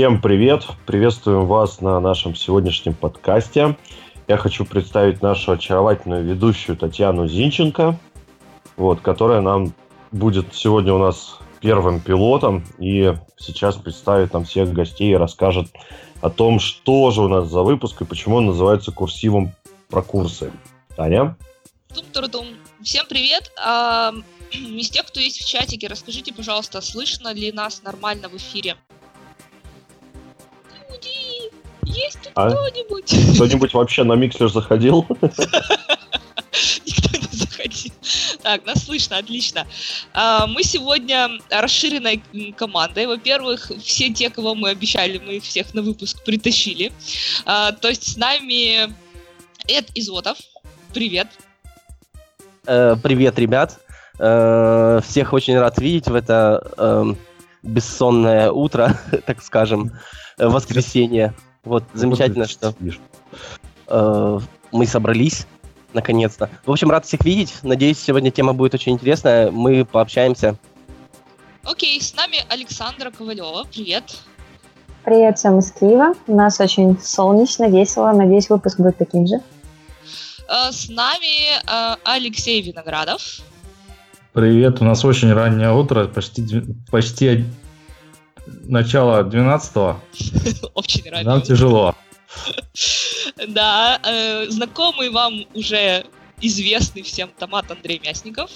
Всем привет! Приветствуем вас на нашем сегодняшнем подкасте. Я хочу представить нашу очаровательную ведущую Татьяну Зинченко, вот, которая нам будет сегодня у нас первым пилотом и сейчас представит нам всех гостей и расскажет о том, что же у нас за выпуск и почему он называется курсивом про курсы. Таня? Тум-тур-тум. Всем привет. А, из тех, кто есть в чатике, расскажите, пожалуйста, слышно ли нас нормально в эфире? Есть тут а? кто-нибудь? Кто-нибудь вообще на миксер заходил? Никто не заходил. Так, нас слышно, отлично. А, мы сегодня расширенной командой. Во-первых, все те, кого мы обещали, мы их всех на выпуск притащили. А, то есть с нами Эд Изотов. Привет. Э, привет, ребят. Э, всех очень рад видеть в это э, бессонное утро, так скажем, э, воскресенье. Вот, замечательно, что э, мы собрались наконец-то. В общем, рад всех видеть. Надеюсь, сегодня тема будет очень интересная. Мы пообщаемся. Окей, с нами Александра Ковалева. Привет. Привет всем из Киева. У нас очень солнечно, весело. Надеюсь, выпуск будет таким же. Э, с нами э, Алексей Виноградов. Привет, у нас очень раннее утро, почти, почти начало 12-го. Очень раннее. Нам тяжело. Да, э, знакомый вам уже известный всем томат Андрей Мясников.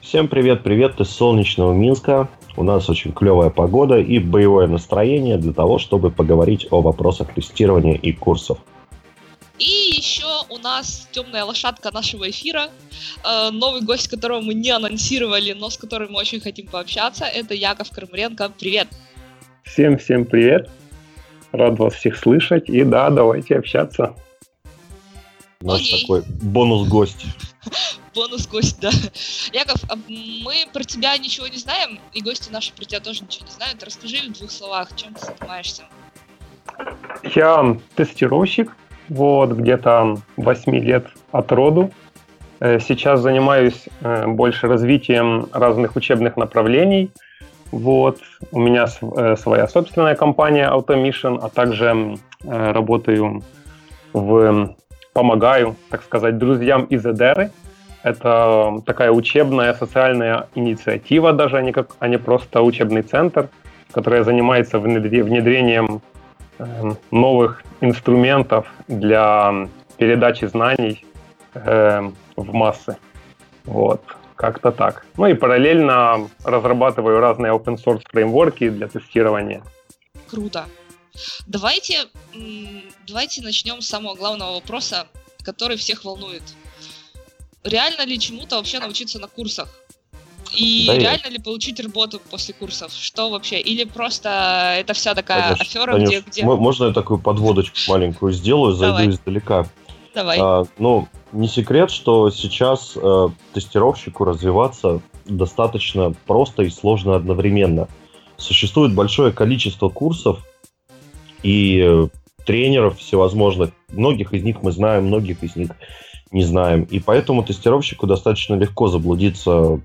Всем привет, привет из солнечного Минска. У нас очень клевая погода и боевое настроение для того, чтобы поговорить о вопросах тестирования и курсов. И еще у нас темная лошадка нашего эфира, э, новый гость, которого мы не анонсировали, но с которым мы очень хотим пообщаться, это Яков Крамренко. Привет! Всем-всем привет! Рад вас всех слышать. И да, давайте общаться. Наш Окей. такой бонус-гость. Бонус-гость, да. Яков, а мы про тебя ничего не знаем, и гости наши про тебя тоже ничего не знают. Расскажи в двух словах, чем ты занимаешься. Я тестировщик, вот, где-то 8 лет от роду. Э, сейчас занимаюсь э, больше развитием разных учебных направлений – вот. У меня э, своя собственная компания Automation, а также работаю в... помогаю, так сказать, друзьям из Эдеры. Это такая учебная социальная инициатива даже, а не, как, а не просто учебный центр, которая занимается внедрением новых инструментов для передачи знаний э, в массы. Вот. Как-то так. Ну и параллельно разрабатываю разные open source фреймворки для тестирования. Круто. Давайте, давайте начнем с самого главного вопроса, который всех волнует. Реально ли чему-то вообще научиться на курсах? И да реально ли получить работу после курсов? Что вообще? Или просто это вся такая Конечно, афера, Конечно. где, где... Можно я такую подводочку маленькую сделаю, зайду Давай. издалека? Давай. А, ну, не секрет, что сейчас э, тестировщику развиваться достаточно просто и сложно одновременно. Существует большое количество курсов и э, тренеров всевозможных. Многих из них мы знаем, многих из них не знаем. И поэтому тестировщику достаточно легко заблудиться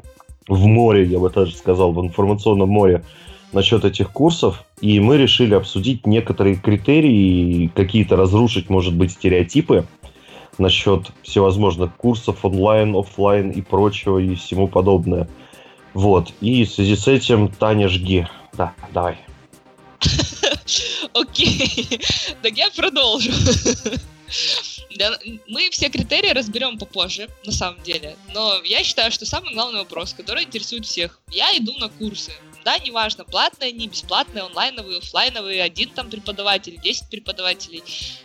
в море, я бы даже сказал, в информационном море насчет этих курсов. И мы решили обсудить некоторые критерии, какие-то разрушить, может быть, стереотипы, насчет всевозможных курсов онлайн, офлайн и прочего и всему подобное. Вот. И в связи с этим Таня жги. Да, давай. Окей. Так я продолжу. Мы все критерии разберем попозже, на самом деле. Но я считаю, что самый главный вопрос, который интересует всех. Я иду на курсы. Да, неважно, платные они, бесплатные, онлайновые, офлайновые, один там преподаватель, 10 преподавателей.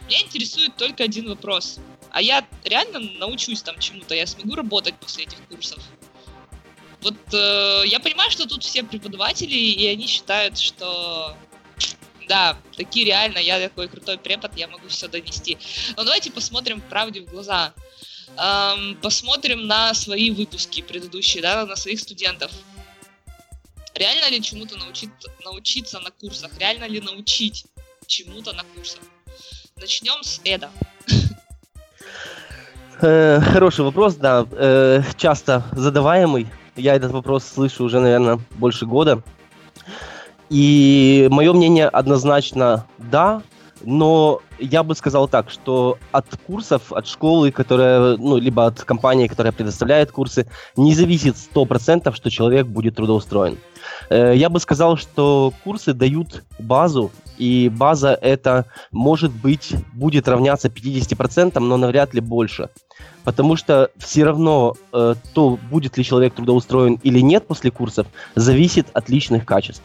Меня интересует только один вопрос а я реально научусь там чему-то, я смогу работать после этих курсов. Вот э, я понимаю, что тут все преподаватели, и они считают, что да, такие реально, я такой крутой препод, я могу все донести. Но давайте посмотрим правде в глаза. Эм, посмотрим на свои выпуски предыдущие, да, на своих студентов. Реально ли чему-то научить, научиться на курсах? Реально ли научить чему-то на курсах? Начнем с Эда. Э, хороший вопрос, да, э, часто задаваемый. Я этот вопрос слышу уже, наверное, больше года. И мое мнение однозначно да, но я бы сказал так, что от курсов, от школы, которая, ну, либо от компании, которая предоставляет курсы, не зависит 100%, что человек будет трудоустроен. Э, я бы сказал, что курсы дают базу, и база это, может быть, будет равняться 50%, но навряд ли больше. Потому что все равно э, то, будет ли человек трудоустроен или нет после курсов, зависит от личных качеств.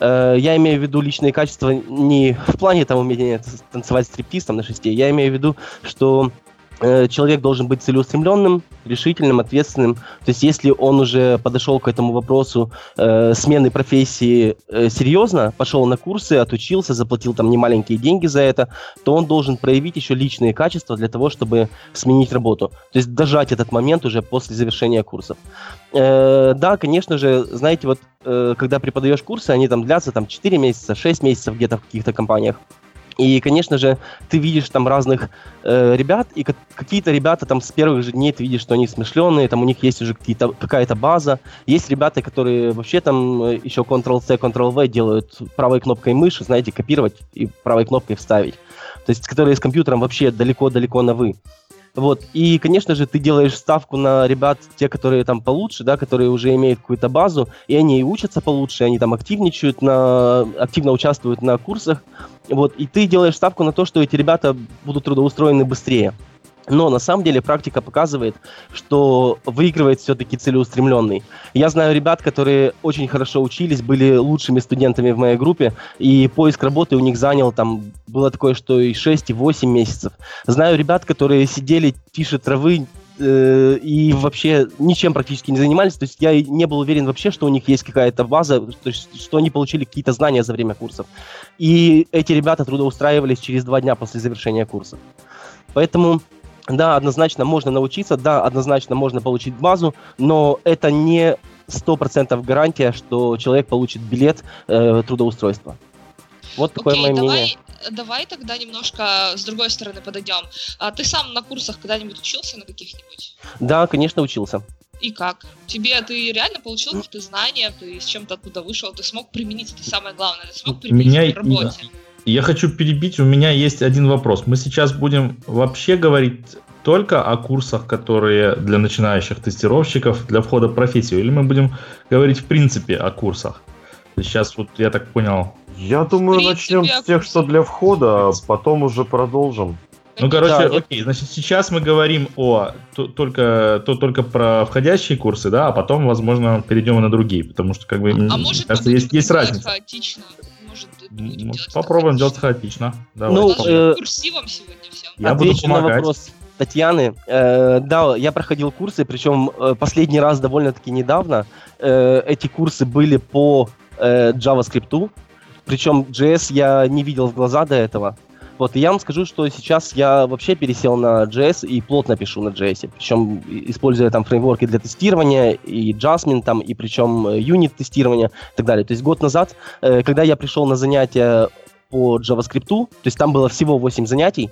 Э, я имею в виду личные качества не в плане там умения танцевать стриптиз там на шесте. Я имею в виду, что человек должен быть целеустремленным, решительным, ответственным. То есть, если он уже подошел к этому вопросу э, смены профессии э, серьезно, пошел на курсы, отучился, заплатил там немаленькие деньги за это, то он должен проявить еще личные качества для того, чтобы сменить работу. То есть, дожать этот момент уже после завершения курсов. Э, да, конечно же, знаете, вот э, когда преподаешь курсы, они там длятся там 4 месяца, 6 месяцев где-то в каких-то компаниях. И, конечно же, ты видишь там разных э, ребят, и какие-то ребята там с первых же дней ты видишь, что они смышленые, там у них есть уже какая-то база. Есть ребята, которые вообще там еще Ctrl-C, Ctrl-V делают правой кнопкой мыши, знаете, копировать и правой кнопкой вставить. То есть, которые с компьютером вообще далеко-далеко на «вы». Вот. И, конечно же, ты делаешь ставку на ребят, те, которые там получше, да, которые уже имеют какую-то базу, и они и учатся получше, они там активничают, на, активно участвуют на курсах. Вот. И ты делаешь ставку на то, что эти ребята будут трудоустроены быстрее. Но на самом деле практика показывает, что выигрывает все-таки целеустремленный. Я знаю ребят, которые очень хорошо учились, были лучшими студентами в моей группе, и поиск работы у них занял там, было такое, что и 6, и 8 месяцев. Знаю ребят, которые сидели тише травы, э, и вообще ничем практически не занимались. То есть я не был уверен вообще, что у них есть какая-то база, то есть, что они получили какие-то знания за время курсов. И эти ребята трудоустраивались через два дня после завершения курса. Поэтому да, однозначно можно научиться, да, однозначно можно получить базу, но это не сто процентов гарантия, что человек получит билет э, трудоустройства. Вот такое Окей, мое давай, мнение. Давай тогда немножко с другой стороны подойдем. А ты сам на курсах когда-нибудь учился на каких-нибудь? Да, конечно, учился. И как? Тебе ты реально получил какие-то знания, ты с чем-то оттуда вышел, ты смог применить это самое главное, ты смог применить Меня... в работе. Да. Я хочу перебить, у меня есть один вопрос. Мы сейчас будем вообще говорить только о курсах, которые для начинающих тестировщиков, для входа в профессию, или мы будем говорить в принципе о курсах? Сейчас вот я так понял. Я думаю, принципе, начнем с тех, что для входа, а потом уже продолжим. Ну, короче, Да, окей, значит, сейчас мы говорим о то, только, то, только про входящие курсы, да, а потом, возможно, перейдем и на другие, потому что, как бы, А может, кажется, есть, есть разница. хаотично? Может, делать Попробуем делать хаотично? Давай. Ну, э, курсивом сегодня всем. Я буду Отвечу на помогать. вопрос Татьяны. Э, да, я проходил курсы, причем э, последний раз довольно-таки недавно. Э, эти курсы были по э, JavaScript, причем JS я не видел в глаза до этого. Вот, и я вам скажу, что сейчас я вообще пересел на JS и плотно пишу на JS. Причем используя там фреймворки для тестирования, и Jasmine там, и причем э, юнит тестирования и так далее. То есть год назад, э, когда я пришел на занятия по JavaScript, то есть там было всего 8 занятий,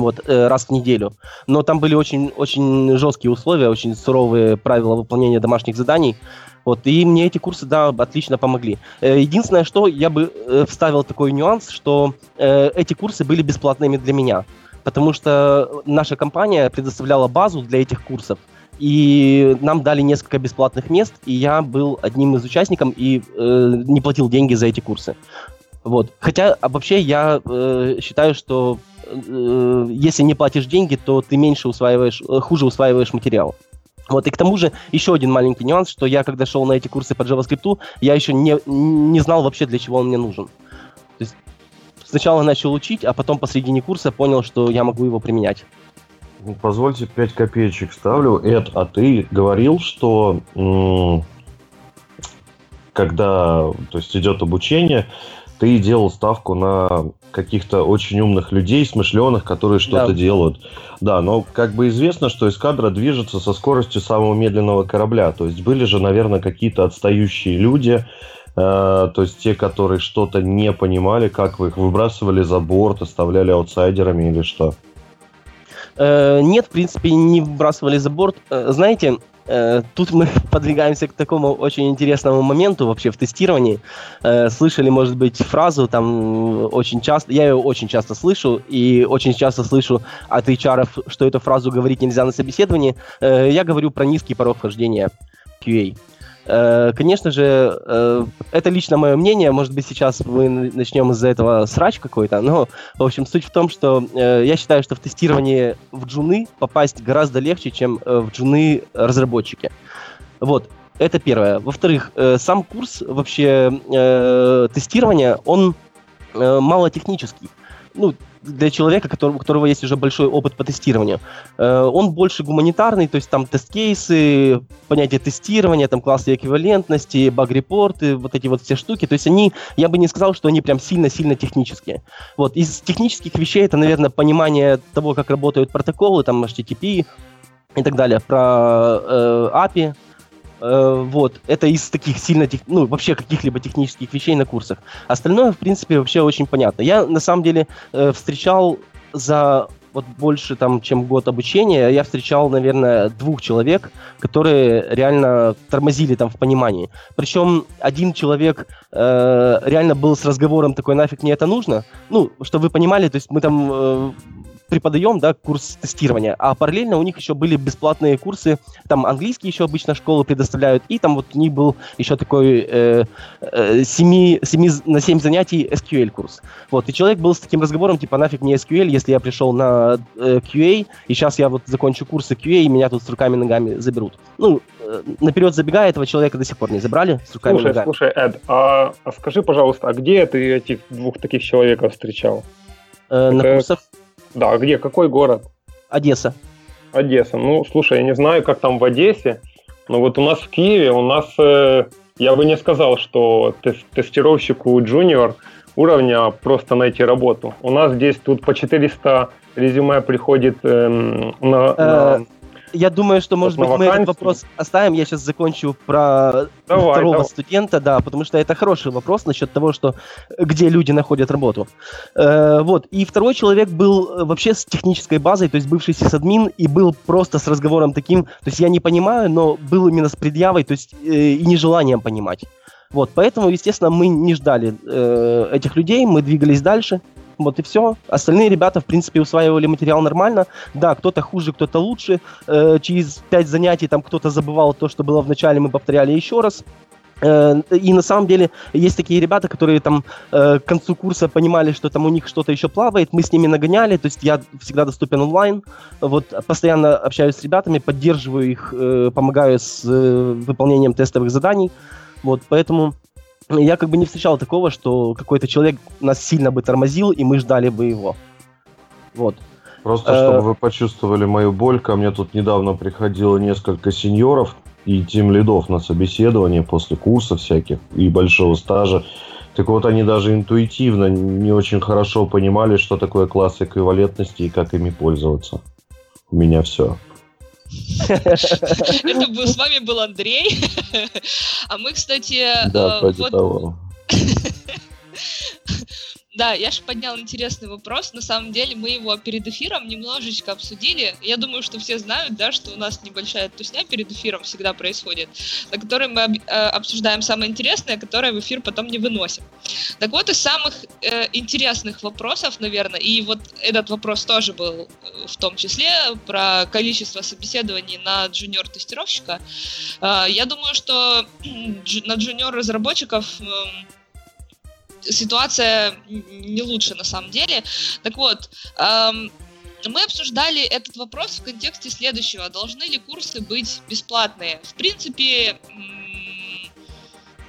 вот, э, раз в неделю. Но там были очень, очень жесткие условия, очень суровые правила выполнения домашних заданий. Вот, и мне эти курсы, да, отлично помогли. Э, Единственное, что я бы э, вставил такой нюанс, что эти курсы были бесплатными для меня, потому что наша компания предоставляла базу для этих курсов, и нам дали несколько бесплатных мест, и я был одним из участников и э, не платил деньги за эти курсы. Вот. Хотя а вообще я э, считаю, что э, если не платишь деньги, то ты меньше усваиваешь, э, хуже усваиваешь материал. Вот, и к тому же еще один маленький нюанс, что я, когда шел на эти курсы по JavaScript, я еще не, не знал вообще, для чего он мне нужен. То есть сначала начал учить, а потом посредине курса понял, что я могу его применять. Ну, Позвольте 5 копеечек ставлю. Эд, а ты говорил, что м, когда то есть, идет обучение, ты делал ставку на каких-то очень умных людей, смышленых, которые что-то Да. делают. Да, но как бы известно, что эскадра движется со скоростью самого медленного корабля. То есть были же, наверное, какие-то отстающие люди, э, то есть те, которые что-то не понимали, как вы их выбрасывали за борт, оставляли аутсайдерами или что. Э, нет, в принципе, не выбрасывали за борт. Э, знаете, тут мы подвигаемся к такому очень интересному моменту вообще в тестировании. Э, слышали, может быть, фразу там очень часто, я ее очень часто слышу, и очень часто слышу от HR, что эту фразу говорить нельзя на собеседовании. Э, я говорю про низкий порог вхождения QA. Э, конечно же, э, это лично мое мнение. Может быть, сейчас мы начнем из-за этого срач какой-то. Но, в общем, суть в том, что э, я считаю, что в тестировании в джуны попасть гораздо легче, чем в джуны разработчики. Вот, это первое. Во-вторых, сам курс вообще тестирования, он мало технический. Ну, для человека, который, у которого есть уже большой опыт по тестированию. Э, он больше гуманитарный, то есть там тест-кейсы, понятие тестирования, там классы эквивалентности, баг-репорты, вот эти вот все штуки. То есть они, я бы не сказал, что они прям сильно-сильно технические. Вот, из технических вещей это, наверное, понимание того, как работают протоколы, там HTTP и так далее, про э, API, вот, это из таких сильно, тех, ну, вообще каких-либо технических вещей на курсах. Остальное, в принципе, вообще очень понятно. Я, на самом деле, э, встречал за вот больше, там, чем год обучения, я встречал, наверное, двух человек, которые реально тормозили там в понимании. Причем один человек э, реально был с разговором такой, нафиг мне это нужно. Ну, чтобы вы понимали, то есть мы там э, преподаем, да, курс тестирования, а параллельно у них еще были бесплатные курсы, там английский еще обычно школы предоставляют, и там вот у них был еще такой э, э, 7, 7 на 7 занятий SQL курс. Вот, и человек был с таким разговором, типа, нафиг мне SQL, если я пришел на э, QA, и сейчас я вот закончу курсы QA, и меня тут с руками и ногами заберут. Ну, э, наперед забегая, этого человека до сих пор не забрали с руками слушай. Слушай, Эд, а, а скажи, пожалуйста, а где ты этих двух таких человеков встречал? Э, Это... На курсах да, где? Какой город? Одесса. Одесса. Ну, слушай, я не знаю, как там в Одессе, но вот у нас в Киеве, у нас, э, я бы не сказал, что тест тестировщику джуниор уровня просто найти работу. У нас здесь тут по 400 резюме приходит э, на, на э, я думаю, что, может быть, мы этот вопрос оставим. Я сейчас закончу про давай, второго давай. студента, да, потому что это хороший вопрос насчет того, что где люди находят работу. Э, вот. И второй человек был э, вообще с технической базой, то есть бывший сисадмин, и был просто с разговором таким, то есть я не понимаю, но был именно с предъявой, то есть э, и нежеланием понимать. Вот, поэтому, естественно, мы не ждали э, этих людей, мы двигались дальше. Вот и все. Остальные ребята, в принципе, усваивали материал нормально. Да, кто-то хуже, кто-то лучше. Э, через пять занятий там кто-то забывал то, что было в начале, мы повторяли еще раз. Э, и на самом деле есть такие ребята, которые там э, к концу курса понимали, что там у них что-то еще плавает, мы с ними нагоняли, то есть я всегда доступен онлайн, вот постоянно общаюсь с ребятами, поддерживаю их, э, помогаю с выполнением тестовых заданий, вот, поэтому я как бы не встречал такого, что какой-то человек нас сильно бы тормозил, и мы ждали бы его. Вот. Просто, чтобы э, вы почувствовали мою боль, ко мне тут недавно приходило несколько сеньоров и тем лидов на собеседование после курса всяких и большого стажа. Так вот, они даже интуитивно не очень хорошо понимали, что такое класс эквивалентности и как ими пользоваться. У меня все. Это был, с вами был Андрей. А мы, кстати... Да, э, вот... того. Да, я же поднял интересный вопрос. На самом деле мы его перед эфиром немножечко обсудили. Я думаю, что все знают, да, что у нас небольшая тусня перед эфиром всегда происходит, на которой мы э, обсуждаем самое интересное, которое в эфир потом не выносим. Так вот, из самых э, интересных вопросов, наверное, и вот этот вопрос тоже был в том числе про количество собеседований на джуниор-тестировщика. Э, я думаю, что на джуниор-разработчиков... Ситуация не лучше на самом деле. Так вот, мы обсуждали этот вопрос в контексте следующего. Должны ли курсы быть бесплатные? В принципе,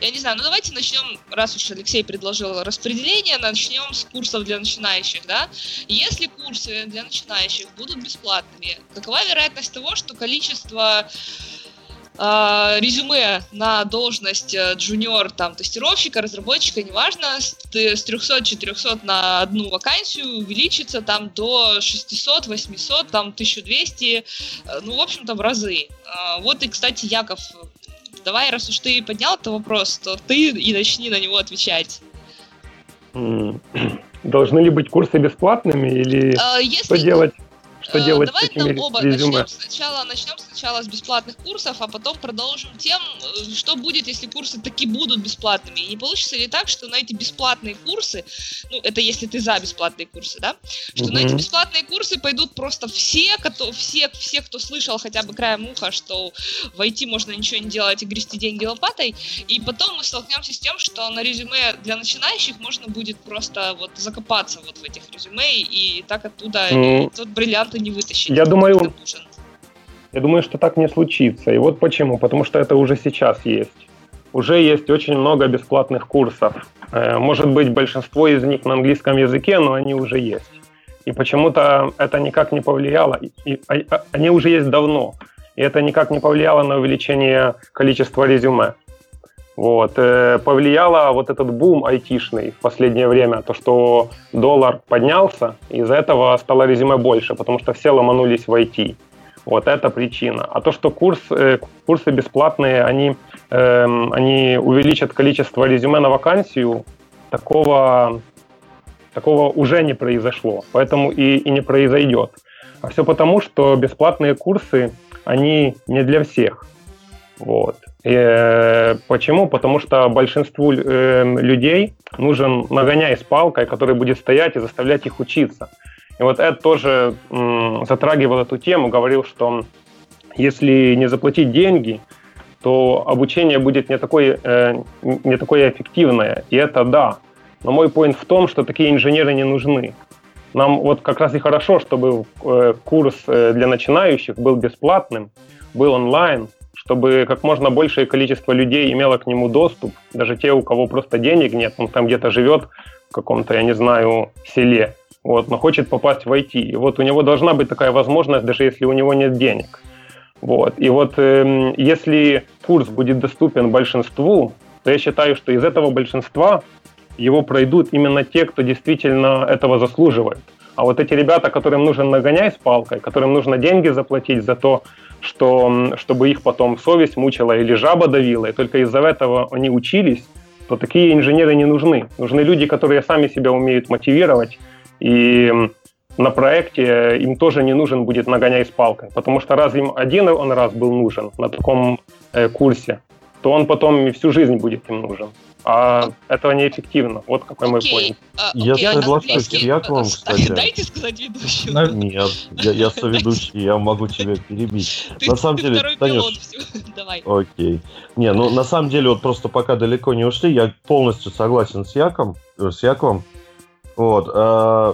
я не знаю, ну давайте начнем, раз уж Алексей предложил распределение, начнем с курсов для начинающих, да? Если курсы для начинающих будут бесплатными, какова вероятность того, что количество э, резюме на должность э, джуниор, там, тестировщика, разработчика, неважно, с, с 300-400 на одну вакансию увеличится там до 600, 800, там 1200, э, ну, в общем-то, в разы. Э, вот и, кстати, Яков, давай, раз уж ты поднял этот вопрос, то ты и начни на него отвечать. Должны ли быть курсы бесплатными или э, если... что делать? Что Э, делать Давай с там оба резюме? начнем сначала, начнем сначала с бесплатных курсов, а потом продолжим тем, э, что будет, если курсы таки будут бесплатными. И не получится ли так, что на эти бесплатные курсы, ну, это если ты за бесплатные курсы, да, что на эти бесплатные курсы пойдут просто все, кто, все, все, кто слышал хотя бы краем уха, что в IT можно ничего не делать и грести деньги лопатой, и потом мы столкнемся с тем, что на резюме для начинающих можно будет просто вот закопаться вот в этих резюме, и так оттуда Ну, тот бриллианты не вытащить. я думаю. Я думаю, что так не случится. И вот почему. Потому что это уже сейчас есть. Уже есть очень много бесплатных курсов. Э, Может быть, большинство из них на английском языке, но они уже есть. И почему-то это никак не повлияло. И- и- а- а- они уже есть давно. И это никак не повлияло на увеличение количества резюме. Вот. э, Повлияло вот этот бум айтишный в последнее время, то, что доллар поднялся, из-за этого стало резюме больше, потому что все ломанулись в IT. Вот это причина. А то, что курс, э, курсы бесплатные, они, эм, они увеличат количество резюме на вакансию, такого, такого уже не произошло. Поэтому и, и не произойдет. А все потому, что бесплатные курсы, они не для всех. Вот. Э, почему? Потому что большинству э, людей нужен нагоняй с палкой, который будет стоять и заставлять их учиться. И вот Эд тоже затрагивал эту тему, говорил, что если не заплатить деньги, то обучение будет не такое, э, не такое эффективное. И это да. Но мой point в том, что такие инженеры не нужны. Нам вот как раз и хорошо, чтобы курс для начинающих был бесплатным, был онлайн, чтобы как можно большее количество людей имело к нему доступ, даже те, у кого просто денег нет, он там где-то живет в каком-то, я не знаю, селе, вот, но хочет попасть в IT. И вот у него должна быть такая возможность, даже если у него нет денег. Вот. И вот эм, если курс будет доступен большинству, то я считаю, что из этого большинства его пройдут именно те, кто действительно этого заслуживает. А вот эти ребята, которым нужен нагоняй с палкой, которым нужно деньги заплатить за то, что, чтобы их потом совесть мучила или жаба давила, и только из-за этого они учились, то такие инженеры не нужны. Нужны люди, которые сами себя умеют мотивировать, и на проекте им тоже не нужен будет нагоняй с палкой, потому что раз им один он раз был нужен на таком э, курсе, то он потом и всю жизнь будет им нужен. А этого неэффективно. Вот какой мой поинт. а, Я соглашусь с Яковом, а, кстати. Дайте сказать ведущему. На- Нет, я, я соведущий, я могу тебя перебить. Ты, на самом ты деле, второй Танюш, пилот, всё. Давай. Окей. Не, ну на самом деле вот просто пока далеко не ушли, я полностью согласен с Яком, э, с Яковом. Вот. э,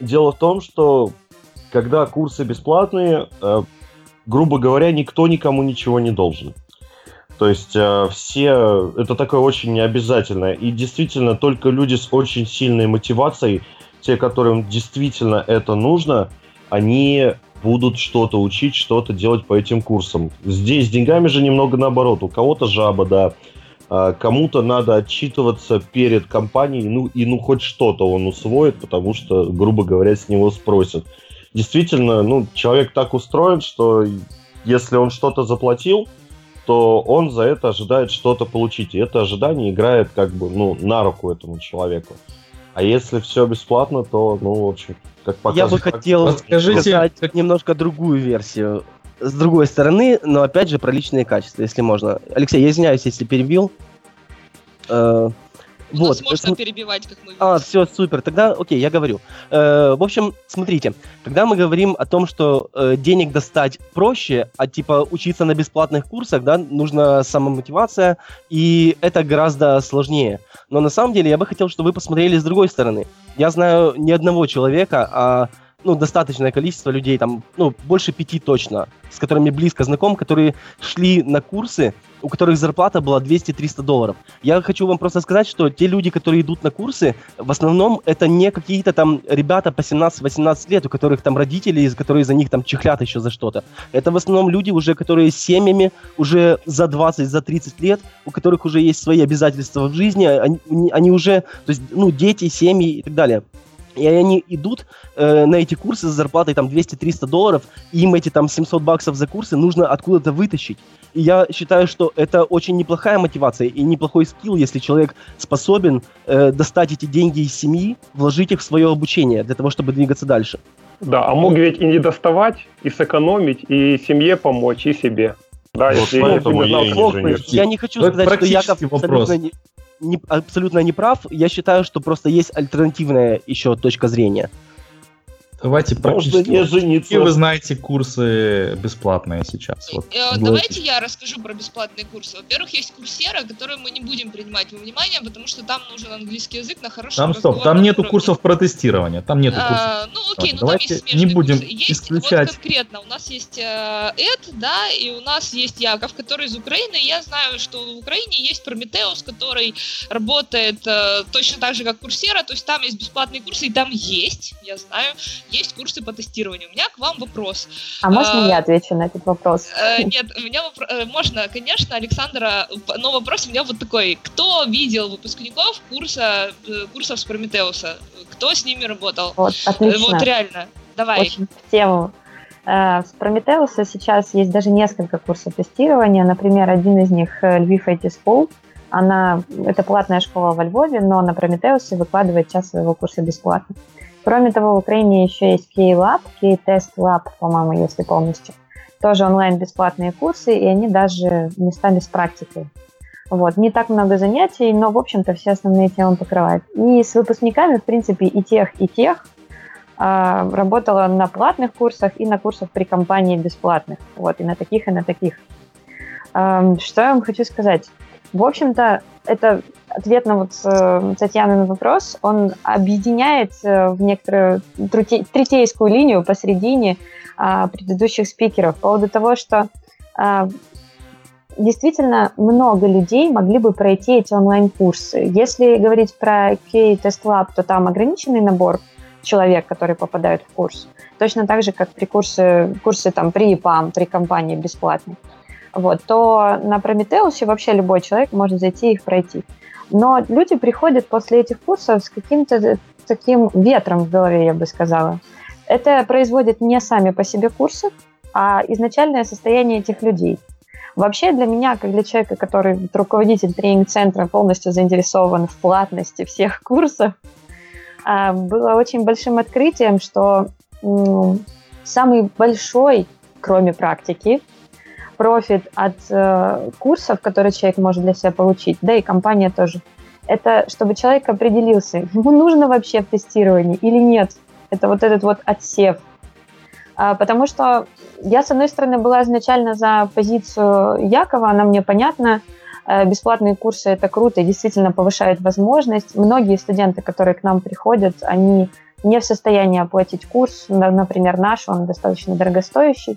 дело в том, что когда курсы бесплатные, э, грубо говоря, никто никому ничего не должен. То есть э, все это такое очень необязательное. И действительно только люди с очень сильной мотивацией, те, которым действительно это нужно, они будут что-то учить, что-то делать по этим курсам. Здесь с деньгами же немного наоборот. У кого-то жаба, да, а кому-то надо отчитываться перед компанией, ну и ну хоть что-то он усвоит, потому что, грубо говоря, с него спросят. Действительно, ну, человек так устроен, что если он что-то заплатил, то он за это ожидает что-то получить. И это ожидание играет как бы, ну, на руку этому человеку. А если все бесплатно, то, ну, в общем, как Я показывает... бы практика, хотел Расскажите, сказать как- немножко другую версию. С другой стороны, но опять же про личные качества, если можно. Алексей, я извиняюсь, если перебил. Вот. нас можно см- перебивать, как мы А, видим. все, супер. Тогда, окей, я говорю. Э, в общем, смотрите, когда мы говорим о том, что э, денег достать проще, а типа учиться на бесплатных курсах, да, нужна самомотивация, и это гораздо сложнее. Но на самом деле я бы хотел, чтобы вы посмотрели с другой стороны. Я знаю ни одного человека, а ну, достаточное количество людей, там, ну, больше пяти точно, с которыми близко знаком, которые шли на курсы, у которых зарплата была 200-300 долларов. Я хочу вам просто сказать, что те люди, которые идут на курсы, в основном это не какие-то там ребята по 17-18 лет, у которых там родители, из- которые за них там чихлят еще за что-то. Это в основном люди уже, которые с семьями, уже за 20, за 30 лет, у которых уже есть свои обязательства в жизни, они, они- они уже, то есть, ну, дети, семьи и так далее. И они идут э, на эти курсы с зарплатой там 200-300 долларов, и им эти там 700 баксов за курсы нужно откуда-то вытащить. И я считаю, что это очень неплохая мотивация и неплохой скилл, если человек способен э, достать эти деньги из семьи, вложить их в свое обучение для того, чтобы двигаться дальше. Да, а мог ведь и не доставать, и сэкономить, и семье помочь, и себе. Да, Вот если поэтому я знал не слов, женюсь. Я не хочу Это сказать, что Яков вопрос. абсолютно не, не- абсолютно не прав. Я считаю, что просто есть альтернативная еще точка зрения. Давайте Можно практически. не жениться. Какие вы знаете курсы бесплатные сейчас? Вот, Э. Давайте я расскажу про бесплатные курсы. Во-первых, есть курсера, который мы не будем принимать во внимание, потому что там нужен английский язык на хорошем Там стоп, там нету уровне. курсов про тестирование. Там нету курсов. А, ну окей, ну там Давайте есть смежные не будем курсы. Есть исключать. вот конкретно, у нас есть э, Эд, да, и у нас есть Яков, который из Украины. Я знаю, что в Украине есть Прометеус, который работает э, точно так же, как Курсера, то есть там есть бесплатные курсы, и там есть, я знаю, есть курсы по тестированию. У меня к вам вопрос. А можно А, я отвечу на этот вопрос? Э, нет, у меня вопро- э, можно, конечно, Александра, но вопрос у меня вот такой. Кто видел выпускников курса, э, курсов с Прометеуса? Кто с ними работал? Вот, отлично. Вот реально. Давай. Очень в тему. С Прометеуса сейчас есть даже несколько курсов тестирования. Например, один из них Львив IT School. Она, это платная школа во Львове, но на Прометеусе выкладывает час своего курса бесплатно. Кроме того, в Украине еще есть K-Lab, K-Test Lab, по-моему, если полностью. Тоже онлайн бесплатные курсы, и они даже местами с практикой. Вот. Не так много занятий, но, в общем-то, все основные темы покрывает. И с выпускниками, в принципе, и тех, и тех а, работала на платных курсах и на курсах при компании бесплатных. Вот, и на таких, и на таких. Что я вам хочу сказать? В общем-то, это ответ на вот э, Татьянин вопрос, он объединяет э, в некоторую труте- третейскую линию посередине а, предыдущих спикеров по поводу того, что а, действительно много людей могли бы пройти эти онлайн-курсы. Если говорить про K-Test Lab, то там ограниченный набор человек, которые попадают в курс. Точно так же, как при курсе, курсе там, при ИПАМ, при компании бесплатной. Вот, то на Прометеусе вообще любой человек может зайти и их пройти. Но люди приходят после этих курсов с каким-то таким ветром в голове, я бы сказала. Это производят не сами по себе курсы, а изначальное состояние этих людей. Вообще для меня, как для человека, который руководитель тренинг-центра, полностью заинтересован в платности всех курсов, а, было очень большим открытием, что самый большой, кроме практики, профит от э, курсов, которые человек может для себя получить, да и компания тоже, это чтобы человек определился, ему нужно вообще в тестировании или нет. Это вот этот вот отсев. А, потому что я, с одной стороны, была изначально за позицию Якова, она мне понятна, Э, бесплатные курсы это круто действительно повышает возможность. Многие студенты, которые к нам приходят, они не в состоянии оплатить курс, на- например, наш, он достаточно дорогостоящий.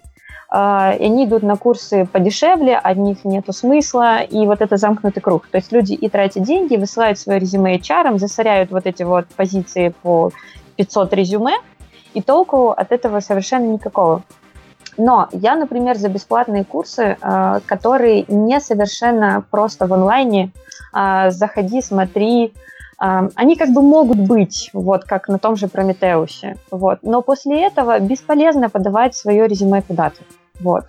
Э, И они идут на курсы подешевле, от них нет смысла, и вот это замкнутый круг. То есть люди и тратят деньги, высылают свое резюме HR, засоряют вот эти вот позиции по 500 резюме, и толку от этого совершенно никакого. Но я, например, за бесплатные курсы, э, которые не совершенно просто в онлайне, э, заходи, смотри, они как бы могут быть, вот как на том же Прометеусе, вот. Но после этого бесполезно подавать свое резюме куда-то, вот.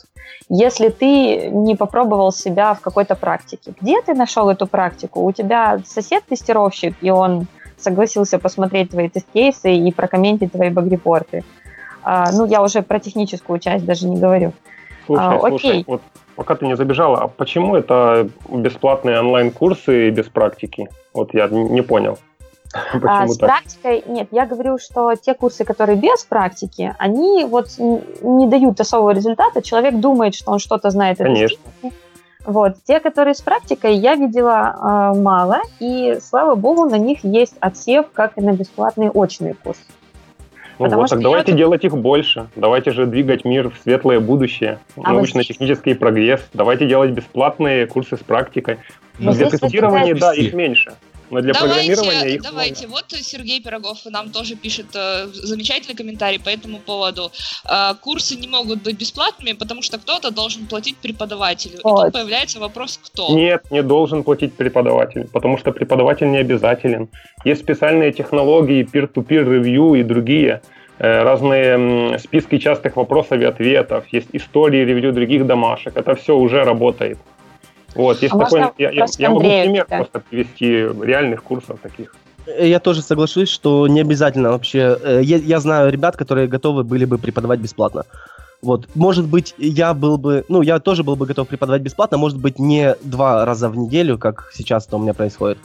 Если ты не попробовал себя в какой-то практике, где ты нашел эту практику? У тебя сосед тестировщик, и он согласился посмотреть твои тест-кейсы и прокомментить твои баг-репорты. А, ну, я уже про техническую часть даже не говорю. Слушай, А, слушай, окей. вот пока ты не забежала, а почему это бесплатные онлайн-курсы без практики? Вот я не понял. А, с так? практикой, нет, я говорю, что те курсы, которые без практики, они вот не дают особого результата. Человек думает, что он что-то знает. о Конечно. Вот. Те, которые с практикой, я видела э, мало, и, слава богу, на них есть отсев, как и на бесплатные очные курсы. Ну потому вот, так я давайте тут- делать их больше. Давайте же двигать мир в светлое будущее. А вот Научно-технический прогресс. Давайте делать бесплатные курсы с практикой. Но для здесь тестирования, да, их меньше. Но для программирования Давайте, их давайте. Вот Сергей Пирогов нам тоже пишет э, замечательный комментарий по этому поводу. Э, курсы не могут быть бесплатными, потому что кто-то должен платить преподавателю. И Вот. тут появляется вопрос, кто. много. Нет, не должен платить преподаватель, потому что преподаватель не обязателен. Есть специальные технологии, peer-to-peer ревью и другие э, разные списки частых вопросов и ответов, есть истории ревью других домашек. Это все уже работает. Вот, есть А такой, можно я, я- я могу пример кидать? просто привести реальных курсов таких. Я тоже соглашусь, что не обязательно вообще. э, Я, я знаю ребят, которые готовы были бы преподавать бесплатно. Вот, может быть, я был бы, ну, я тоже был бы готов преподавать бесплатно, может быть, не два раза в неделю, как сейчас это у меня происходит.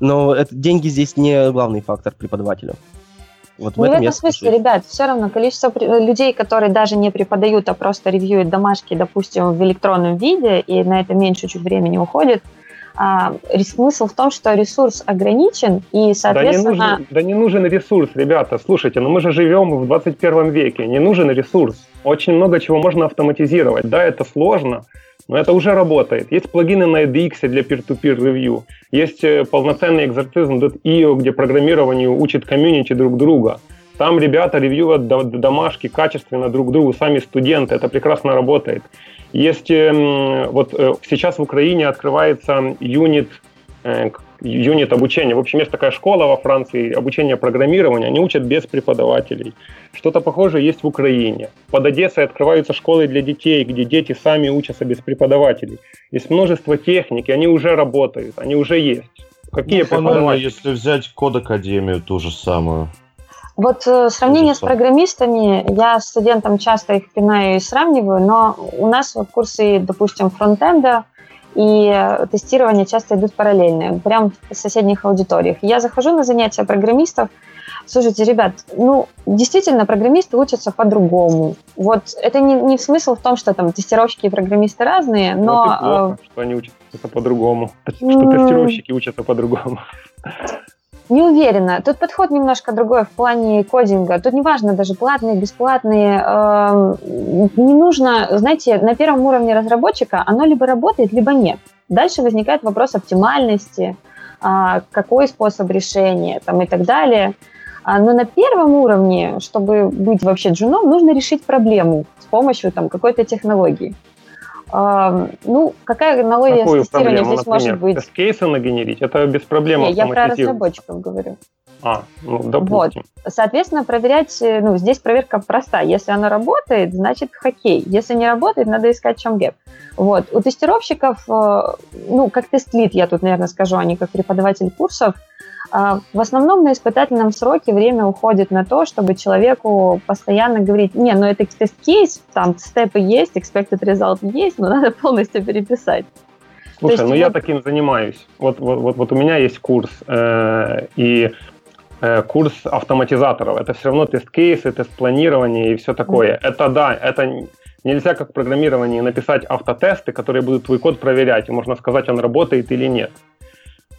Но это, деньги здесь не главный фактор преподавателю. Вот в Ну, в этом я этом смысле, ребят, все равно количество при- людей, которые даже не преподают, а просто ревьюют домашки, допустим, в электронном виде, и на это меньше чуть времени уходит, а, смысл в том, что ресурс ограничен, и, Да не, соответственно, нужен, да не нужен ресурс, ребята. Слушайте, ну мы же живем в 21 веке. Не нужен ресурс. Очень много чего можно автоматизировать. Да, это сложно, но это уже работает. Есть плагины на EDX для peer-to-peer ревью. Есть э, полноценный exercism.io, где программированию учит комьюнити друг друга. Там ребята до- домашки качественно друг другу, сами студенты. Это прекрасно работает. Есть эм, вот э, сейчас в Украине открывается юнит э, юнит обучения. В общем, есть такая школа во Франции, обучение программированию. Они учат без преподавателей. Что-то похожее есть в Украине. Под Одессой открываются школы для детей, где дети сами учатся без преподавателей. Есть множество техник, и они уже работают, они уже есть. Какие Ну, преподаватели? если взять код Академию, ту же самую. Вот э, сравнение с программистами, я студентам часто их пинаю и сравниваю, но у нас вот курсы, допустим, фронтенда и э, тестирование часто идут параллельно, прям в соседних аудиториях. Я захожу на занятия программистов, слушайте, ребят, ну, действительно, программисты учатся по-другому. Вот это не, не смысл в том, что там тестировщики и программисты разные, Вот но плохо, что они учатся по-другому. Что тестировщики учатся по-другому. Не уверена. Тут подход немножко другой в плане кодинга. Тут неважно даже платные, бесплатные. эм, Не нужно, знаете, на первом уровне разработчика оно либо работает, либо нет. Дальше возникает вопрос оптимальности, а, какой способ решения там, и так далее. А, Но на первом уровне, чтобы быть вообще джуном, нужно решить проблему с помощью там, какой-то технологии. Эм, Ну, какая аналогия Какую с тестированием проблему, здесь может например? быть? Тест-кейсы нагенерить? Это без проблем Не, я про разработчиков говорю. А, ну, допустим. Соответственно, проверять, э, ну, здесь проверка проста. Если оно работает, значит окей. Если не работает, надо искать в чем gap. Вот. У тестировщиков, э, ну, как test lead, я тут, наверное, скажу, а не как преподаватель курсов, в основном на испытательном сроке время уходит на то, чтобы человеку постоянно говорить, не, ну это тест-кейс, там step ы есть, expected result есть, но надо полностью переписать. Слушай, есть ну я вот- таким занимаюсь. Вот, вот, вот, вот у меня есть курс, э, и э, курс автоматизаторов. Это все равно тест-кейсы, тест-планирование и все такое. Это да, это нельзя как в программировании написать автотесты, которые будут твой код проверять, и можно сказать, он работает или нет.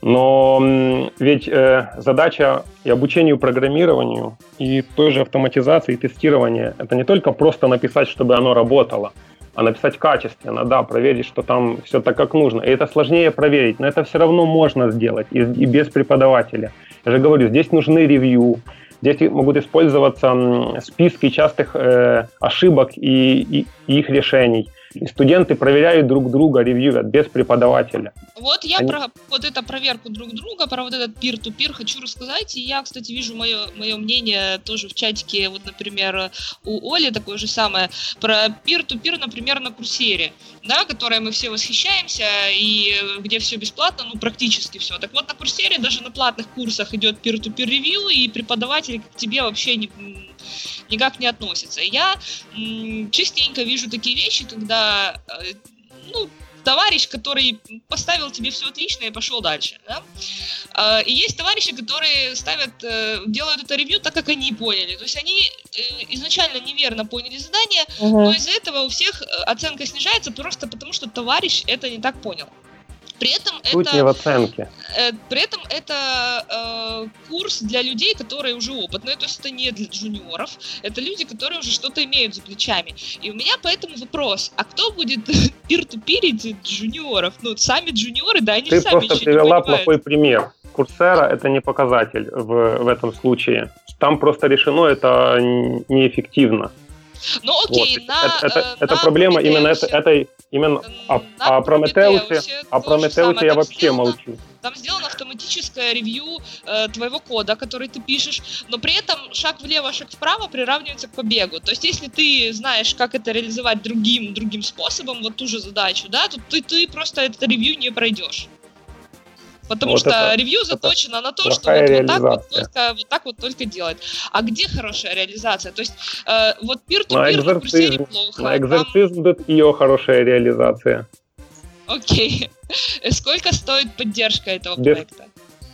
Но ведь э, задача и обучению программированию, и той же автоматизации, и тестирования, это не только просто написать, чтобы оно работало, а написать качественно, да, проверить, что там все так, как нужно. И это сложнее проверить, но это все равно можно сделать и, и без преподавателя. Я же говорю, здесь нужны ревью, здесь могут использоваться списки частых э, ошибок и, и- и их решений. Студенты проверяют друг друга, ревьюют без преподавателя. Вот я Они- про вот эту проверку друг друга, про вот этот peer-to-peer хочу рассказать. И я, кстати, вижу мое, мое мнение тоже в чатике, вот, например, у Оли такое же самое, про peer-to-peer, например, на курсере, да, которой мы все восхищаемся, и где все бесплатно, ну, практически все. Так вот, на курсере даже на платных курсах идет peer-to-peer ревью, и преподаватель к тебе вообще не, никак не относится. Я частенько вижу такие вещи, когда э, ну, товарищ, который поставил тебе все отлично и пошел дальше. Да? А, И есть товарищи, которые ставят, э, делают это ревью так, как они поняли. То есть они э, изначально неверно поняли задание, но из-за этого у всех оценка снижается просто потому, что товарищ это не так понял. При этом Суть не это в оценке. Э, При этом это э, курс для людей, которые уже опытные, то есть это не для джуниоров, это люди, которые уже что-то имеют за плечами. И у меня поэтому вопрос, а кто будет пир-ту-пирить джуниоров? Ну, сами джуниоры, да, они Ты сами просто не привела плохой пример. Курсера это не показатель в, в этом случае. Там просто решено это неэффективно. Ну окей, Вот. на это, это, э, это на проблема именно это, Прометеусе, этой именно о, о Прометеусе, о Прометеусе я вообще сделано- молчу. Там сделано автоматическое ревью э, твоего кода, который ты пишешь, но при этом шаг влево, шаг вправо приравнивается к побегу. То есть, если ты знаешь, как это реализовать другим, другим способом, вот ту же задачу, да, то ты, ты просто это ревью не пройдешь. Потому Вот что это- ревью заточено на то, что вот, вот так вот только, вот так вот только делать. А где хорошая реализация? То есть э, вот На peer-to-peer в курсе экзорцизм, неплохо. на там- экзорцизм.io хорошая реализация. Окей. Сколько стоит поддержка этого Без- проекта?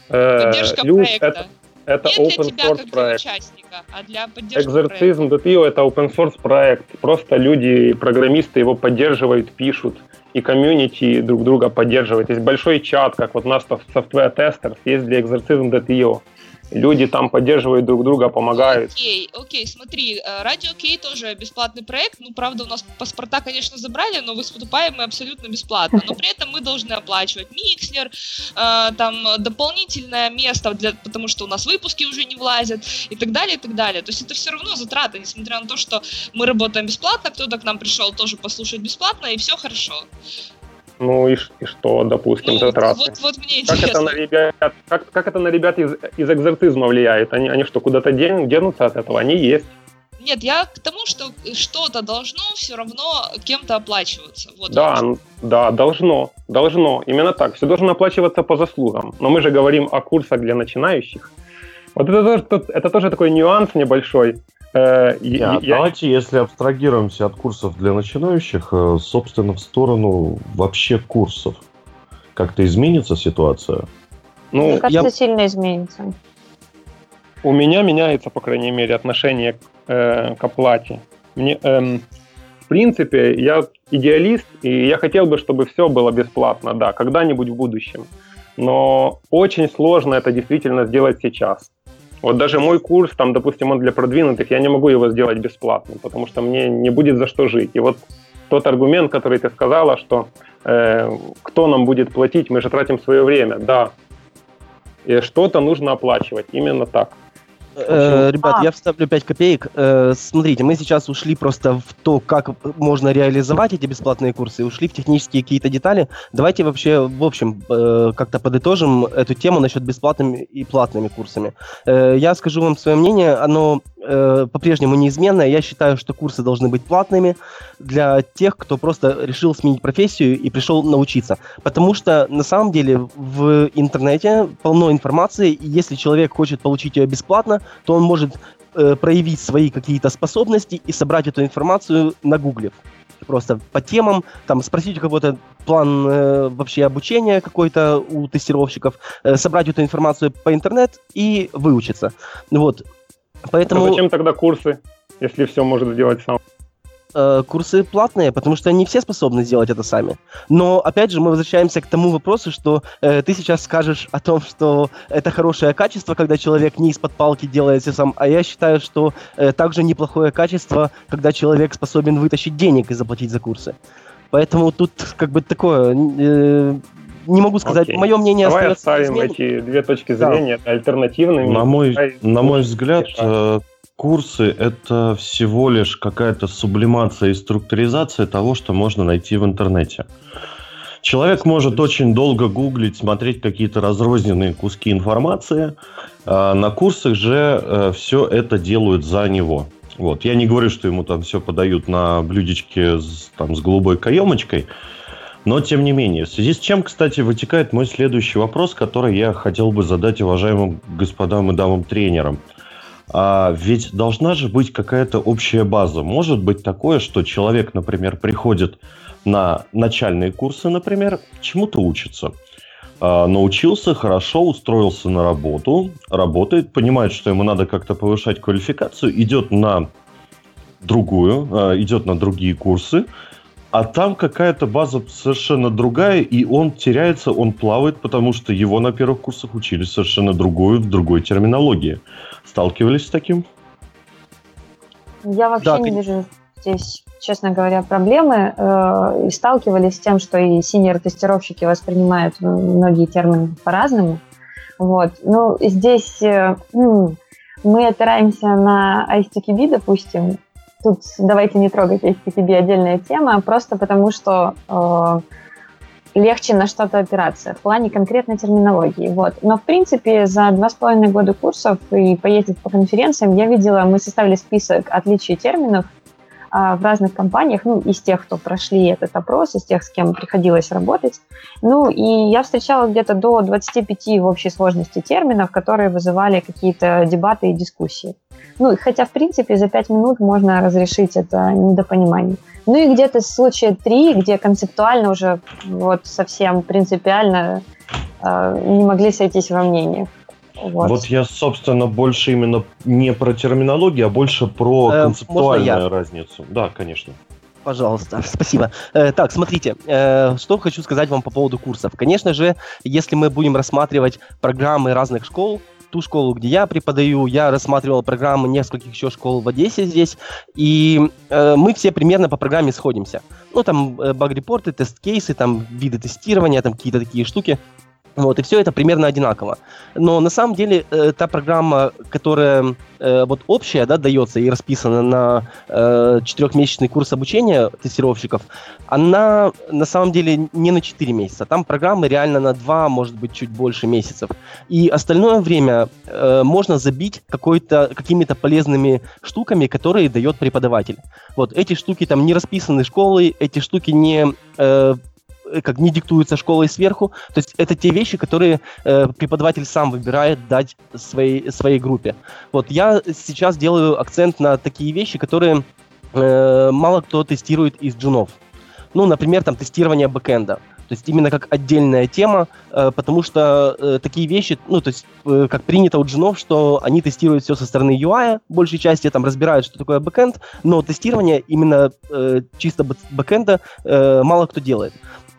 Э, Поддержка Люд, проекта. это, это Не для open тебя source как для проект. участника, а для поддержки. Exorcism.io это open source проект. Просто люди, программисты его поддерживают, пишут. И комьюнити друг друга поддерживает. Есть большой чат, как вот у нас в Software Testers, есть для Exorcism.io. Люди там поддерживают друг друга, помогают. Окей, окей, смотри, э, Радио Кей тоже бесплатный проект. Ну, правда, у нас паспорта, конечно, забрали, но выступаем мы абсолютно бесплатно. Но при этом мы должны оплачивать миксер, э, там дополнительное место, для, потому что у нас выпуски уже не влазят и так далее, и так далее. То есть это все равно затраты, несмотря на то, что мы работаем бесплатно, кто-то к нам пришел тоже послушать бесплатно, и все хорошо. Ну и, и что, допустим, Ну, затраты. вот, вот мне Как это, на ребят, как, как это на ребят из, из экзорцизма влияет? Они, они что, куда-то ден- денутся от этого? Они есть. Нет, я к тому, что что-то должно все равно кем-то оплачиваться. Вот Да, н- да, должно, должно. Именно так. Все должно оплачиваться по заслугам. Но мы же говорим о курсах для начинающих. Вот это тоже, это тоже такой нюанс небольшой. Э, а я- Давайте, если абстрагируемся от курсов для начинающих, э, собственно, в сторону вообще курсов. Как-то изменится ситуация? ну, Мне кажется, я- сильно изменится. у меня меняется, по крайней мере, отношение к, э, к оплате. Мне, эм, в принципе, я идеалист, и я хотел бы, чтобы все было бесплатно, да, когда-нибудь в будущем. Но очень сложно это действительно сделать сейчас. Вот даже мой курс, там, допустим, он для продвинутых, я не могу его сделать бесплатным, потому что мне не будет за что жить. И вот тот аргумент, который ты сказала, что э, кто нам будет платить, мы же тратим свое время, да. И что-то нужно оплачивать, именно так. Э, ребят, А. я вставлю 5 копеек. Э, смотрите, мы сейчас ушли просто в то, как можно реализовать эти бесплатные курсы, ушли в технические какие-то детали. Давайте вообще, в общем, э, как-то подытожим эту тему насчет бесплатными и платными курсами. Э, я скажу вам свое мнение, оно э, по-прежнему неизменное. Я считаю, что курсы должны быть платными для тех, кто просто решил сменить профессию и пришел научиться. Потому что на самом деле в интернете полно информации, и если человек хочет получить ее бесплатно, то он может э, проявить свои какие-то способности и собрать эту информацию на гугле. Просто по темам, там спросить у кого-то план э, вообще обучения какой-то у тестировщиков, э, собрать эту информацию по интернет и выучиться. Вот. Поэтому А зачем тогда курсы, если все может сделать сам? э, курсы платные, потому что не все способны сделать это сами. Но опять же мы возвращаемся к тому вопросу, что э, ты сейчас скажешь о том, что это хорошее качество, когда человек не из-под палки делает все сам, а я считаю, что э, также неплохое качество, когда человек способен вытащить денег и заплатить за курсы. Поэтому тут как бы такое, э, не могу сказать, Окей. мое мнение Давай остается оставим эти две точки Да. зрения альтернативными. На мой, на мой взгляд, э, курсы — это всего лишь какая-то сублимация и структуризация того, что можно найти в интернете. Человек может очень долго гуглить, смотреть какие-то разрозненные куски информации. а на курсах же все это делают за него. Вот. Я не говорю, что ему там все подают на блюдечке с, там, с голубой каемочкой, но тем не менее. В связи с чем, кстати, вытекает мой следующий вопрос, который я хотел бы задать уважаемым господам и дамам тренерам. А ведь должна же быть какая-то общая база. Может быть такое, что человек, например, приходит на начальные курсы, например, чему-то учится. А, научился, хорошо, устроился на работу, работает, понимает, что ему надо как-то повышать квалификацию, идет на другую, а, идет на другие курсы, а там какая-то база совершенно другая, и он теряется, он плавает, потому что его на первых курсах учили совершенно другую, в другой терминологии. Сталкивались с таким? Я вообще Да, не кон- вижу здесь, честно говоря, проблемы. э, И сталкивались с тем, что и синьор-тестировщики воспринимают многие термины по-разному. Вот. Ну, здесь э, мы опираемся на ISTQB, допустим. Тут давайте не трогать ISTQB, отдельная тема, просто потому что э, легче на что-то опираться в плане конкретной терминологии. Вот. Но, в принципе, за два с половиной года курсов и поездить по конференциям я видела, мы составили список отличий терминов, а, в разных компаниях, ну, из тех, кто прошли этот опрос, из тех, с кем приходилось работать. Ну, и я встречала где-то до 25 в общей сложности терминов, которые вызывали какие-то дебаты и дискуссии. Ну, хотя, в принципе, за 5 минут можно разрешить это недопонимание. Ну и где-то случая 3, где концептуально уже вот совсем принципиально э, не могли сойтись во мнениях. Вот. вот я, собственно, больше именно не про терминологию, а больше про э, концептуальную разницу. Да, конечно. Пожалуйста, спасибо. Э, так, смотрите, э, что хочу сказать вам по поводу курсов. Конечно же, если мы будем рассматривать программы разных школ, ту школу, где я преподаю, я рассматривал программы нескольких еще школ в Одессе здесь, и э, мы все примерно по программе сходимся. Ну, там э, баг-репорты, тест-кейсы, там виды тестирования, там какие-то такие штуки. Вот, и все это примерно одинаково. Но на самом деле э, та программа, которая э, вот общая, да, дается и расписана на э, четырехмесячный курс обучения тестировщиков, она на самом деле не на 4 месяца. Там программы реально на 2, может быть, чуть больше месяцев. И остальное время э, можно забить какой-то, какими-то полезными штуками, которые дает преподаватель. Вот эти штуки там не расписаны школой, эти штуки не э, как не диктуются школой сверху. То есть это те вещи, которые э, преподаватель сам выбирает дать своей, своей группе. Вот я сейчас делаю акцент на такие вещи, которые э, мало кто тестирует из джунов. Ну, например, там тестирование бэкэнда. То есть именно как отдельная тема, э, потому что э, такие вещи, ну, то есть э, как принято у джунов, что они тестируют все со стороны UI, большей части там разбирают, что такое бэкэнд, но тестирование именно э, чисто бэкэнда э, мало кто делает.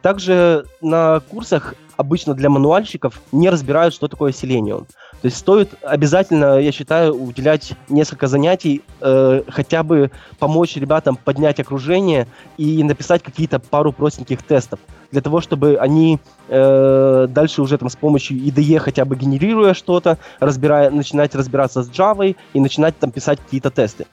Также на курсах обычно для мануальщиков не разбирают, что такое Selenium. То есть стоит обязательно, я считаю, уделять несколько занятий, э, хотя бы помочь ребятам поднять окружение и написать какие-то пару простеньких тестов, для того, чтобы они э, дальше уже там с помощью IDE хотя бы генерируя что-то, разбирая, начинать разбираться с Java и начинать там писать какие-то тесты.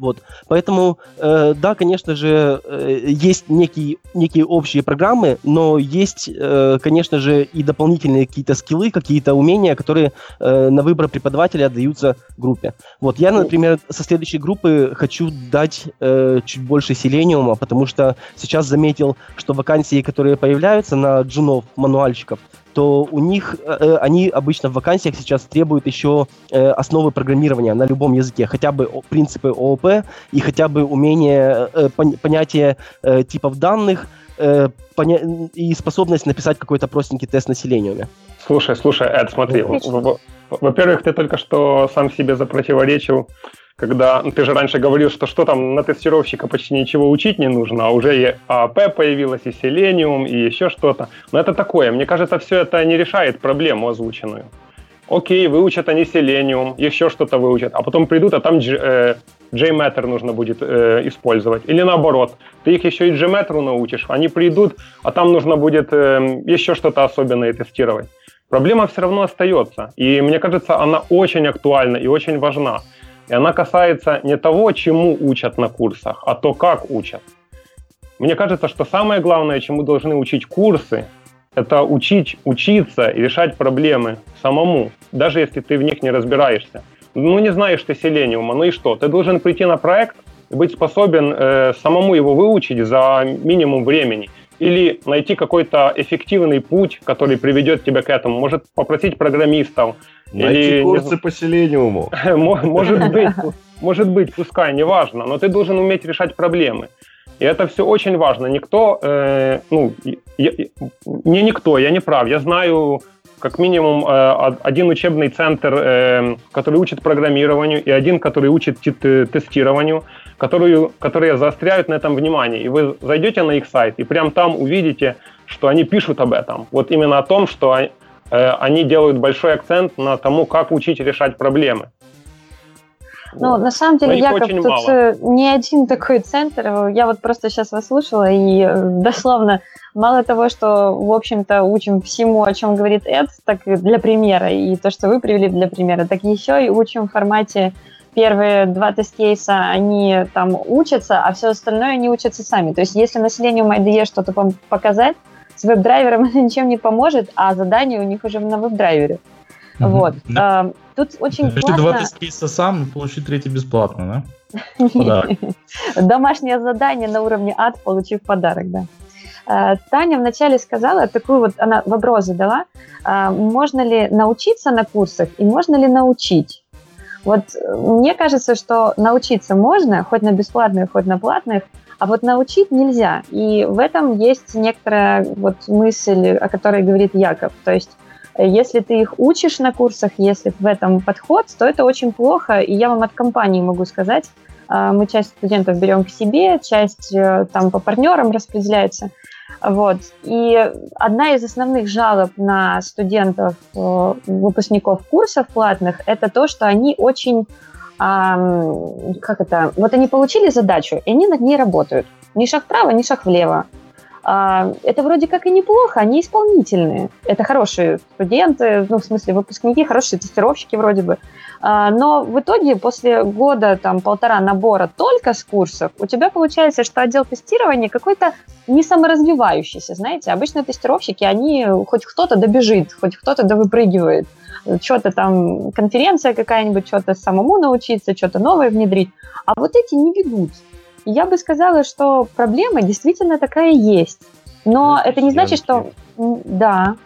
Вот. Поэтому, э, да, конечно же, э, есть некие, некие общие программы, но есть, э, конечно же, и дополнительные какие-то скиллы, какие-то умения, которые э, на выбор преподавателя отдаются группе. Вот. Я, например, со следующей группы хочу дать э, чуть больше селениума, потому что сейчас заметил, что вакансии, которые появляются на джунов, мануальщиков, то у них, э, э, они обычно в вакансиях сейчас требуют еще э, основы программирования на любом языке, хотя бы принципы ООП и хотя бы умение, э, пон, понятие э, типов данных э, поня- и способность написать какой-то простенький тест населению. Слушай, слушай, Эд, смотри, во-первых, ты только что сам себе запротиворечил когда ты же раньше говорил, что что там на тестировщика почти ничего учить не нужно, а уже и АП появилось, и Selenium, и еще что-то. Но это такое. Мне кажется, все это не решает проблему озвученную. Окей, выучат они Selenium, еще что-то выучат, а потом придут, а там э, JMeter нужно будет э, использовать. Или наоборот, ты их еще и JMeter научишь, они придут, а там нужно будет э, еще что-то особенное тестировать. Проблема все равно остается. И мне кажется, она очень актуальна и очень важна. И она касается не того, чему учат на курсах, а то, как учат. Мне кажется, что самое главное, чему должны учить курсы, это учить, учиться и решать проблемы самому, даже если ты в них не разбираешься. Ну, не знаешь ты селениума, ну и что? Ты должен прийти на проект и быть способен э, самому его выучить за минимум времени. Или найти какой-то эффективный путь, который приведет тебя к этому. Может попросить программистов, Найти Или, курсы по селениуму. Может быть, может быть, пускай, неважно, но ты должен уметь решать проблемы. И это все очень важно. Никто, э, ну, я, не никто, я не прав. Я знаю как минимум э, один учебный центр, э, который учит программированию, и один, который учит тестированию, которые, которые заостряют на этом внимание. И вы зайдете на их сайт, и прям там увидите, что они пишут об этом. Вот именно о том, что Э, они делают большой акцент на тому, как учить решать проблемы. Ну, на самом деле, Яков, тут мало. Э, не один такой центр. Я вот просто сейчас вас слушала, и э, дословно, мало того, что, в общем-то, учим всему, о чем говорит Эд, так для примера, и то, что вы привели для примера, так еще и учим в формате первые два тест-кейса, они там учатся, а все остальное они учатся сами. То есть, если населению IDE что-то показать, с веб-драйвером это ничем не поможет, а задание у них уже на веб-драйвере. Mm-hmm. Вот. Да. Тут очень классно... два тест-кейса сам получи третий бесплатно, да? Домашнее задание на уровне ад, получив подарок, да. Э, Таня вначале сказала, такую вот, она вопрос задала, а, можно ли научиться на курсах и можно ли научить? Вот э, мне кажется, что научиться можно, хоть на бесплатных, хоть на платных, а вот научить нельзя. И в этом есть некоторая вот мысль, о которой говорит Яков. То есть э, если ты их учишь на курсах, если в этом подход, то это очень плохо. И я вам от компании могу сказать, а, мы часть студентов берем к себе, часть э, там по партнерам распределяется. Вот. И одна из основных жалоб на студентов, э, выпускников курсов платных, это то, что они очень, как это, вот они получили задачу, и они над ней работают. Ни шаг вправо, ни шаг влево. А, это вроде как и неплохо, они исполнительные. Это хорошие студенты, ну, в смысле, выпускники, хорошие тестировщики вроде бы. Но в итоге после года, там, полтора набора только с курсов, у тебя получается, что отдел тестирования какой-то не саморазвивающийся, знаете. Обычно тестировщики, они, хоть кто-то добежит, хоть кто-то довыпрыгивает, что-то там, конференция какая-нибудь, что-то самому научиться, что-то новое внедрить. А вот эти не ведут. Я бы сказала, что проблема действительно такая есть. Но ну, это не значит, что... Да,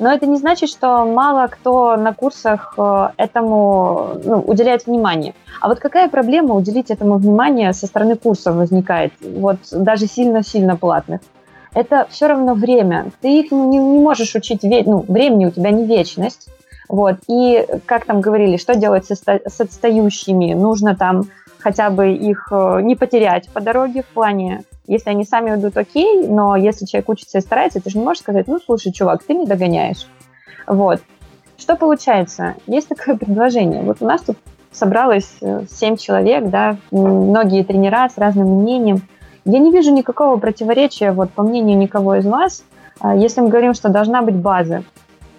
но это не значит, что мало кто на курсах э, этому ну, уделяет внимание. А вот какая проблема уделить этому внимание со стороны курсов возникает, вот даже сильно-сильно платных? Это все равно время. Ты их не, не можешь учить, ну, времени у тебя не вечность. Вот. И, как там говорили, что делать с, с отстающими? Нужно там хотя бы их э, не потерять по дороге в плане если они сами идут, окей, но если человек учится и старается, ты же не можешь сказать, ну, слушай, чувак, ты не догоняешь. Вот. Что получается? Есть такое предложение. Вот у нас тут собралось 7 э, человек, да, многие тренера с разным мнением. Я не вижу никакого противоречия, вот по мнению никого из вас, а, если мы говорим, что должна быть база.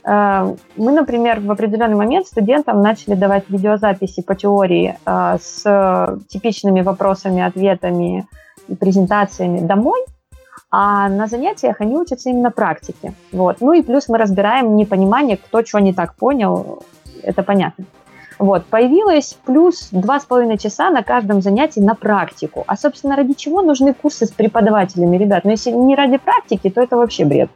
А, мы, например, в определенный момент студентам начали давать видеозаписи по теории а, с типичными вопросами, ответами, и презентациями домой, а на занятиях они учатся именно практике. Вот. Ну и плюс мы разбираем непонимание, кто что не так понял, это понятно. Вот, появилось плюс два с половиной часа на каждом занятии на практику. А, собственно, ради чего нужны курсы с преподавателями, ребят? Ну, если не ради практики, то это вообще бред.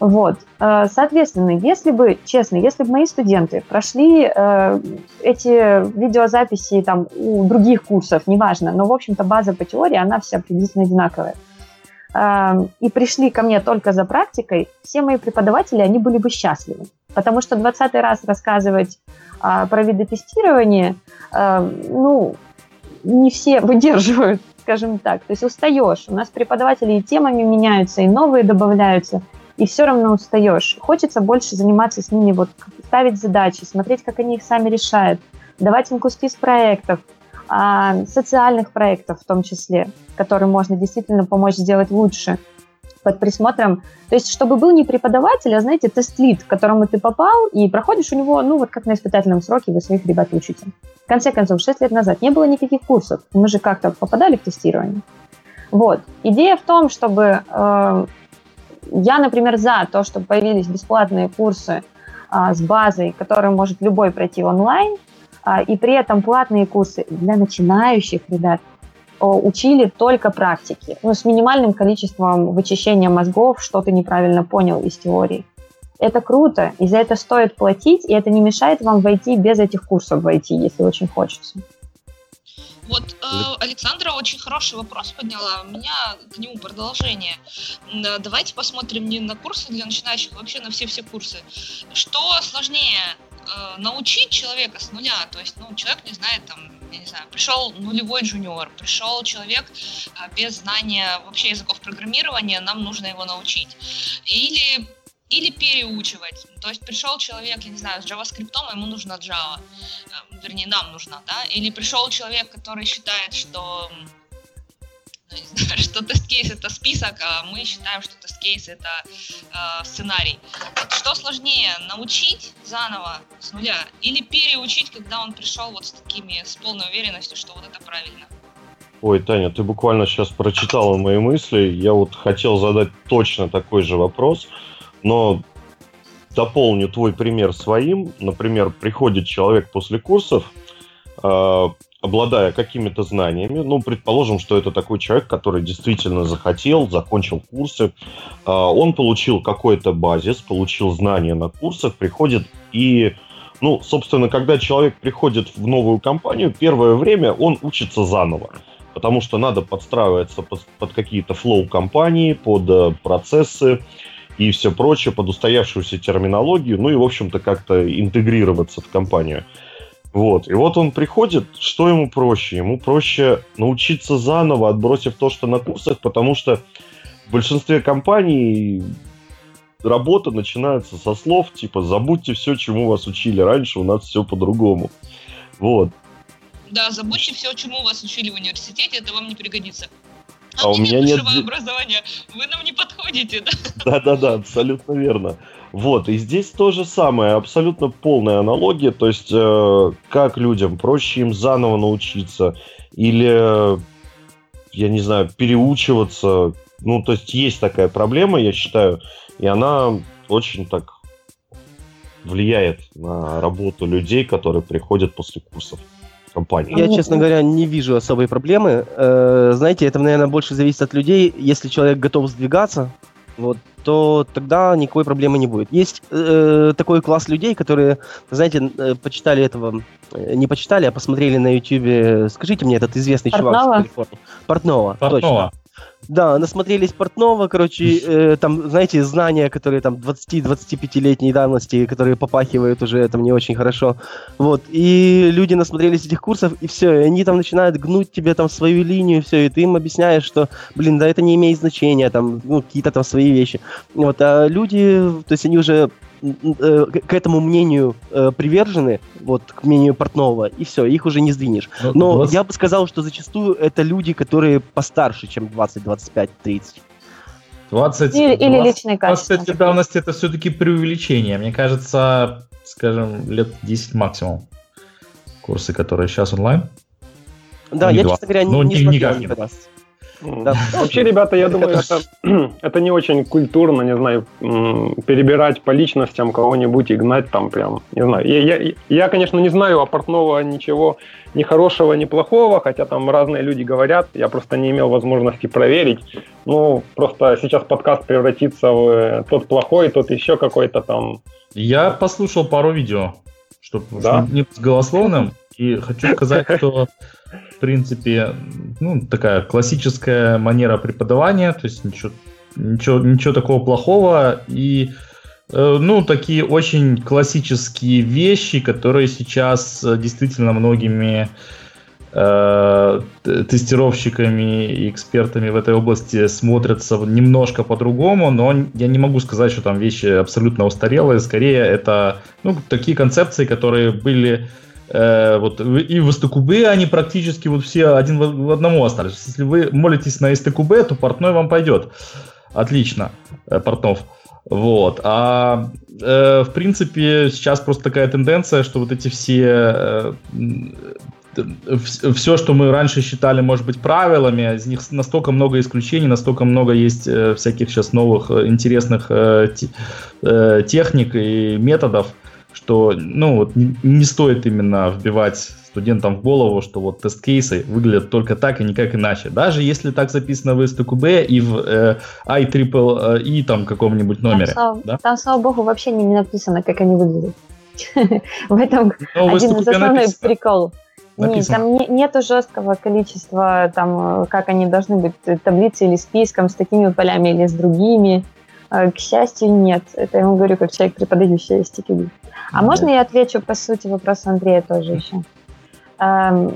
Вот. Э, соответственно, если бы, честно, если бы мои студенты прошли э, эти видеозаписи там, у других курсов, неважно, но, в общем-то, база по теории, она вся приблизительно одинаковая, э, и пришли ко мне только за практикой, все мои преподаватели, они были бы счастливы. Потому что 20 раз рассказывать э, про виды тестирования, э, ну, не все выдерживают, скажем так. То есть устаешь. У нас преподаватели и темами меняются, и новые добавляются – и все равно устаешь. Хочется больше заниматься с ними, вот ставить задачи, смотреть, как они их сами решают, давать им куски с проектов, а, социальных проектов в том числе, которые можно действительно помочь сделать лучше под присмотром. То есть, чтобы был не преподаватель, а, знаете, тест-лид, к которому ты попал, и проходишь у него, ну, вот как на испытательном сроке вы своих ребят учите. В конце концов, 6 лет назад не было никаких курсов. Мы же как-то попадали в тестирование. Вот. Идея в том, чтобы э, я, например, за то, чтобы появились бесплатные курсы а, с базой, которые может любой пройти онлайн, а, и при этом платные курсы для начинающих ребят учили только практики, ну, с минимальным количеством вычищения мозгов, что ты неправильно понял из теории. Это круто, и за это стоит платить, и это не мешает вам войти без этих курсов войти, если очень хочется. Вот э, Александра очень хороший вопрос подняла. У меня к нему продолжение. Э, давайте посмотрим не на курсы для начинающих, а вообще на все-все курсы. Что сложнее, э, научить человека с нуля, то есть, ну, человек не знает, там, я не знаю, пришел нулевой джуниор, пришел человек э, без знания вообще языков программирования, нам нужно его научить. Или или переучивать. То есть пришел человек, я не знаю, с JavaScript, ему нужна Java, э, вернее, нам нужна, да, или пришел человек, который считает, что ну, что тест-кейс это список, а мы считаем, что тест-кейс это э, сценарий. Вот что сложнее, научить заново с нуля или переучить, когда он пришел вот с такими, с полной уверенностью, что вот это правильно? Ой, Таня, ты буквально сейчас прочитала мои мысли. Я вот хотел задать точно такой же вопрос но дополню твой пример своим. Например, приходит человек после курсов, э, обладая какими-то знаниями, ну, предположим, что это такой человек, который действительно захотел, закончил курсы, э, он получил какой-то базис, получил знания на курсах, приходит и ну, собственно, когда человек приходит в новую компанию, первое время он учится заново. Потому что надо подстраиваться под, под какие-то флоу компании, под э, процессы и все прочее, под устоявшуюся терминологию, ну и, в общем-то, как-то интегрироваться в компанию. Вот. И вот он приходит, что ему проще? Ему проще научиться заново, отбросив то, что на курсах, потому что в большинстве компаний работа начинается со слов типа «забудьте все, чему вас учили раньше, у нас все по-другому». Вот. Да, забудьте все, чему вас учили в университете, это вам не пригодится. А, у меня нет образования, вы нам не подходите, да? Да-да-да, абсолютно верно. Вот, и здесь то же самое, абсолютно полная аналогия, то есть э, как людям, проще им заново научиться или, я не знаю, переучиваться, ну, то есть есть такая проблема, я считаю, и она очень так влияет на работу людей, которые приходят после курсов компании. Я, честно говоря, не вижу особой проблемы. Э, знаете, это, наверное, больше зависит от людей. Если человек готов сдвигаться, вот, то тогда никакой проблемы не будет. Есть э, такой класс людей, которые, знаете, э, почитали этого, э, не почитали, а посмотрели на YouTube, скажите мне, этот известный Портнова? чувак с Калифорнии. Портнова, Портнова. точно. Да, насмотрелись портного, короче, э, там, знаете, знания, которые там 20-25-летней давности, которые попахивают уже это мне очень хорошо. Вот, и люди насмотрелись этих курсов, и все, и они там начинают гнуть тебе там свою линию, все, и ты им объясняешь, что, блин, да это не имеет значения, там, ну, какие-то там свои вещи. Вот, а люди, то есть они уже Э, к этому мнению э, привержены, вот к мнению портного, и все, их уже не сдвинешь. Ну, Но 20... я бы сказал, что зачастую это люди, которые постарше, чем 20, 25, 30. 20, или, 20, или личные качества. 20 лет давности это все-таки преувеличение. Мне кажется, скажем, лет 10 максимум. Курсы, которые сейчас онлайн. Да, ну, я, 20. честно говоря, не, не смотрел никак никогда. Да. Вообще, ребята, я думаю, это, это не очень культурно, не знаю, перебирать по личностям кого-нибудь и гнать там прям, не знаю. Я, я, я, конечно, не знаю о портного ничего ни хорошего, ни плохого, хотя там разные люди говорят, я просто не имел возможности проверить. Ну, просто сейчас подкаст превратится в тот плохой, тот еще какой-то там. Я послушал пару видео, чтобы да? не с голословным, и хочу сказать, что принципе, ну, такая классическая манера преподавания, то есть ничего, ничего, ничего такого плохого. И, э, ну, такие очень классические вещи, которые сейчас э, действительно многими э, тестировщиками и экспертами в этой области смотрятся немножко по-другому, но я не могу сказать, что там вещи абсолютно устарелые. Скорее, это ну, такие концепции, которые были Э, вот, и в СТКБ они практически вот все один в, в одному остались. Если вы молитесь на СТКБ, то портной вам пойдет. Отлично, э, портнов. Вот. А э, в принципе сейчас просто такая тенденция, что вот эти все э, все, что мы раньше считали, может быть, правилами, из них настолько много исключений, настолько много есть э, всяких сейчас новых э, интересных э, э, техник и методов, что ну, вот не, не стоит именно вбивать студентам в голову, что вот тест-кейсы выглядят только так и никак иначе. Даже если так записано в СТКБ и в э, IEEE там каком-нибудь номере. Там, слава, да? там, слава богу, вообще не написано, как они выглядят. В этом один из основных приколов. Нет, там не, нету жесткого количества, там, как они должны быть, э, таблицы или списком с такими полями или с другими. Э, к счастью, нет. Это я вам говорю, как человек, преподающий STQB. А да. можно я отвечу по сути вопроса Андрея тоже еще? Эм,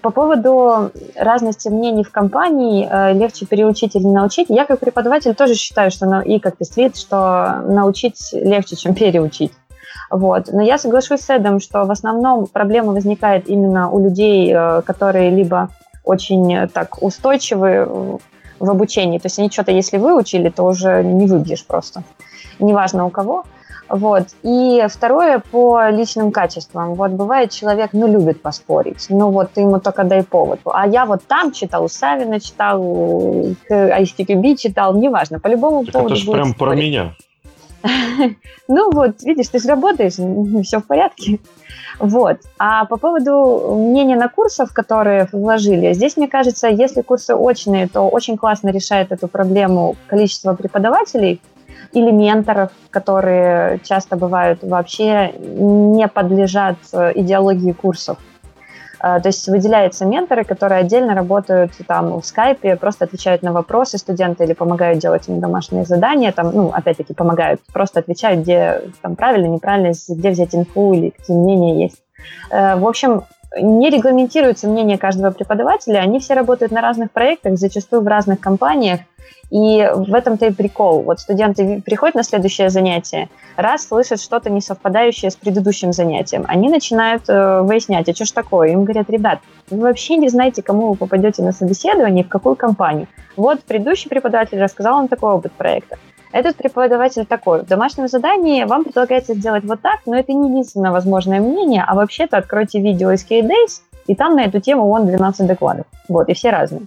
по поводу разности мнений в компании, э, легче переучить или научить, я как преподаватель тоже считаю, что и как тест что научить легче, чем переучить. Вот. Но я соглашусь с Эдом, что в основном проблема возникает именно у людей, э, которые либо очень так устойчивы в обучении, то есть они что-то, если выучили, то уже не выбьешь просто, неважно у кого. Вот. И второе по личным качествам. Вот бывает человек, ну, любит поспорить. Ну, вот ты ему только дай повод. А я вот там читал, у Савина читал, к ISTQB читал, неважно, по любому так поводу это же прям спорить. про меня. Ну вот, видишь, ты же работаешь, все в порядке. Вот. А по поводу мнения на курсов, которые вложили, здесь, мне кажется, если курсы очные, то очень классно решает эту проблему количество преподавателей или менторов, которые часто бывают вообще не подлежат идеологии курсов. А, то есть выделяются менторы, которые отдельно работают там в скайпе, просто отвечают на вопросы студента или помогают делать им домашние задания, там, ну, опять-таки, помогают, просто отвечают, где там правильно, неправильно, где взять инфу или какие мнения есть. Э, в общем, не регламентируется мнение каждого преподавателя, они все работают на разных проектах, зачастую в разных компаниях, и в этом-то и прикол. Вот студенты приходят на следующее занятие, раз слышат что-то не совпадающее с предыдущим занятием, они начинают э, выяснять, а что ж такое? Им говорят, ребят, вы вообще не знаете, кому вы попадете на собеседование, в какую компанию. Вот предыдущий преподаватель рассказал вам такой опыт проекта. Этот преподаватель такой. В домашнем задании вам предлагается сделать вот так, но это не единственное возможное мнение, а вообще-то откройте видео из K-Days, и там на эту тему вон 12 докладов. Вот, и все разные.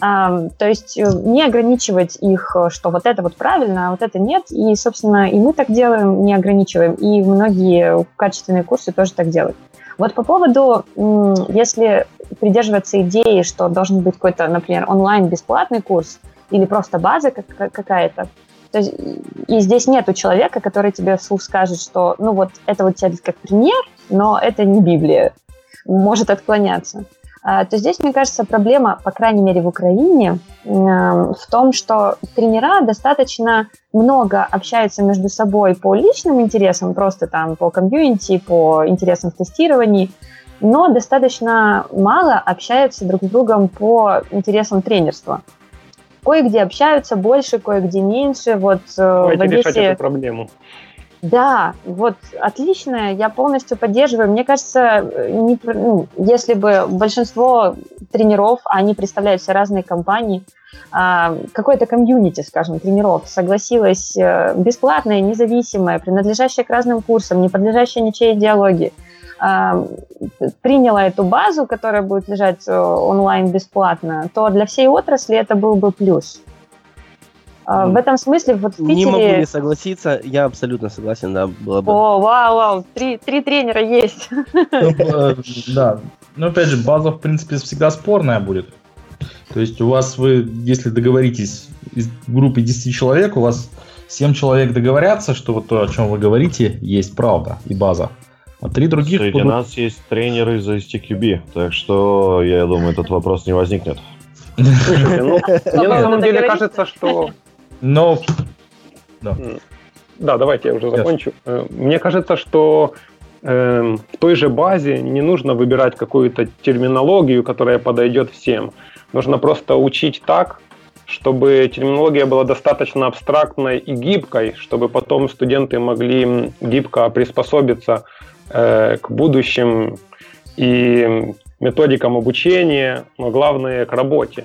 То есть э, не ограничивать их, э, что вот это вот правильно, а вот это нет. И, собственно, и мы так делаем, не ограничиваем. И многие качественные курсы тоже так делают. Вот по поводу, если придерживаться идеи, что должен быть какой-то, например, онлайн бесплатный курс или просто база какая-то, то есть, и здесь нету человека, который тебе вслух скажет, что ну вот это вот тебе как пример, но это не Библия, может отклоняться. А, то здесь, мне кажется, проблема, по крайней мере, в Украине, в том, что тренера достаточно много общаются между собой по личным интересам, просто там по комьюнити, по интересам в тестировании, но достаточно мало общаются друг с другом по интересам тренерства. Кое-где общаются больше, кое-где меньше. Вот э, Давайте в Одессе... решать эту проблему. Да, вот отлично, я полностью поддерживаю. Мне кажется, не, ну, если бы большинство тренеров, они представляют все разные компании, а, какое-то комьюнити, скажем, тренеров согласилось э, бесплатное, независимое, принадлежащее к разным курсам, не подлежащее ничьей идеологии, а, приняла эту базу, которая будет лежать э, онлайн бесплатно, то для всей отрасли это был бы плюс. А, в этом смысле вот в Питере... Не могу не согласиться, я абсолютно согласен, да, было бы. О, вау, вау, три, три тренера есть. Ну, э, да, но опять же, база, в принципе, всегда спорная будет. То есть у вас вы, если договоритесь из группы 10 человек, у вас 7 человек договорятся, что вот то, о чем вы говорите, есть правда и база. А три других... Среди будут... нас есть тренеры из STQB, так что, я думаю, этот вопрос не возникнет. Ну, мне на самом деле кажется, что но... Да. да, давайте я уже закончу. Yes. Э, мне кажется, что э, в той же базе не нужно выбирать какую-то терминологию, которая подойдет всем. Нужно просто учить так, чтобы терминология была достаточно абстрактной и гибкой, чтобы потом студенты могли гибко приспособиться э, к будущим и методикам обучения, но главное к работе.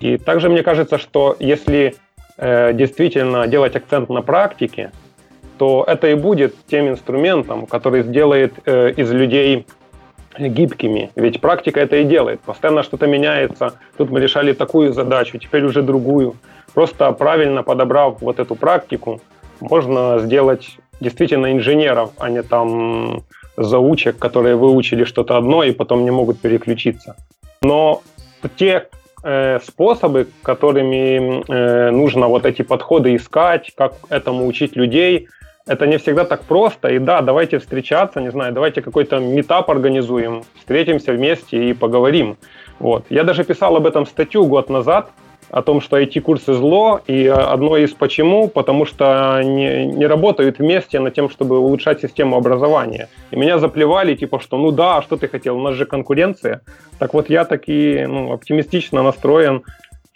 И также мне кажется, что если Э, действительно делать акцент на практике, то это и будет тем инструментом, который сделает э, из людей гибкими. Ведь практика это и делает. Постоянно что-то меняется. Тут мы решали такую задачу, теперь уже другую. Просто правильно подобрав вот эту практику, можно сделать действительно инженеров, а не там заучек, которые выучили что-то одно и потом не могут переключиться. Но те Э, способы, которыми э, нужно вот эти подходы искать, как этому учить людей. Это не всегда так просто. И да, давайте встречаться, не знаю, давайте какой-то метап организуем, встретимся вместе и поговорим. Вот. Я даже писал об этом статью год назад, о том, что IT-курсы зло, и одно из почему, потому что не, не работают вместе над тем, чтобы улучшать систему образования. И меня заплевали, типа, что ну да, а что ты хотел, у нас же конкуренция. Так вот я таки ну, оптимистично настроен,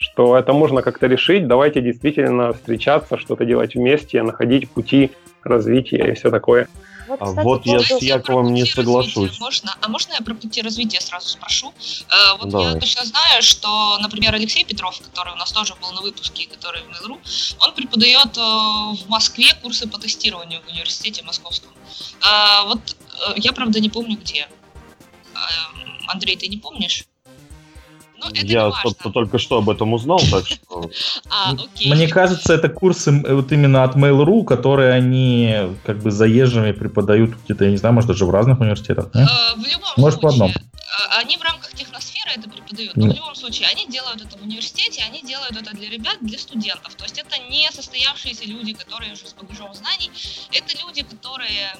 что это можно как-то решить, давайте действительно встречаться, что-то делать вместе, находить пути развития и все такое. Вот, а кстати, вот я с Яковом не соглашусь. Можно, а можно я про пути развития сразу спрошу? Э, вот Давай. я точно знаю, что, например, Алексей Петров, который у нас тоже был на выпуске, который в Mail.ru, он преподает э, в Москве курсы по тестированию в университете московском. Э, вот э, я, правда, не помню где. Э, Андрей, ты не помнишь? Ну, это я, не важно. собственно, только что об этом узнал, так что... А, окей. Мне кажется, это курсы м, вот именно от Mail.ru, которые они как бы заезжими преподают где-то, я не знаю, может даже в разных университетах. Э, В любом Может, по случае, одному. э, они в рамках техносферы это преподают, но в любом случае они делают это в университете, они делают это для ребят, для студентов. То есть это не состоявшиеся люди, которые уже с багажом знаний, это люди, которые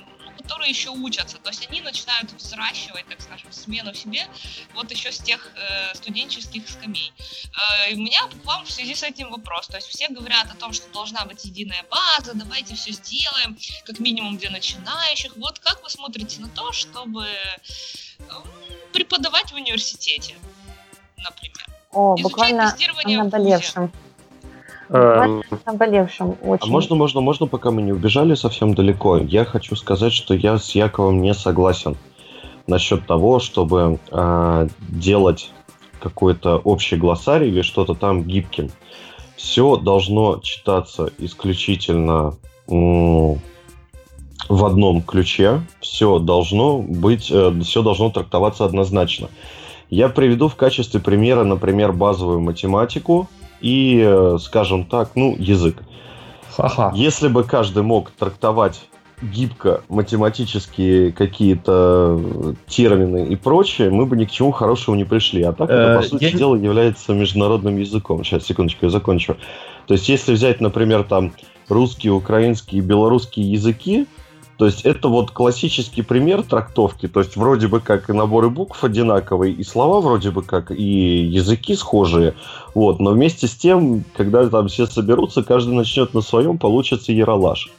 которые еще учатся, то есть они начинают взращивать, так скажем, смену в себе вот еще с тех э, студенческих скамей. Э, и у меня к вам в связи с этим вопрос, то есть все говорят о том, что должна быть единая база, давайте все сделаем, как минимум для начинающих. Вот как вы смотрите на то, чтобы м, преподавать в университете, например? О, Изучать буквально о тестирование Эм, Наболевшем А очень. можно, можно, можно, пока мы не убежали совсем далеко, я хочу сказать, что я с Яковом не согласен насчет того, чтобы а, делать какой-то общий глоссарий или что-то там гибким. Все должно читаться исключительно м, в одном ключе. Все должно быть, все должно трактоваться однозначно. Я приведу в качестве примера, например, базовую математику и, э, скажем так, ну, язык. Ха-ха. Если бы каждый мог трактовать гибко математические какие-то э, термины и прочее, мы бы ни к чему хорошему не пришли. А так это, Э, по сути я дела, является международным языком. Сейчас, секундочку, я закончу. То есть, если взять, например, там русский, украинский и белорусские языки, то есть это вот классический пример трактовки. То есть вроде бы как и наборы букв одинаковые, и слова вроде бы как, и языки схожие. Вот, но вместе с тем, когда там все соберутся, каждый начнет на своем, получится яролаж.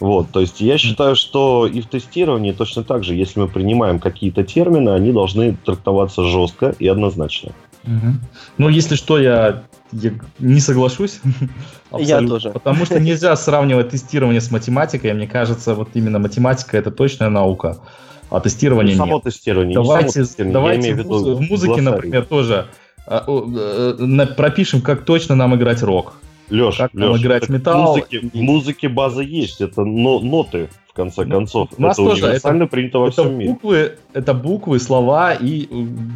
Вот, то есть я считаю, что и в тестировании точно так же, если мы принимаем какие-то термины, они должны трактоваться жестко и однозначно. Мгм. Ну, если что, я, я не соглашусь. Я тоже. Потому что нельзя сравнивать тестирование с математикой. Мне кажется, вот именно математика это точная наука, а тестирование Ну, само нет. тестирование, не само Давайте, тестирование, я давайте имею в в, муз- виду в музыке, глоссарий. например, тоже а, э, пропишем, как точно нам играть рок. Леш, как нам Леш, играть так металл. В музыке, в музыке база есть, это но- ноты, в конце Ну, концов. у нас это тоже, универсально принято во Это всем мире. буквы, это буквы, слова и э,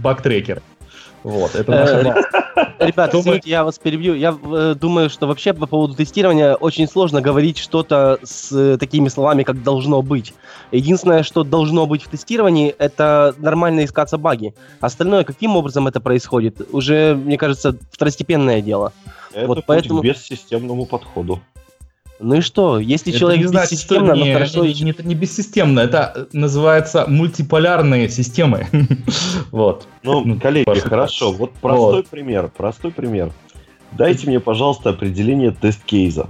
бактрекер. Вот, это Э, наша база. Ребят, извините, я вас перебью. Я э, думаю, что вообще по поводу тестирования очень сложно говорить что-то с э, такими словами, как должно быть. Единственное, что должно быть в тестировании, это нормально искаться баги. Остальное, каким образом это происходит, уже, мне кажется, второстепенное дело. Это вот путь поэтому- к бессистемному подходу. Ну и что, если Это человек не значит, что бессистемно, не, но хорошо не, не- это не бессистемно, это э, называется мультиполярные системы. Вот. Ну, Ну, коллеги, хорошо, вот простой пример, простой пример. Дайте мне, пожалуйста, определение тест-кейза.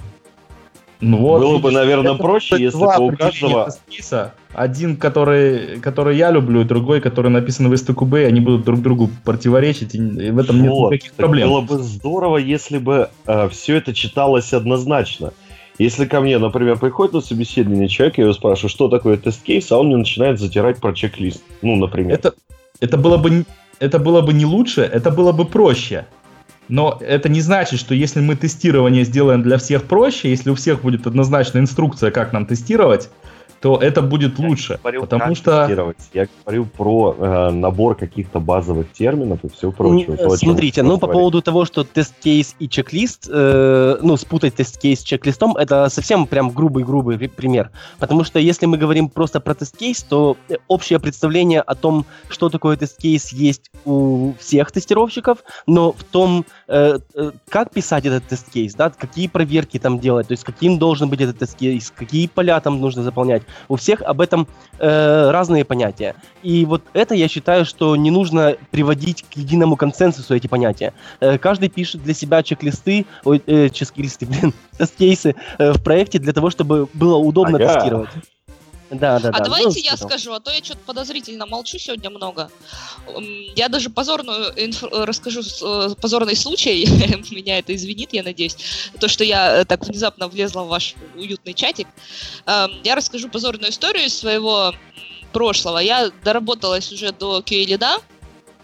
Ну вот, Было бы, наверное, это проще, если бы у каждого... тест-кейса. Один, который, который я люблю, и другой, который написан в STQB, они будут друг другу противоречить, и в этом нет Вот, никаких так проблем. Было бы здорово, если бы все это читалось однозначно. Если ко мне, например, приходит на собеседование человек, я его спрашиваю, что такое тест-кейс, а он мне начинает затирать про чек-лист. Ну, например. Это, это, было бы, это было бы не лучше, это было бы проще. Но это не значит, что если мы тестирование сделаем для всех проще, если у всех будет однозначная инструкция, как нам тестировать, то это будет лучше. говорил, Потому что. Я говорю про э, набор каких-то базовых терминов и все прочее. э, То, Смотрите, ну по поводу того, что тест-кейс и чек-лист, э, ну спутать тест-кейс с чек-листом, это совсем прям грубый-грубый ри- пример. Потому что если мы говорим просто про тест-кейс, то э, общее представление о том, что такое тест-кейс, есть у всех тестировщиков, но в том, э, э, как писать этот тест-кейс, да, какие проверки там делать, то есть каким должен быть этот тест-кейс, какие поля там нужно заполнять, у всех об этом э, разные понятия. И вот это я считаю, что не нужно приводить к единому консенсусу эти понятия. Э, каждый пишет для себя чек-листы, ой, э, чек-листы, блин, тест-кейсы э, в проекте для того, чтобы было удобно Ага. тестировать. Да, да, да. А давайте ну, я что там. скажу, а то я что-то подозрительно молчу сегодня много. Я даже позорную инф- э, расскажу э, позорный случай. Меня это извинит, я надеюсь. То, что я э, так внезапно влезла в ваш уютный чатик. Эм, Я расскажу позорную историю своего прошлого. Я доработалась уже до QA-лида,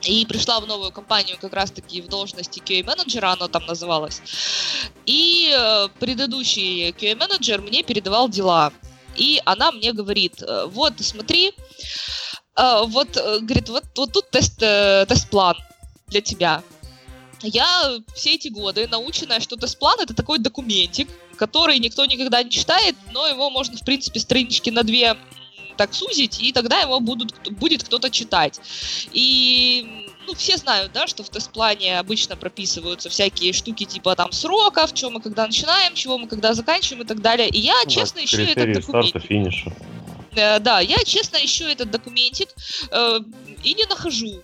и пришла в новую компанию как раз-таки в должности QA-менеджера, оно там называлось. И предыдущий QA-менеджер мне передавал дела. И она мне говорит, э, вот, смотри, э, вот, э, говорит, вот, вот тут тест, тест-план для тебя. я все эти годы наученная, что тест-план это такой документик, который никто никогда не читает, но его можно, в принципе, странички на две так сузить, и тогда его будут, будет кто-то читать. И ну, все знают, да, что в тест-плане обычно прописываются всякие штуки типа там сроков, чего мы когда начинаем, чего мы когда заканчиваем и так далее. И я, ну, честно, ищу этот документ. старта, финиша. Э, да, я, честно, ищу этот документик э, и не нахожу.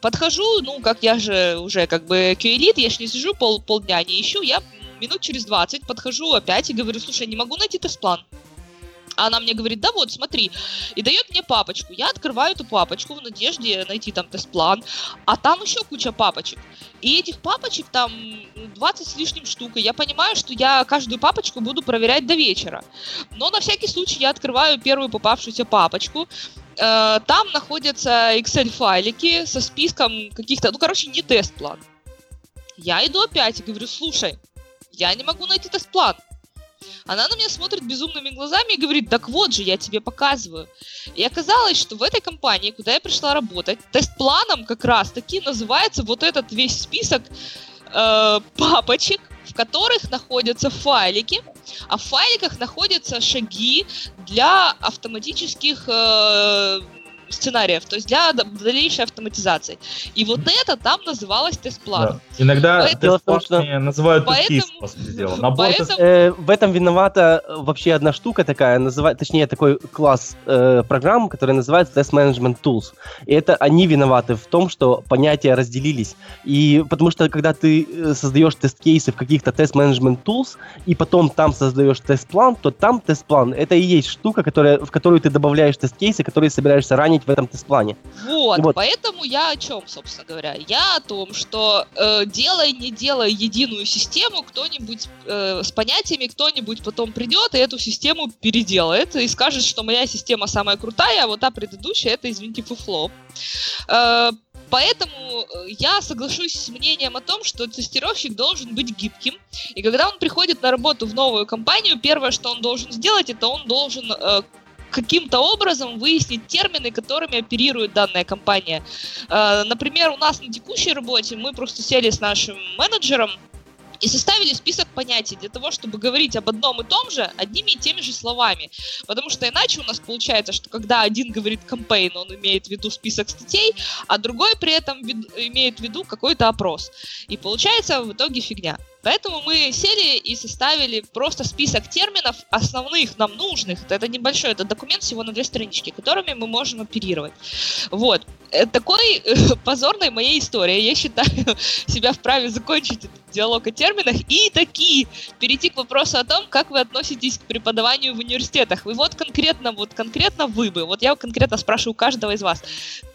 Подхожу, ну, как я же уже как бы QElite, я же не сижу пол, полдня, не ищу, я минут через 20 подхожу опять и говорю, слушай, не могу найти тест-план. Она мне говорит, да вот, смотри, и дает мне папочку. Я открываю эту папочку в надежде найти там тест-план, а там еще куча папочек. И этих папочек там 20 с лишним штук, и я понимаю, что я каждую папочку буду проверять до вечера. Но на всякий случай я открываю первую попавшуюся папочку, э, там находятся Excel-файлики со списком каких-то, ну, короче, не тест-план. Я иду опять и говорю, слушай, я не могу найти тест-план. Она на меня смотрит безумными глазами и говорит, так вот же, я тебе показываю. И оказалось, что в этой компании, куда я пришла работать, тест-планом как раз-таки называется вот этот весь список э, папочек, в которых находятся файлики, а в файликах находятся шаги для автоматических э, сценариев, то есть для дальнейшей автоматизации. И вот это там называлось тест-планом. Да. Иногда Поэтому... тест что... называют Поэтому... тест Набор Поэтому... э, в этом виновата э, вообще одна штука такая, называет, точнее такой класс э, программ, который называется Test Management Tools. И это они виноваты в том, что понятия разделились. И потому что когда ты э, создаешь тест-кейсы в каких-то Test Management Tools, и потом там создаешь тест-план, то там тест-план это и есть штука, которая, в которую ты добавляешь тест-кейсы, которые собираешься ранить в этом тест-плане. Вот, вот, поэтому я о чем, собственно говоря? Я о том, что э, делай, не делай единую систему, кто-нибудь э, с понятиями, кто-нибудь потом придет и эту систему переделает и скажет, что моя система самая крутая, а вот та предыдущая это, извините, фуфло. Э, Поэтому э, я соглашусь с мнением о том, что тестировщик должен быть гибким. И когда он приходит на работу в новую компанию, первое, что он должен сделать, это он должен э, каким-то образом выяснить термины, которыми оперирует данная компания. Э, например, у нас на текущей работе мы просто сели с нашим менеджером и составили список понятий для того, чтобы говорить об одном и том же одними и теми же словами. Потому что иначе у нас получается, что когда один говорит campaign, он имеет в виду список статей, а другой при этом имеет в виду какой-то опрос. И получается в итоге фигня. Поэтому мы сели и составили просто список терминов основных, нам нужных. Это небольшой, это документ всего на две странички, которыми мы можем оперировать. Вот. Э, такой э, позорной моей истории. Я считаю себя вправе закончить этот диалог о терминах и такие перейти к вопросу о том, как вы относитесь к преподаванию в университетах. И вот конкретно, вот конкретно вы бы, вот я конкретно спрашиваю каждого из вас,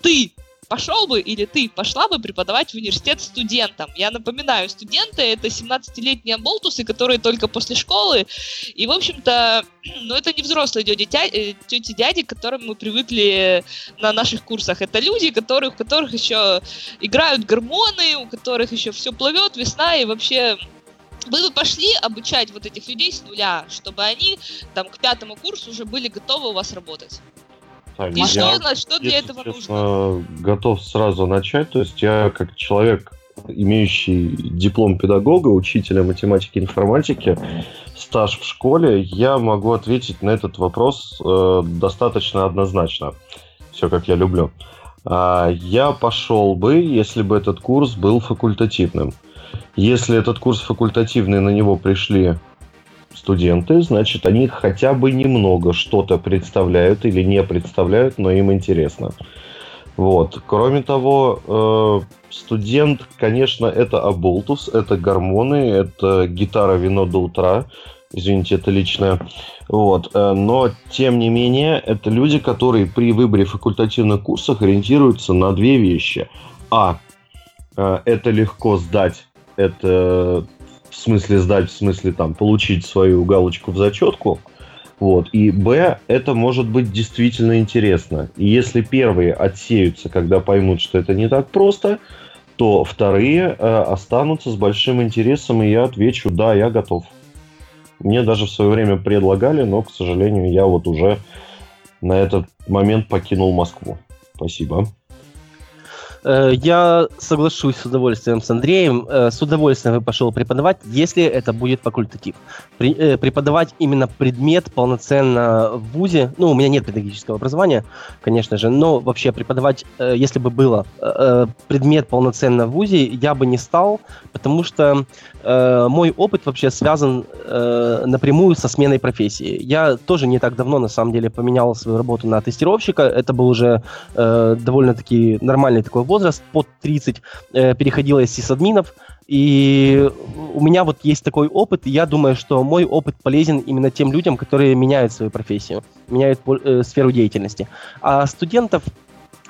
ты пошел бы или ты пошла бы преподавать в университет студентам. Я напоминаю, студенты это 17-летние болтусы, которые только после школы. И, в общем-то, ну, это не взрослые тети, э, дяди, к которым мы привыкли на наших курсах. Это люди, которых, у которых еще играют гормоны, у которых еще все плывет, весна, и вообще вы бы пошли обучать вот этих людей с нуля, чтобы они там к пятому курсу уже были готовы у вас работать. Так, И что, я, что для этого честно, нужно? Готов сразу начать. То есть я как человек, имеющий диплом педагога, учителя математики и информатики, стаж в школе, я могу ответить на этот вопрос э, достаточно однозначно. Все как я люблю. А, я пошел бы, если бы этот курс был факультативным. Если этот курс факультативный, на него пришли студенты, значит, они хотя бы немного что-то представляют или не представляют, но им интересно. Вот. Кроме того, э, студент, конечно, это аболтус, это гормоны, это гитара, вино до утра. Извините, это личное. Вот. Э, но, тем не менее, это люди, которые при выборе факультативных курсов ориентируются на две вещи. А. Э, это легко сдать. Это в смысле сдать, в смысле там получить свою галочку в зачетку. Вот. И Б, это может быть действительно интересно. И если первые отсеются, когда поймут, что это не так просто, то вторые э, останутся с большим интересом, и я отвечу, да, я готов. Мне даже в свое время предлагали, но, к сожалению, я вот уже на этот момент покинул Москву. Спасибо. Э, я соглашусь с удовольствием с Андреем. Э, с удовольствием бы пошел преподавать, если это будет факультатив. Э, преподавать именно предмет полноценно в ВУЗе. Ну, у меня нет педагогического образования, конечно же, но вообще преподавать, если бы было предмет полноценно в ВУЗе, я бы не стал, потому что мой опыт вообще связан напрямую со сменой профессии. Я тоже не так давно, на самом деле, поменял свою работу на тестировщика. Это был уже довольно-таки нормальный такой возраст, под 30, э, переходила из сисадминов, и у меня вот есть такой опыт, и я думаю, что мой опыт полезен именно тем людям, которые меняют свою профессию, меняют э, сферу деятельности. А студентов,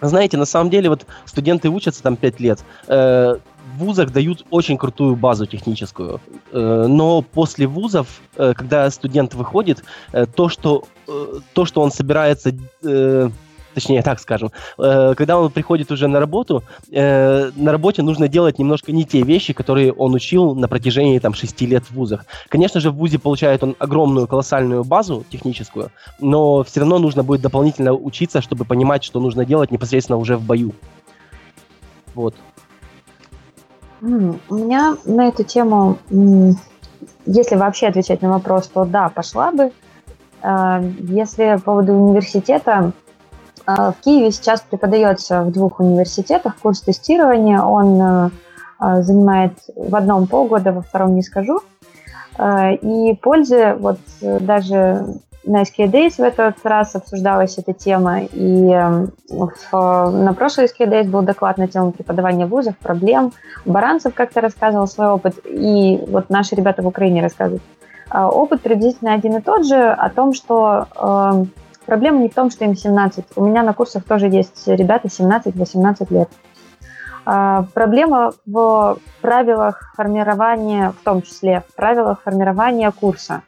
знаете, на самом деле вот студенты учатся там 5 лет, э, в вузах дают очень крутую базу техническую, э, но после вузов, э, когда студент выходит, э, то, что, то, что он собирается точнее так скажем, э, когда он приходит уже на работу, э, на работе нужно делать немножко не те вещи, которые он учил на протяжении там шести лет в вузах. Конечно же, в вузе получает он огромную колоссальную базу техническую, но все равно нужно будет дополнительно учиться, чтобы понимать, что нужно делать непосредственно уже в бою. Вот. У меня на эту тему, если вообще отвечать на вопрос, то да, пошла бы. Э, если по поводу университета, в Киеве сейчас преподается в двух университетах курс тестирования. Он э, а, занимает в одном полгода, во втором не скажу. А, и пользы, вот э, даже на SK Days в этот раз обсуждалась эта тема, и э, в, на прошлой SK Days был доклад на тему преподавания вузов, проблем. Баранцев как-то рассказывал свой опыт, и вот наши ребята в Украине рассказывают. Опыт приблизительно один и тот же, о том, что Проблема не в том, что им 17. У меня на курсах тоже есть ребята 17-18 лет. А, проблема в правилах формирования, в том числе в правилах формирования курса.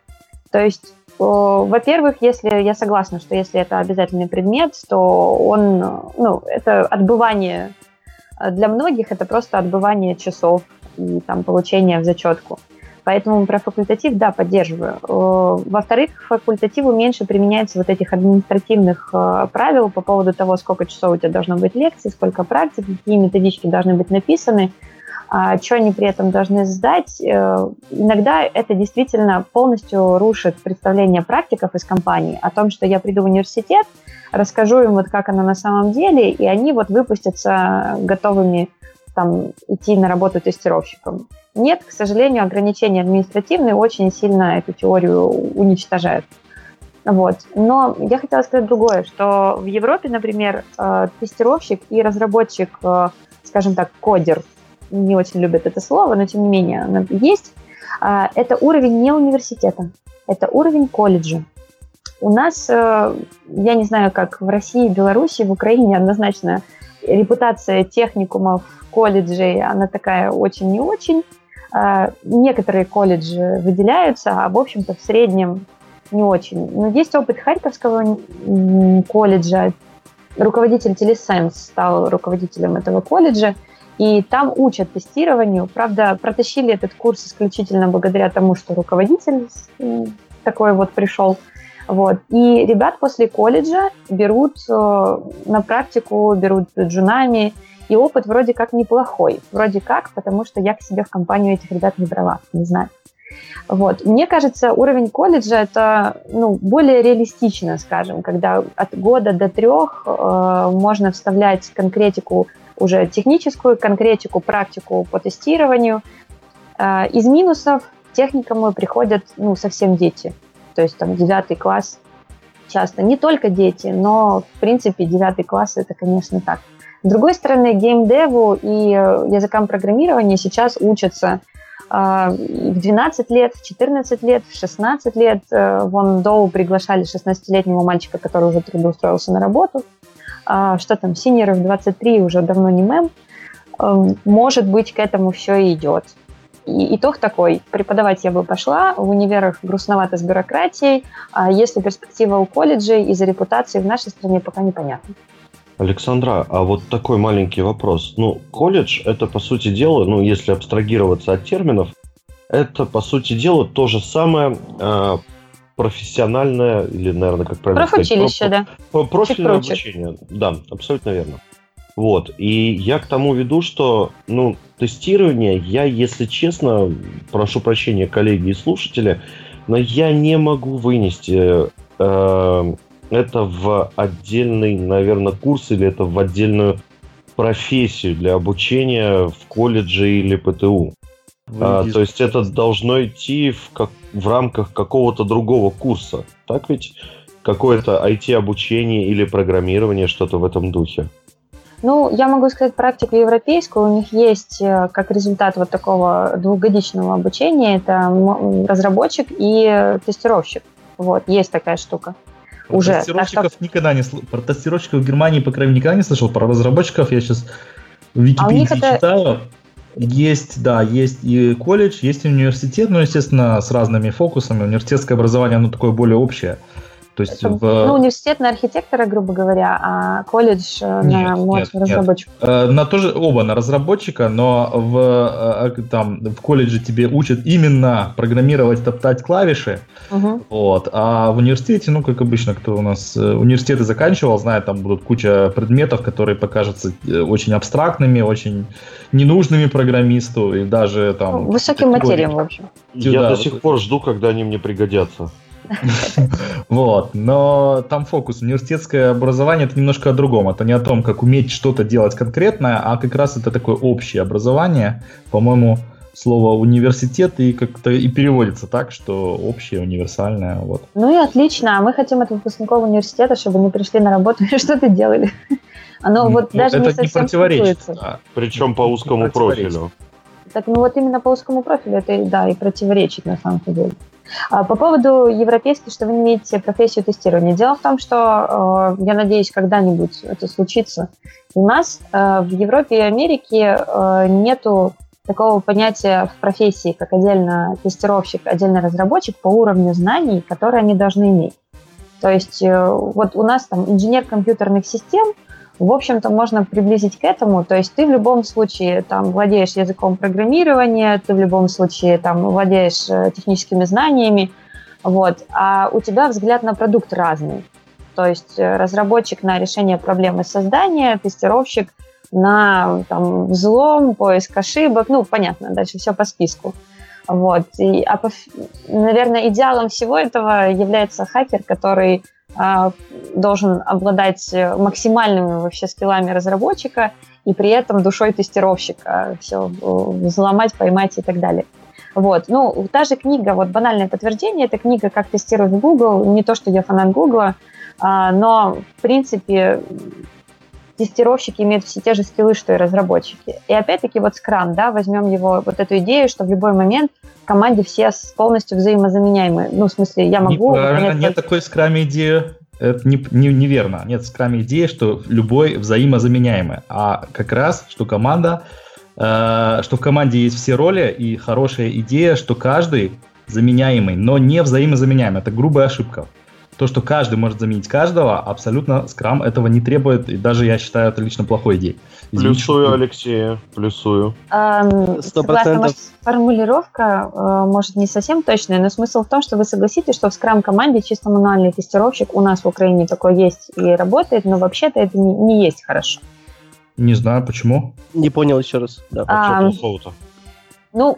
То есть, во-первых, если я согласна, что если это обязательный предмет, то он, ну, это отбывание для многих это просто отбывание часов и там получение в зачетку. Поэтому про факультатив, да, поддерживаю. Во-вторых, факультативу меньше применяется вот этих административных э, правил по поводу того, сколько часов у тебя должно быть лекций, сколько практик, какие методички должны быть написаны, а что они при этом должны сдать. Э, иногда это действительно полностью рушит представление практиков из компании о том, что я приду в университет, расскажу им вот как оно на самом деле, и они вот выпустятся готовыми там идти на работу тестировщиком. Нет, к сожалению, ограничения административные очень сильно эту теорию уничтожают. Вот. Но я хотела сказать другое, что в Европе, например, э, тестировщик и разработчик, э, скажем так, кодер, не очень любят это слово, но тем не менее оно есть, э, это уровень не университета, это уровень колледжа. У нас, я не знаю, как в России, Беларуси, в Украине однозначно репутация техникумов, колледжей, она такая очень не очень. А, некоторые колледжи выделяются, а в общем-то в среднем не очень. Но есть опыт Харьковского колледжа. Руководитель Телесенс стал руководителем этого колледжа, и там учат тестированию. Правда, протащили этот курс исключительно благодаря тому, что руководитель такой вот пришел. Вот. И ребят после колледжа берут э, на практику, берут джунами, и опыт вроде как неплохой. Вроде как, потому что я к себе в компанию этих ребят не брала, не знаю. Вот. Мне кажется, уровень колледжа это ну, более реалистично, скажем, когда от года до трех э, можно вставлять конкретику уже техническую, конкретику, практику по тестированию. Э, из минусов техникумы приходят ну, совсем дети. То есть там девятый класс часто. Не только дети, но в принципе девятый класс это, конечно, так. С другой стороны, геймдеву и э, языкам программирования сейчас учатся а, в 12 лет, в 14 лет, в 16 лет. Э, вон Доу приглашали 16-летнего мальчика, который уже трудоустроился на работу. А, что там, синеры в 23 уже давно не мем. Эм, может быть, к этому все и идет. И итог такой. Преподавать я бы пошла. В универах грустновато с бюрократией. А если перспектива у колледжей из-за репутации в нашей стране пока непонятна. Александра, а вот такой маленький вопрос. Ну, колледж – это, по сути дела, ну, если абстрагироваться от терминов, это, по сути дела, то же самое э, профессиональное, или, наверное, как правильно Профучилище, сказать, да. Про, профильное обучение. Да, абсолютно верно. Вот. И я к тому веду, что, ну, тестирование, я, если честно, прошу прощения, коллеги и слушатели, но я не могу вынести э, это в отдельный, наверное, курс или это в отдельную профессию для обучения в колледже или ПТУ. А, то есть это должно идти в, как, в рамках какого-то другого курса. Так ведь? Какое-то IT-обучение или программирование, что-то в этом духе. Ну, я могу сказать практику европейскую. У них есть э, как результат вот такого двухгодичного обучения, это разработчик и тестировщик. Вот, есть такая штука. Про уже. Тестировщиков что... никогда не. Про тестировщиков в Германии, по крайней мере, никогда не слышал. Про разработчиков я сейчас в Википедии а это... читаю. Есть, да, есть и колледж, есть и университет, но, естественно, с разными фокусами. Университетское образование, оно такое более общее. То есть это, в... Ну, университет на архитектора, грубо говоря, а колледж э, нет, на мод разработчика. Нет. Э, на тоже оба на разработчика, но в, э, там, в колледже тебе учат именно программировать, топтать клавиши. Угу. Вот. А в университете, ну, как обычно, кто у нас университеты заканчивал, знает, там будут куча предметов, которые покажутся очень абстрактными, очень ненужными программисту и даже там... Ну, высоким материям, в общем. Я да, до сих пор жду, когда они мне пригодятся. Вот, но там фокус. Университетское образование это немножко о другом. Это не о том, как уметь что-то делать конкретное, а как раз это такое общее образование. По-моему, слово университет и как-то и переводится так, что общее, универсальное. Вот. Ну и отлично. А мы хотим от выпускников университета, чтобы они пришли на работу и что-то делали. Оно вот ну, даже это не совсем противоречит. Да. Причем по узкому профилю. Так ну вот именно по узкому профилю это да и противоречит на самом деле. А по поводу европейской, что вы не профессию тестирования. Дело в том, что э, я надеюсь, когда-нибудь это случится. У нас э, в Европе и Америке э, нету такого понятия в профессии, как отдельно тестировщик, отдельно разработчик по уровню знаний, которые они должны иметь. То есть вот у нас там инженер компьютерных систем, в общем-то, можно приблизить к этому. То есть ты в любом случае там владеешь языком программирования, ты в любом случае там владеешь э, техническими знаниями, вот, а у тебя взгляд на продукт разный. То есть э, разработчик на решение проблемы создания, тестировщик на там, взлом, поиск ошибок, ну, понятно, дальше все по списку. Вот. И, а, наверное, идеалом всего этого является хакер, который должен обладать максимальными вообще скиллами разработчика и при этом душой тестировщика. Все взломать, поймать и так далее. Вот. Ну, та же книга, вот банальное подтверждение, это книга «Как тестировать Google». Не то, что я фанат Google, а, но, в принципе, тестировщики имеют все те же скиллы, что и разработчики. И опять-таки вот Scrum, да, возьмем его, вот эту идею, что в любой момент в команде все полностью взаимозаменяемы. Ну, в смысле, я могу... Неправильно, нет такой Scrum идеи. Это не, не, неверно. Нет, в Scrum идея, что любой взаимозаменяемый. А как раз, что команда, э, что в команде есть все роли, и хорошая идея, что каждый заменяемый, но не взаимозаменяемый. Это грубая ошибка то, что каждый может заменить каждого, абсолютно скрам этого не требует, и даже я считаю это лично плохой идеей. Извините, плюсую, что... Алексея, плюсую. Сто процентов. Формулировка э, может не совсем точная, но смысл в том, что вы согласитесь, что в скрам-команде чисто мануальный тестировщик у нас в Украине такой есть и работает, но вообще-то это не, не есть хорошо. Не знаю, почему. Не понял еще раз. Да, а? Ну,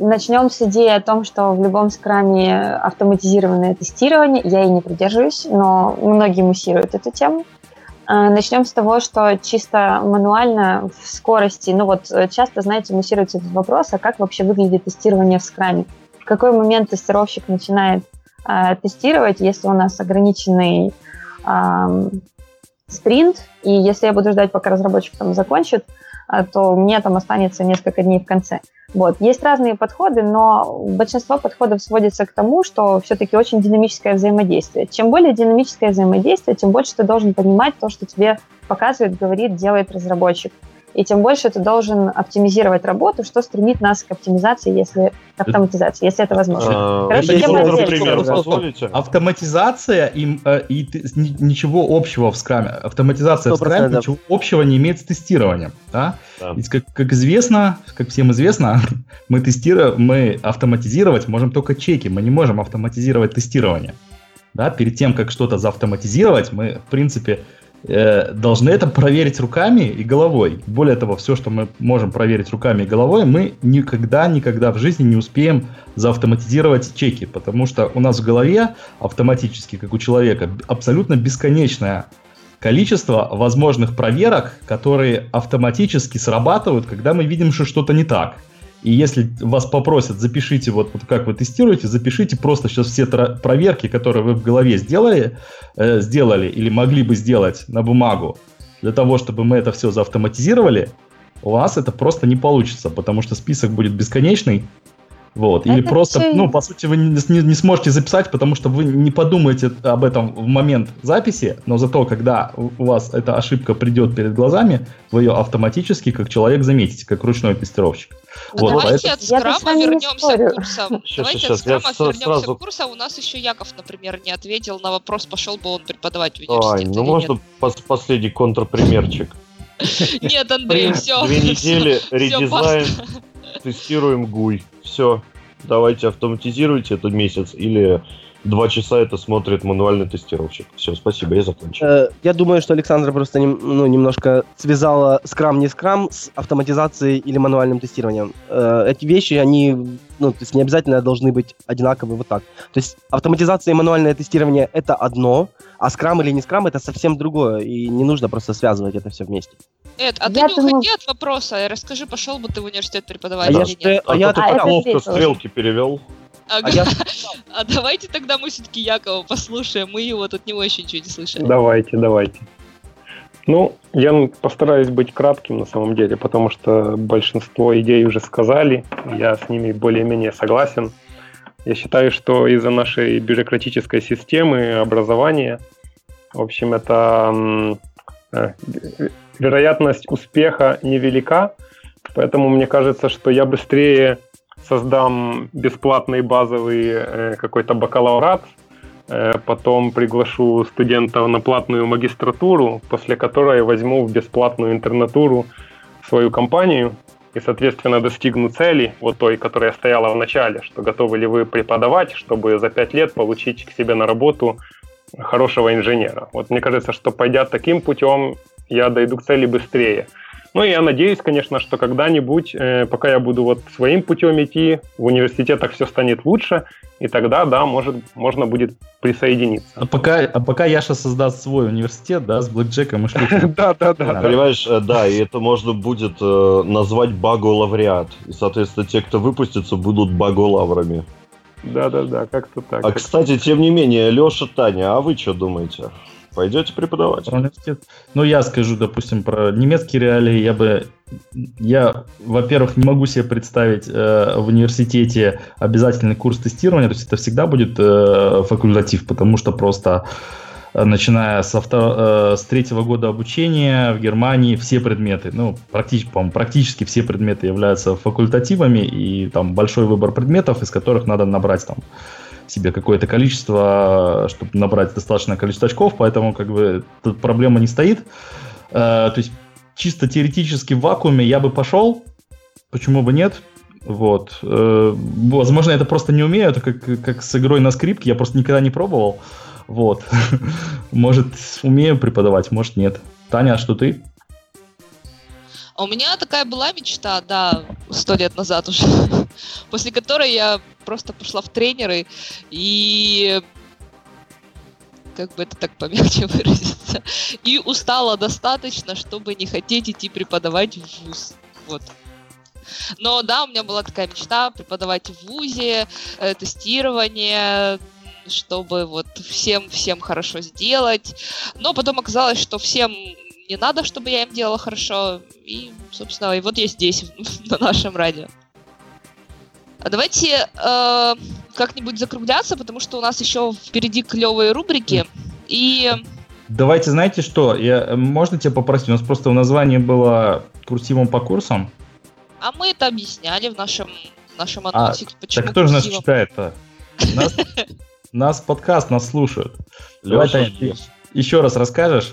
Начнем с идеи о том, что в любом скраме автоматизированное тестирование. Я и не придерживаюсь, но многие муссируют эту тему. А, начнем с того, что чисто мануально в скорости, ну вот э, часто, знаете, муссируется этот вопрос, а как вообще выглядит тестирование в скраме? В какой момент тестировщик начинает э, тестировать, если у нас ограниченный э, спринт, и если я буду ждать, пока разработчик там закончит, э, то мне там останется несколько дней в конце. Вот. Есть разные подходы, но большинство подходов сводится к тому, что все-таки очень динамическое взаимодействие. Чем более динамическое взаимодействие, тем больше ты должен понимать то, что тебе показывает, говорит, делает разработчик и тем больше ты должен оптимизировать работу, что стремит нас к оптимизации, если к автоматизации, если это возможно. А, Короче, пример позволите? Автоматизация и, э, и ничего общего в скраме. Автоматизация в скраме ничего общего не имеет с тестированием. Да? Да. Ведь, как, как известно, как всем известно, мы тестируем, мы автоматизировать можем только чеки, мы не можем автоматизировать тестирование. Да? Перед тем, как что-то заавтоматизировать, мы, в принципе, должны это проверить руками и головой. Более того, все, что мы можем проверить руками и головой, мы никогда, никогда в жизни не успеем заавтоматизировать чеки, потому что у нас в голове автоматически, как у человека, абсолютно бесконечное количество возможных проверок, которые автоматически срабатывают, когда мы видим, что что-то не так. И если вас попросят, запишите, вот, вот как вы тестируете, запишите просто сейчас все проверки, которые вы в голове сделали, э, сделали или могли бы сделать на бумагу, для того, чтобы мы это все заавтоматизировали, у вас это просто не получится, потому что список будет бесконечный, вот. Или это просто, все... ну, по сути, вы не, не, не сможете записать, потому что вы не подумаете об этом в момент записи, но зато, когда у вас эта ошибка придет перед глазами, вы ее автоматически, как человек, заметите, как ручной тестировщик. Ну, вот, давайте поэтому... от скрама вернемся к курсам. Сейчас, давайте сейчас, от скрама вернемся сразу... к курсам. У нас еще Яков, например, не ответил на вопрос, пошел бы он преподавать в университете Ай, ну можно пос- последний контрпримерчик? Нет, Андрей, все. Две недели редизайн, тестируем гуй. Все, давайте автоматизируйте этот месяц или два часа это смотрит мануальный тестировщик. Все, спасибо, я закончил. Э, я думаю, что Александра просто ну, немножко связала скрам не скрам с автоматизацией или мануальным тестированием. Э, эти вещи, они ну, то есть не обязательно должны быть одинаковы вот так. То есть автоматизация и мануальное тестирование — это одно, а скрам или не скрам — это совсем другое, и не нужно просто связывать это все вместе. Эд, а я ты не уходи от вопроса, расскажи, пошел бы ты в университет преподавать а или я, нет? А, а я а, плохо стрелки перевел. Ага. А, я... а давайте тогда мы все-таки Якова послушаем, мы его тут не очень ничего не слышали. Давайте, давайте. Ну, я постараюсь быть кратким на самом деле, потому что большинство идей уже сказали, я с ними более-менее согласен. Я считаю, что из-за нашей бюрократической системы образования, в общем, это э, вероятность успеха невелика, поэтому мне кажется, что я быстрее создам бесплатный базовый э, какой-то бакалаврат, э, потом приглашу студентов на платную магистратуру, после которой возьму в бесплатную интернатуру свою компанию и, соответственно, достигну цели, вот той, которая стояла в начале, что готовы ли вы преподавать, чтобы за пять лет получить к себе на работу хорошего инженера. Вот мне кажется, что пойдя таким путем, я дойду к цели быстрее. Ну, я надеюсь, конечно, что когда-нибудь, э, пока я буду вот своим путем идти, в университетах все станет лучше, и тогда, да, может, можно будет присоединиться. А пока, а пока Яша создаст свой университет, да, с блэкджеком и шлюхом. Да, да, да. Понимаешь, э, да, и это можно будет э, назвать баго-лавреат. И, соответственно, те, кто выпустится, будут баго-лаврами. Да, да, да, как-то так. А, кстати, тем не менее, Леша, Таня, а вы что думаете? Пойдете преподавать? Про университет. Ну, я скажу, допустим, про немецкие реалии. Я бы, я, во-первых, не могу себе представить э, в университете обязательный курс тестирования. То есть это всегда будет э, факультатив, потому что просто э, начиная с, авто, э, с третьего года обучения в Германии все предметы, ну, практически, по практически все предметы являются факультативами, и там большой выбор предметов, из которых надо набрать там себе какое-то количество, чтобы набрать достаточное количество очков, поэтому как бы тут проблема не стоит. Э, то есть чисто теоретически в вакууме я бы пошел, почему бы нет? Вот. Э, возможно, я это просто не умею, это как, как с игрой на скрипке, я просто никогда не пробовал. Вот. Может, умею преподавать, может, нет. Таня, а что ты? А у меня такая была мечта, да, сто лет назад уже, после которой я просто пошла в тренеры и как бы это так помягче выразиться, и устала достаточно, чтобы не хотеть идти преподавать в ВУЗ. Вот. Но да, у меня была такая мечта преподавать в ВУЗе, э, тестирование, чтобы вот всем всем хорошо сделать. Но потом оказалось, что всем не надо, чтобы я им делала хорошо. И, собственно, и вот я здесь, на нашем радио. А давайте э, как-нибудь закругляться, потому что у нас еще впереди клевые рубрики. И... Давайте, знаете что, я, можно тебя попросить? У нас просто в названии было курсивом по курсам. А мы это объясняли в нашем, нашем а, анонсе. А, почему так кто же нас читает-то? Нас, нас подкаст, нас слушают. Давай, Таня, еще раз расскажешь?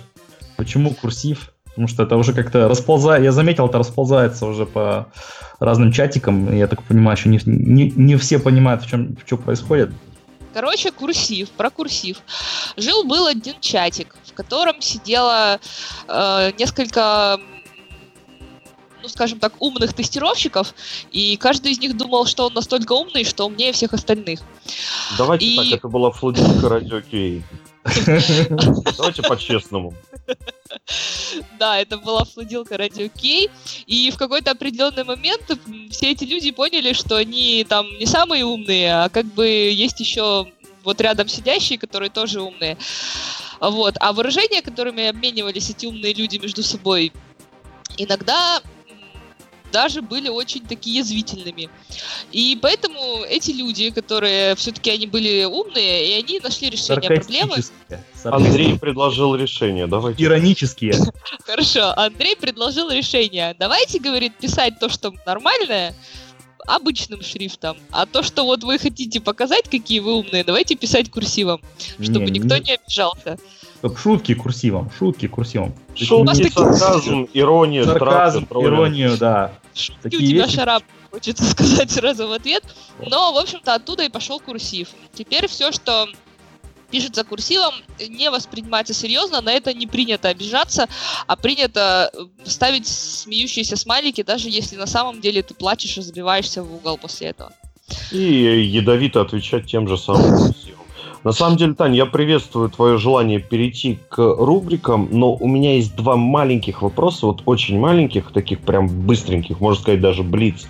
Почему курсив? Потому что это уже как-то расползает. Я заметил, это расползается уже по разным чатикам. Я так понимаю, еще не, не, не все понимают, в чем что происходит. Короче, курсив, про курсив. Жил-был один чатик, в котором сидело э, несколько ну, скажем так, умных тестировщиков, и каждый из них думал, что он настолько умный, что умнее всех остальных. Давайте и... так, это была флудинка радио. Давайте по-честному. Да, это была флудилка Радио Кей, и в какой-то определенный момент все эти люди поняли, что они там не самые умные, а как бы есть еще вот рядом сидящие, которые тоже умные. Вот. А выражения, которыми обменивались эти умные люди между собой, иногда даже были очень такие язвительными. И поэтому эти люди, которые все-таки они были умные, и они нашли решение проблемы. Андрей предложил решение, давайте. Иронические. Хорошо, Андрей предложил решение. Давайте, говорит, писать то, что нормальное, обычным шрифтом. А то, что вот вы хотите показать, какие вы умные, давайте писать курсивом, чтобы не, никто не, не обижался. Шутки курсивом, шутки курсивом. Шутки, сарказм, ирония, сарказм, страх, иронию, да. Шутки Такие у тебя вещи... шарап, хочется сказать сразу в ответ. Но, в общем-то, оттуда и пошел курсив. Теперь все, что пишется курсивом, не воспринимается серьезно, на это не принято обижаться, а принято э, ставить смеющиеся смайлики, даже если на самом деле ты плачешь и забиваешься в угол после этого. И ядовито отвечать тем же самым курсивом. На самом деле, Таня, я приветствую твое желание перейти к рубрикам, но у меня есть два маленьких вопроса, вот очень маленьких, таких прям быстреньких, можно сказать, даже блиц,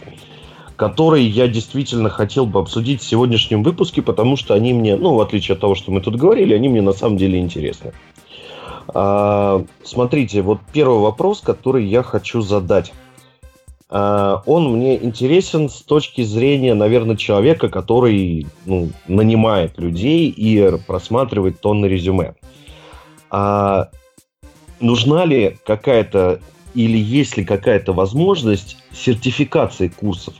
которые я действительно хотел бы обсудить в сегодняшнем выпуске, потому что они мне, ну, в отличие от того, что мы тут говорили, они мне на самом деле интересны. А, смотрите, вот первый вопрос, который я хочу задать. А, он мне интересен с точки зрения, наверное, человека, который ну, нанимает людей и просматривает тонны резюме. А нужна ли какая-то или есть ли какая-то возможность сертификации курсов?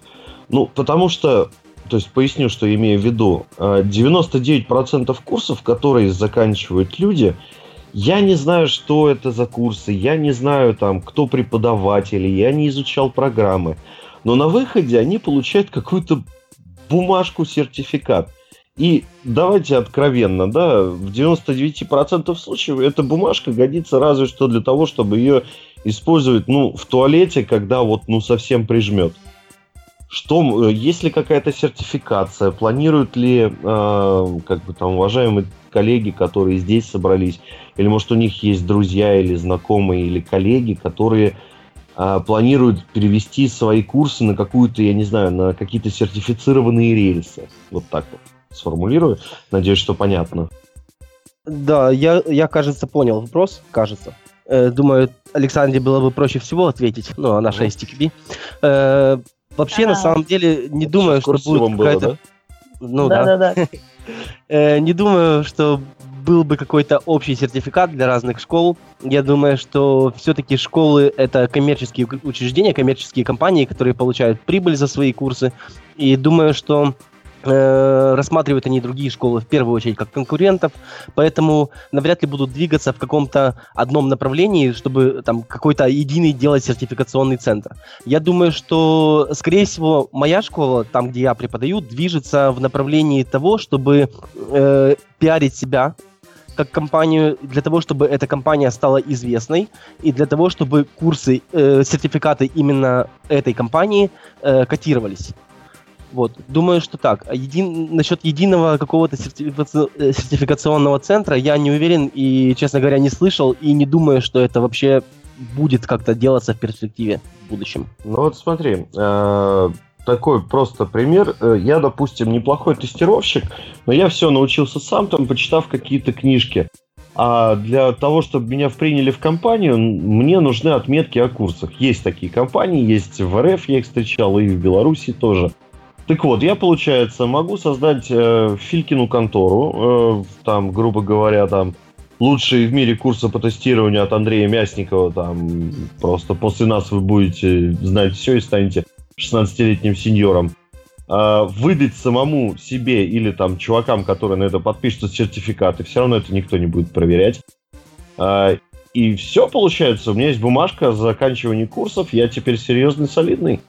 Ну, потому что, то есть поясню, что имею в виду. 99% а, курсов, которые заканчивают люди – я не знаю, что это за курсы, я не знаю, там, кто преподаватели, я не изучал программы. Но на выходе они получают какую-то бумажку, сертификат. И давайте откровенно, да, в 99% случаев эта бумажка годится разве что для того, чтобы ее использовать, ну, в туалете, когда вот, ну, совсем прижмет. Что, э, есть ли какая-то сертификация, планируют ли, э, как бы там, уважаемые коллеги, которые здесь собрались, или может у них есть друзья или знакомые или коллеги, которые э, планируют перевести свои курсы на какую-то, я не знаю, на какие-то сертифицированные рельсы. Вот так вот сформулирую. Надеюсь, что понятно. Да, я, я кажется, понял вопрос, кажется. Э, думаю, Александре было бы проще всего ответить, ну, о нашей STQB. Э, вообще, а, на самом деле, не думаю, что будет какая-то... Да? Ну да. Да, да, да. Э, не думаю, что был бы какой-то общий сертификат для разных школ. Я думаю, что все-таки школы — это коммерческие учреждения, коммерческие компании, которые получают прибыль за свои курсы. И думаю, что рассматривают они другие школы в первую очередь как конкурентов, поэтому навряд ли будут двигаться в каком-то одном направлении, чтобы там какой-то единый делать сертификационный центр. Я думаю, что, скорее всего, моя школа, там, где я преподаю, движется в направлении того, чтобы э, пиарить себя как компанию для того, чтобы эта компания стала известной и для того, чтобы курсы, э, сертификаты именно этой компании э, котировались. Вот, думаю, что так. Един... Насчет единого какого-то сертифици... Э, сертификационного центра я не уверен и, честно говоря, не слышал и не думаю, что это вообще будет как-то делаться в перспективе в будущем. Ну вот смотри, э, такой просто пример. Э, я, допустим, неплохой тестировщик, но я все научился сам, там, почитав какие-то книжки. А для того, чтобы меня приняли в компанию, мне нужны отметки о курсах. Есть такие компании, есть в РФ, я их встречал, и в Беларуси тоже. Так вот, я, получается, могу создать э, Филькину контору, э, там, грубо говоря, там, лучшие в мире курсы по тестированию от Андрея Мясникова, там, просто после нас вы будете знать все и станете 16-летним сеньором. Э, выдать самому себе или там чувакам, которые на это подпишутся сертификаты, все равно это никто не будет проверять. Э, и все получается, у меня есть бумажка о заканчивании курсов, я теперь серьезный, солидный.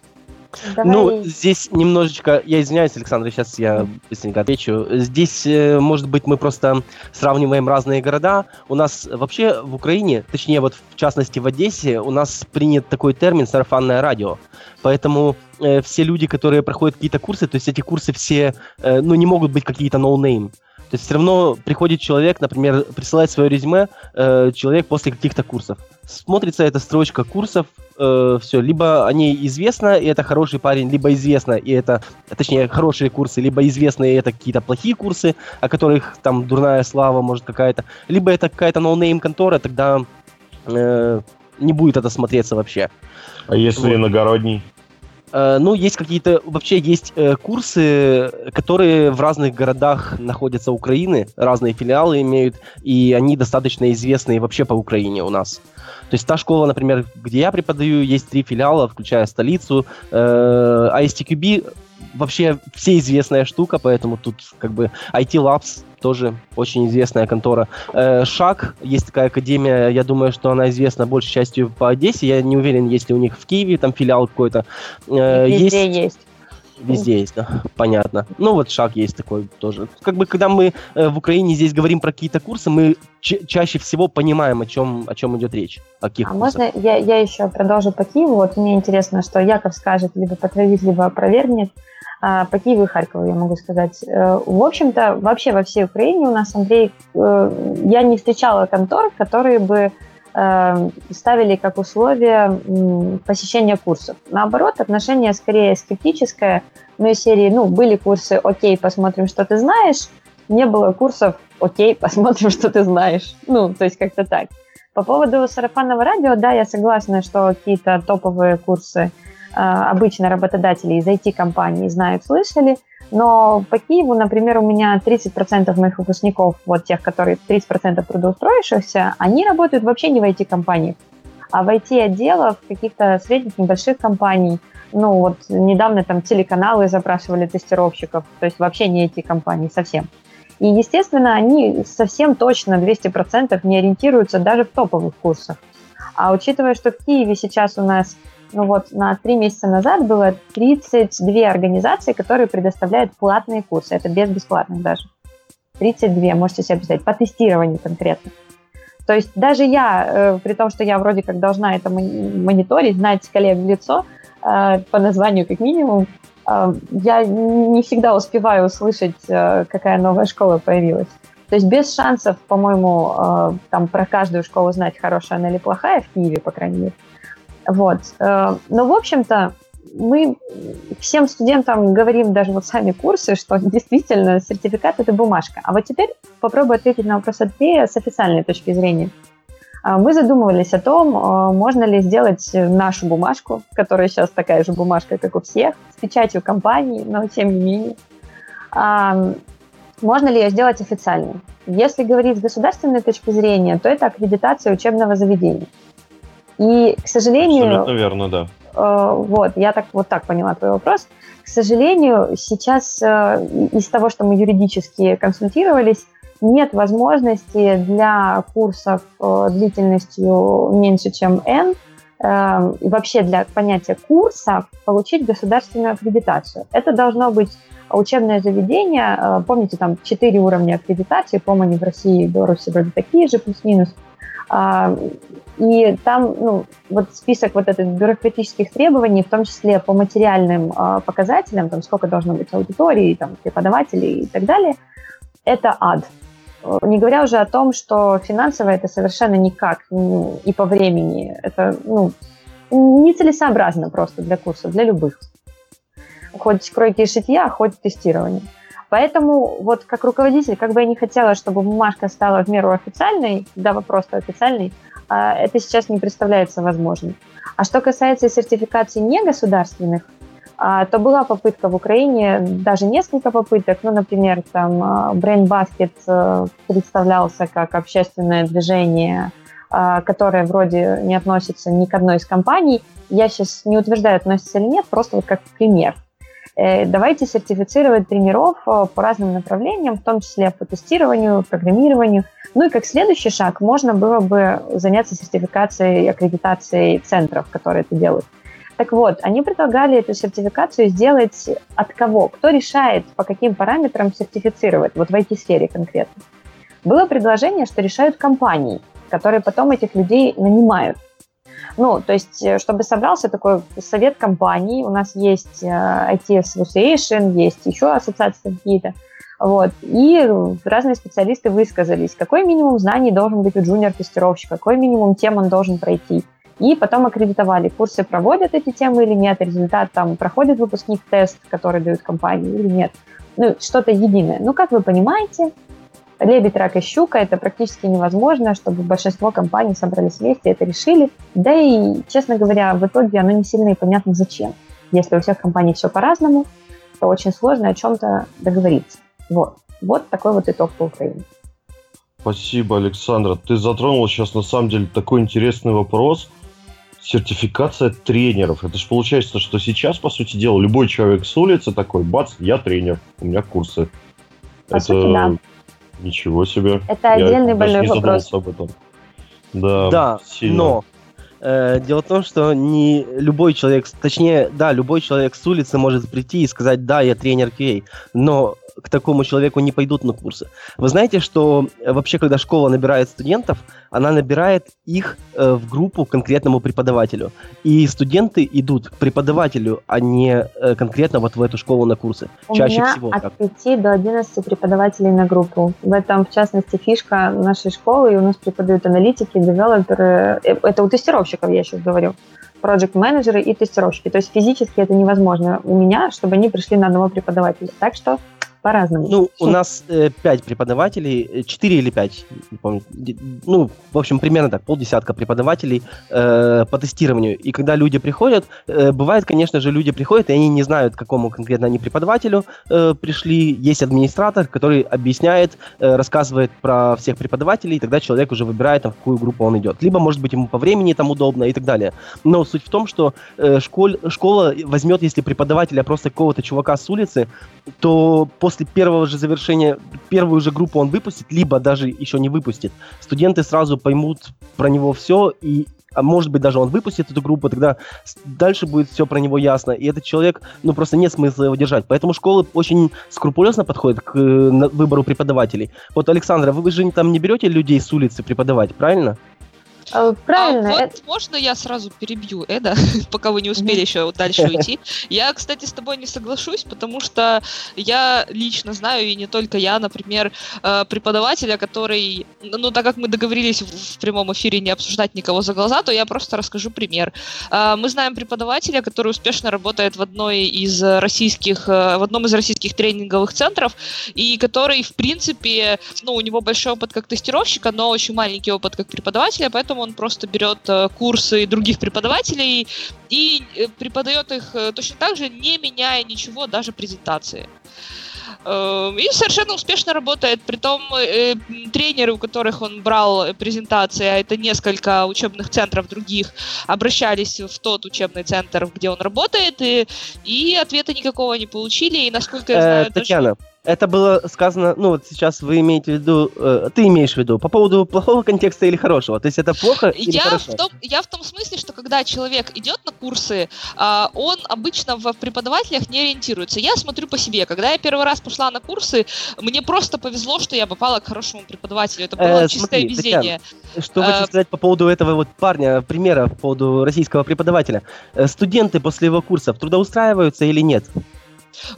Давай. Ну, здесь немножечко, я извиняюсь, Александр, сейчас я быстренько отвечу. Здесь, э, может быть, мы просто сравниваем разные города. У нас вообще в Украине, точнее, вот в частности в Одессе, у нас принят такой термин «сарафанное радио». Поэтому э, все люди, которые проходят какие-то курсы, то есть эти курсы все, э, ну, не могут быть какие-то no-name. То есть все равно приходит человек, например, присылает свое резюме, э, человек после каких-то курсов. Смотрится эта строчка курсов, э, все, либо они известно, и это хороший парень, либо известно, и это, точнее, хорошие курсы, либо известно, и это какие-то плохие курсы, о которых там дурная слава, может, какая-то, либо это какая-то no name контора, тогда э, не будет это смотреться вообще. А если вот. иногородний? Э, ну, есть какие-то, вообще есть э, курсы, которые в разных городах находятся Украины, разные филиалы имеют, и они достаточно известные вообще по Украине у нас. То есть та школа, например, где я преподаю, есть три филиала, включая столицу. Э, а STQB вообще все известная штука, поэтому тут как бы IT Labs тоже очень известная контора. Э, Шаг, есть такая академия, я думаю, что она известна большей частью по Одессе, я не уверен, есть ли у них в Киеве там филиал какой-то. Э, Везде есть. есть. Везде есть, да, понятно. Ну вот шаг есть такой тоже. Как бы когда мы э, в Украине здесь говорим про какие-то курсы, мы ча- чаще всего понимаем, о чем, о чем идет речь. О каких а курсах. можно я, я еще продолжу по Киеву? Вот мне интересно, что Яков скажет, либо подтвердит, либо опровергнет. А, по Киеву и Харькову, я могу сказать. Э, в общем-то, вообще во всей Украине у нас, Андрей, э, я не встречала контор, которые бы ставили как условие посещения курсов. Наоборот, отношение скорее скептическое, но из серии, ну, были курсы, окей, посмотрим, что ты знаешь, не было курсов, окей, посмотрим, что ты знаешь. Ну, то есть как-то так. По поводу сарафанного радио, да, я согласна, что какие-то топовые курсы – а, обычно работодатели из IT-компаний знают, слышали, но по Киеву, например, у меня 30% моих выпускников, вот тех, которые 30% трудоустроившихся, они работают вообще не в IT-компаниях, а в IT-отделах каких-то средних, небольших компаний. Ну, вот недавно там телеканалы запрашивали тестировщиков, то есть вообще не эти компании совсем. И, естественно, они совсем точно 200% не ориентируются даже в топовых курсах. А учитывая, что в Киеве сейчас у нас ну вот на три месяца назад было 32 организации, которые предоставляют платные курсы. Это без бесплатных даже. 32, можете себе представить, по тестированию конкретно. То есть даже я, э, при том, что я вроде как должна это мониторить, знать коллег в лицо, э, по названию как минимум, э, я не всегда успеваю услышать, какая новая школа появилась. То есть без шансов, по-моему, там про каждую школу знать, хорошая она или плохая в Киеве, по крайней мере. Вот. Э, но, в общем-то, мы всем студентам говорим, даже вот сами курсы, что действительно сертификат – это бумажка. А вот теперь попробую ответить на вопрос Андрея с официальной точки зрения. А, мы задумывались о том, э, можно ли сделать нашу бумажку, которая сейчас такая же бумажка, как у всех, с печатью компании, но тем не менее. А, можно ли ее сделать официальной? Если говорить с государственной точки зрения, то это аккредитация учебного заведения. И, к сожалению... Абсолютно верно, да. Э, вот, я так вот так поняла твой вопрос. К сожалению, сейчас э, из того, что мы юридически консультировались, нет возможности для курсов э, длительностью меньше, чем N, и вообще для понятия курса получить государственную аккредитацию. Это должно быть учебное заведение, помните, там четыре уровня аккредитации, по-моему, в России и Беларуси вроде такие же, плюс-минус – а, и там ну, вот список вот этих бюрократических требований, в том числе по материальным а, показателям, там сколько должно быть аудитории, там, преподавателей и так далее, это ад. Не говоря уже о том, что финансово это совершенно никак ну, и по времени. Это ну, нецелесообразно просто для курсов, для любых. Хоть кройки и шитья, хоть тестирование. Поэтому вот как руководитель, как бы я не хотела, чтобы бумажка стала в меру официальной, да, вопрос официальный, это сейчас не представляется возможным. А что касается сертификаций негосударственных, а, то была попытка в Украине, даже несколько попыток, ну, например, там а, Brain Basket э, представлялся как общественное движение, которое вроде не относится ни к одной из компаний. Я сейчас не утверждаю, относится или нет, просто вот как пример – давайте сертифицировать тренеров э, по разным направлениям, в том числе по тестированию, программированию. Ну и как следующий шаг можно было бы заняться сертификацией и аккредитацией центров, которые это делают. Так вот, они предлагали эту сертификацию сделать от кого? Кто решает, по каким параметрам сертифицировать, вот в IT-сфере конкретно? Было предложение, что решают компании, которые потом этих людей нанимают. Ну, то есть, э, чтобы собрался такой совет компаний, у нас есть э, IT Association, есть еще ассоциации какие-то, вот, и разные специалисты высказались, какой минимум знаний должен быть у джуниор-тестировщика, какой минимум тем он должен пройти. И потом аккредитовали, курсы проводят эти темы или нет, результат там проходит выпускник тест, который дают компании или нет. Ну, что-то единое. Ну, как вы понимаете, лебедь, рак и щука, это практически невозможно, чтобы большинство компаний собрались вместе и это решили. Да и, честно говоря, в итоге оно не сильно и понятно зачем. Если у всех компаний все по-разному, то очень сложно о чем-то договориться. Вот. Вот такой вот итог по Украине. Спасибо, Александра. Ты затронул сейчас на самом деле такой интересный вопрос. Сертификация тренеров. Это же получается, что сейчас, по сути дела, любой человек с улицы такой, бац, я тренер, у меня курсы. По это... сути, да. Ничего себе. Это отдельный больной не вопрос. Об этом. Да, да сильно. но дело в том, что не любой человек, точнее, да, любой человек с улицы может прийти и сказать, да, я тренер QA, но к такому человеку не пойдут на курсы. Вы знаете, что э, вообще, когда школа набирает студентов, она набирает их э, в группу конкретному преподавателю. И студенты идут к преподавателю, а не э, конкретно вот в эту школу на курсы. У Чаще меня всего. От так. 5 до 11 преподавателей на группу. В этом, в частности, фишка нашей школы. И у нас преподают аналитики, девелоперы. Э, это у тестировщиков я сейчас говорю проект-менеджеры и тестировщики. То есть физически это невозможно у меня, чтобы они пришли на одного преподавателя. Так что по-разному. Ну, у нас э, 5 преподавателей, 4 э, или 5, не помню. Ну, в общем, примерно так, полдесятка преподавателей э, по тестированию. И когда люди приходят, э, бывает, конечно же, люди приходят, и они не знают, к какому конкретно они преподавателю э, пришли. Есть администратор, который объясняет, э, рассказывает про всех преподавателей, и тогда человек уже выбирает, в какую группу он идет. Либо, может быть, ему по времени там удобно и так далее. Но суть в том, что э, школь, школа возьмет, если преподавателя просто какого-то чувака с улицы, то после после первого же завершения, первую же группу он выпустит, либо даже еще не выпустит. Студенты сразу поймут про него все, и а может быть, даже он выпустит эту группу, тогда дальше будет все про него ясно. И этот человек, ну, просто нет смысла его держать. Поэтому школы очень скрупулезно подходят к э, выбору преподавателей. Вот, Александра, вы же там не берете людей с улицы преподавать, правильно? А, правильно. А вот это... можно я сразу перебью Эда, пока вы не успели еще дальше уйти. Я, кстати, с тобой не соглашусь, потому что я лично знаю, и не только я, например, э, преподавателя, который, ну, так как мы договорились в прямом эфире не обсуждать никого за глаза, то я просто расскажу пример. Э, мы знаем преподавателя, который успешно работает в одной из российских, э, в одном из российских тренинговых центров, и который, в принципе, ну, у него большой опыт как тестировщика, но очень маленький опыт как преподавателя, поэтому он просто берет э, курсы других преподавателей и э, преподает их э, точно так же, не меняя ничего, даже презентации. И совершенно успешно работает. Притом тренеры, у которых он брал презентации, а это несколько учебных центров других, обращались в тот учебный центр, где он работает, и, и ответа никакого не получили. И насколько я знаю, э, Татьяна, даже это было сказано, ну вот сейчас вы имеете в виду, э, ты имеешь в виду, по поводу плохого контекста или хорошего? То есть это плохо или я хорошо? В том, я в том смысле, что когда человек идет на курсы, э, он обычно в преподавателях не ориентируется. Я смотрю по себе. Когда я первый раз пошла на курсы, мне просто повезло, что я попала к хорошему преподавателю. Это было э, чистое смотри, везение. Татьяна, что э, сказать по поводу этого вот парня, примера, по поводу российского преподавателя? Э, студенты после его курсов трудоустраиваются или нет?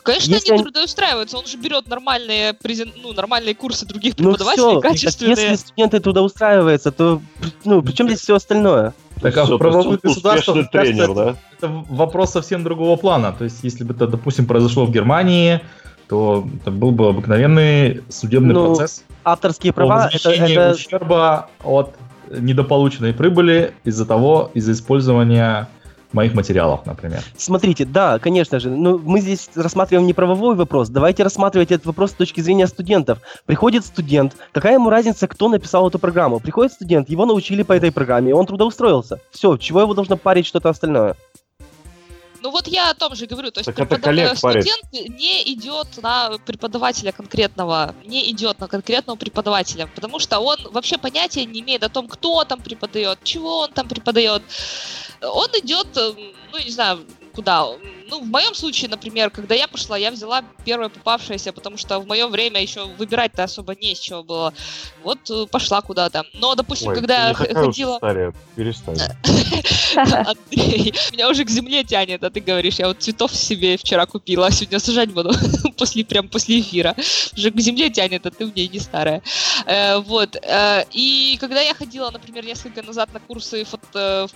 Конечно, если они трудоустраиваются, он же берет нормальные, презент... ну, нормальные курсы других ну преподавателей, ну, все, качественные. Так, если студенты трудоустраиваются, то ну, при чем здесь все остальное? Так а в правовых государствах тренер, да? это вопрос совсем другого плана. То есть, если бы это, допустим, произошло в Германии, то это был бы обыкновенный судебный ну, процесс. Авторские права это, это ущерба от недополученной прибыли из-за того, из-за использования моих материалов, например. Смотрите, да, конечно же, но мы здесь рассматриваем не правовой вопрос. Давайте рассматривать этот вопрос с точки зрения студентов. Приходит студент, какая ему разница, кто написал эту программу? Приходит студент, его научили по этой программе, он трудоустроился. Все, чего его должно парить что-то остальное? Ну вот я о том же говорю, то есть преподав... студент не идет на преподавателя конкретного, не идет на конкретного преподавателя, потому что он вообще понятия не имеет о том, кто там преподает, чего он там преподает. Он идет, э, ну, не знаю, куда. Ну, в моем случае, например, когда я пошла, я взяла первое попавшееся, потому что в мое время еще выбирать-то особо не с чего было. Вот э, пошла куда-то. Но, допустим, Ой, когда я ходила... старая, перестань. Меня уже к земле тянет, а ты говоришь, я вот цветов себе вчера купила, а сегодня сажать буду после, прям после эфира. Уже к земле тянет, а ты мне не старая. Э, вот. Э, и когда я ходила, например, несколько назад на курсы для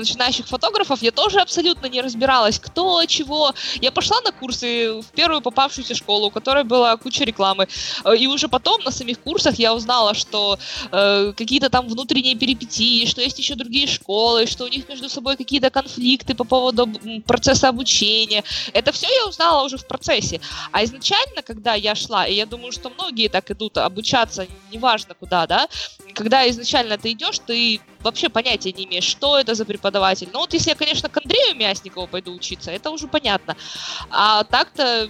начинающих фотографов, я тоже абсолютно не разбиралась, кто, чего. Я пошла на курсы в первую попавшуюся школу, у которой была куча рекламы. Э, И уже потом на самих курсах я узнала, что э, какие-то там внутренние перипетии, что есть еще другие школы, что у них между собой какие-то конфликты по поводу процесса обучения. Это все я узнала уже в процессе. А изначально, когда я шла, и я думаю, что многие так идут обучаться, неважно куда, да, когда изначально ты идешь, ты вообще понятия не имеешь, что это за преподаватель. Ну вот если я, конечно, к Андрею Мясникову пойду учиться, это уже понятно. А так-то,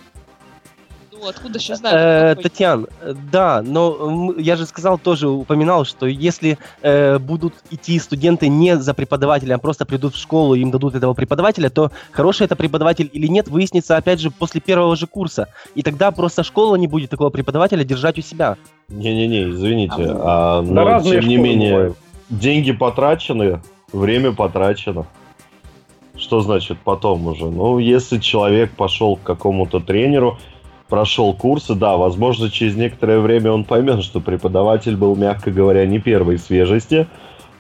ну откуда сейчас знаю? Э, какой- Татьян, э, да, но я же сказал, тоже упоминал, что если э, будут идти студенты не за преподавателя, а просто придут в школу, им дадут этого преподавателя, то хороший это преподаватель или нет, выяснится опять же после первого же курса. И тогда просто школа не будет такого преподавателя держать у себя. Не-не-не, извините. а, Да но, разные тем не менее, бывают. Деньги потрачены, время потрачено. Что значит потом уже? Ну, если человек пошел к какому-то тренеру, прошел курсы, да, возможно, через некоторое время он поймет, что преподаватель был, мягко говоря, не первой свежести,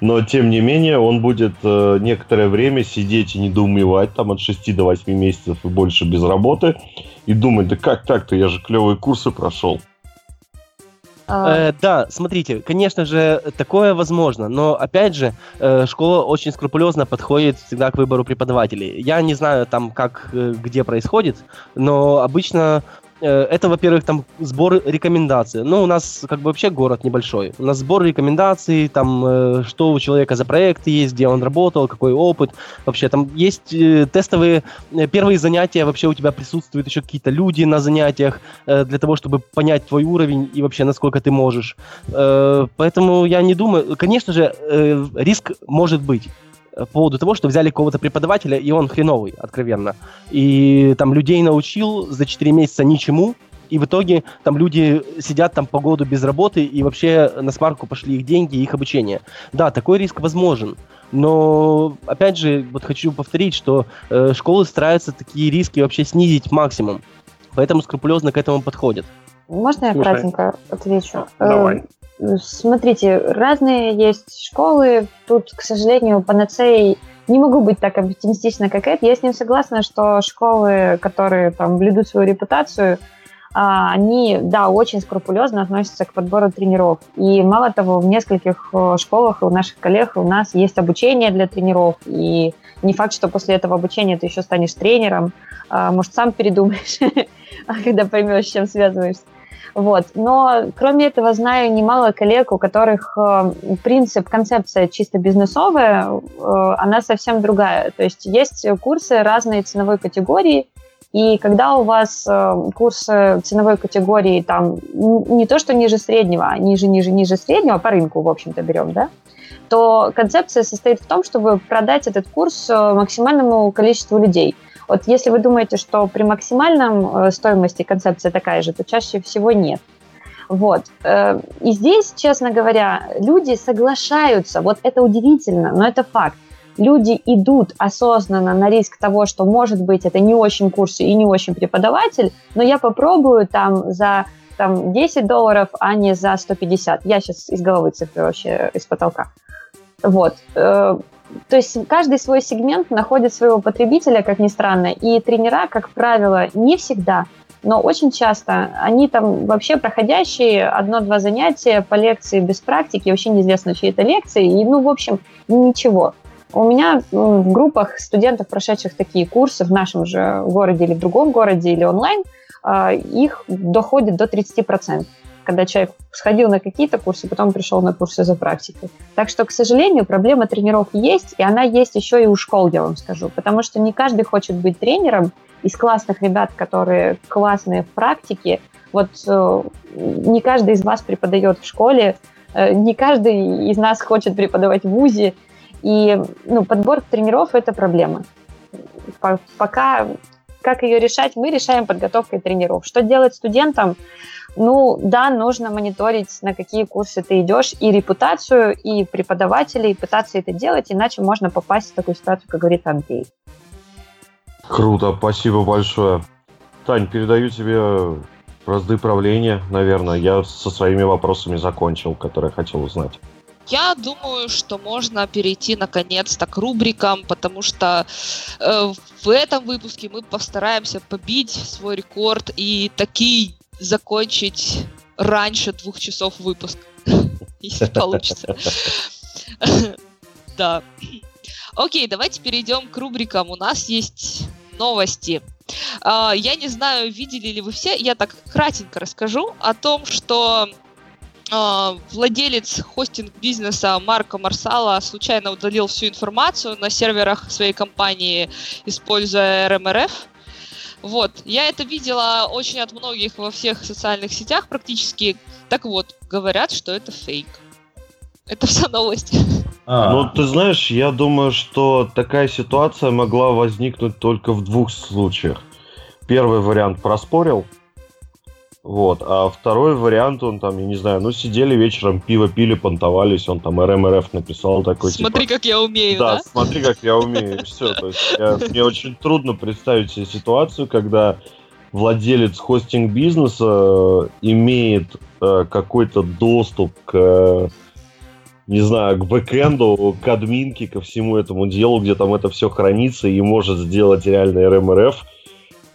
но, тем не менее, он будет э, некоторое время сидеть и недоумевать, там, от 6 до 8 месяцев и больше без работы, и думать, да как так-то, я же клевые курсы прошел. А, Э, да, смотрите, конечно же, такое возможно, но опять же, э, школа очень скрупулезно подходит всегда к выбору преподавателей. Я не знаю там, как, э, где происходит, но обычно это, во-первых, там сбор рекомендаций. Ну, у нас как бы вообще город небольшой. У нас сбор рекомендаций, там, э, что у человека за проекты есть, где он работал, какой опыт. Вообще там есть э, тестовые э, первые занятия, вообще у тебя присутствуют еще какие-то люди на занятиях, э, для того, чтобы понять твой уровень и вообще насколько ты можешь. Э, Поэтому я не думаю... Конечно же, э, риск может быть э, по поводу того, что взяли какого-то преподавателя, и он хреновый, откровенно. И там людей научил за 4 месяца ничему, и в итоге там люди сидят там по году без работы, и вообще на смарку пошли их деньги и их обучение. Да, такой риск возможен. Но, опять же, вот хочу повторить, что э, школы стараются такие риски вообще снизить максимум. Поэтому скрупулезно к этому подходят. Можно я Слушай. кратенько отвечу? Давай. Смотрите, разные есть школы. Тут, к сожалению, панацеей не могу быть так оптимистична, как это. Я с ним согласна, что школы, которые там блюдут свою репутацию, а, они, да, очень скрупулезно относятся к подбору тренеров. И мало того, в нескольких э, школах и у наших коллег у нас есть обучение для тренеров. И не факт, что после этого обучения ты еще станешь тренером. А, Может, сам передумаешь, когда поймешь, с чем связываешься. Вот. Но кроме этого знаю немало коллег, у которых э, принцип, концепция чисто бизнесовая, э, она совсем другая. То есть есть курсы разной ценовой категории, и когда у вас э, курсы ценовой категории там не то, что ниже среднего, а ниже, ниже, ниже среднего, по рынку, в общем-то, берем, да, то концепция состоит в том, чтобы продать этот курс максимальному количеству людей. Вот если вы думаете, что при максимальном э, стоимости концепция такая же, то чаще всего нет. Вот. Э, И здесь, честно говоря, люди соглашаются. Вот это удивительно, но это факт. Люди идут осознанно на риск того, что, может быть, это не очень курсы и не очень преподаватель, но я попробую там за там, 10 долларов, а не за 150. Я сейчас из головы цифры вообще из потолка. Вот. То есть каждый свой сегмент находит своего потребителя, как ни странно, и тренера, как правило, не всегда, но очень часто они там вообще проходящие одно-два занятия по лекции без практики, вообще неизвестно, чьи это лекции, и, ну, в общем, ничего. У меня в группах студентов, прошедших такие курсы в нашем же городе или в другом городе или онлайн, а, их доходит до 30%, когда человек сходил на какие-то курсы, потом пришел на курсы за практикой. Так что, к сожалению, проблема тренеров есть, и она есть еще и у школ, я вам скажу, потому что не каждый хочет быть тренером, из классных ребят, которые классные в практике, вот э, не каждый из вас преподает в школе, э, не каждый из нас хочет преподавать в ВУЗе, И ну, подбор тренеров – это проблема. Пока как ее решать, мы решаем подготовкой тренеров. Что делать студентам? Ну, да, нужно мониторить, на какие курсы ты идешь, и репутацию, и преподавателей, пытаться это делать, иначе можно попасть в такую ситуацию, как говорит Андрей. Круто, спасибо большое. Тань, передаю тебе разды правления, наверное. Я со своими вопросами закончил, которые хотел узнать. Я думаю, что можно перейти наконец-то к рубрикам, потому что э, в этом выпуске мы постараемся побить свой рекорд и такие закончить раньше двух часов выпуск, если получится. Да. Окей, давайте перейдем к рубрикам. У нас есть новости. А, я не знаю, видели ли вы все, я так кратенько расскажу о том, что владелец хостинг-бизнеса Марко Марсала случайно удалил всю информацию на серверах своей компании, используя РМРФ. Вот, я это видела очень от многих во всех социальных сетях практически. Так вот, говорят, что это фейк. Это вся новость. А. Ну, ты знаешь, я думаю, что такая ситуация могла возникнуть только в двух случаях. Первый вариант проспорил, вот. А второй вариант, он там, я не знаю, ну, сидели вечером, пиво пили, понтовались, он там РМРФ написал такой, Смотри, типа, как я умею, да? Да, смотри, как я умею, все. То есть я, мне очень трудно представить себе ситуацию, когда владелец хостинг-бизнеса э, имеет э, какой-то доступ к не знаю, к бэкэнду, к админке, ко всему этому делу, где там это все хранится и может сделать реальный РМРФ, Э,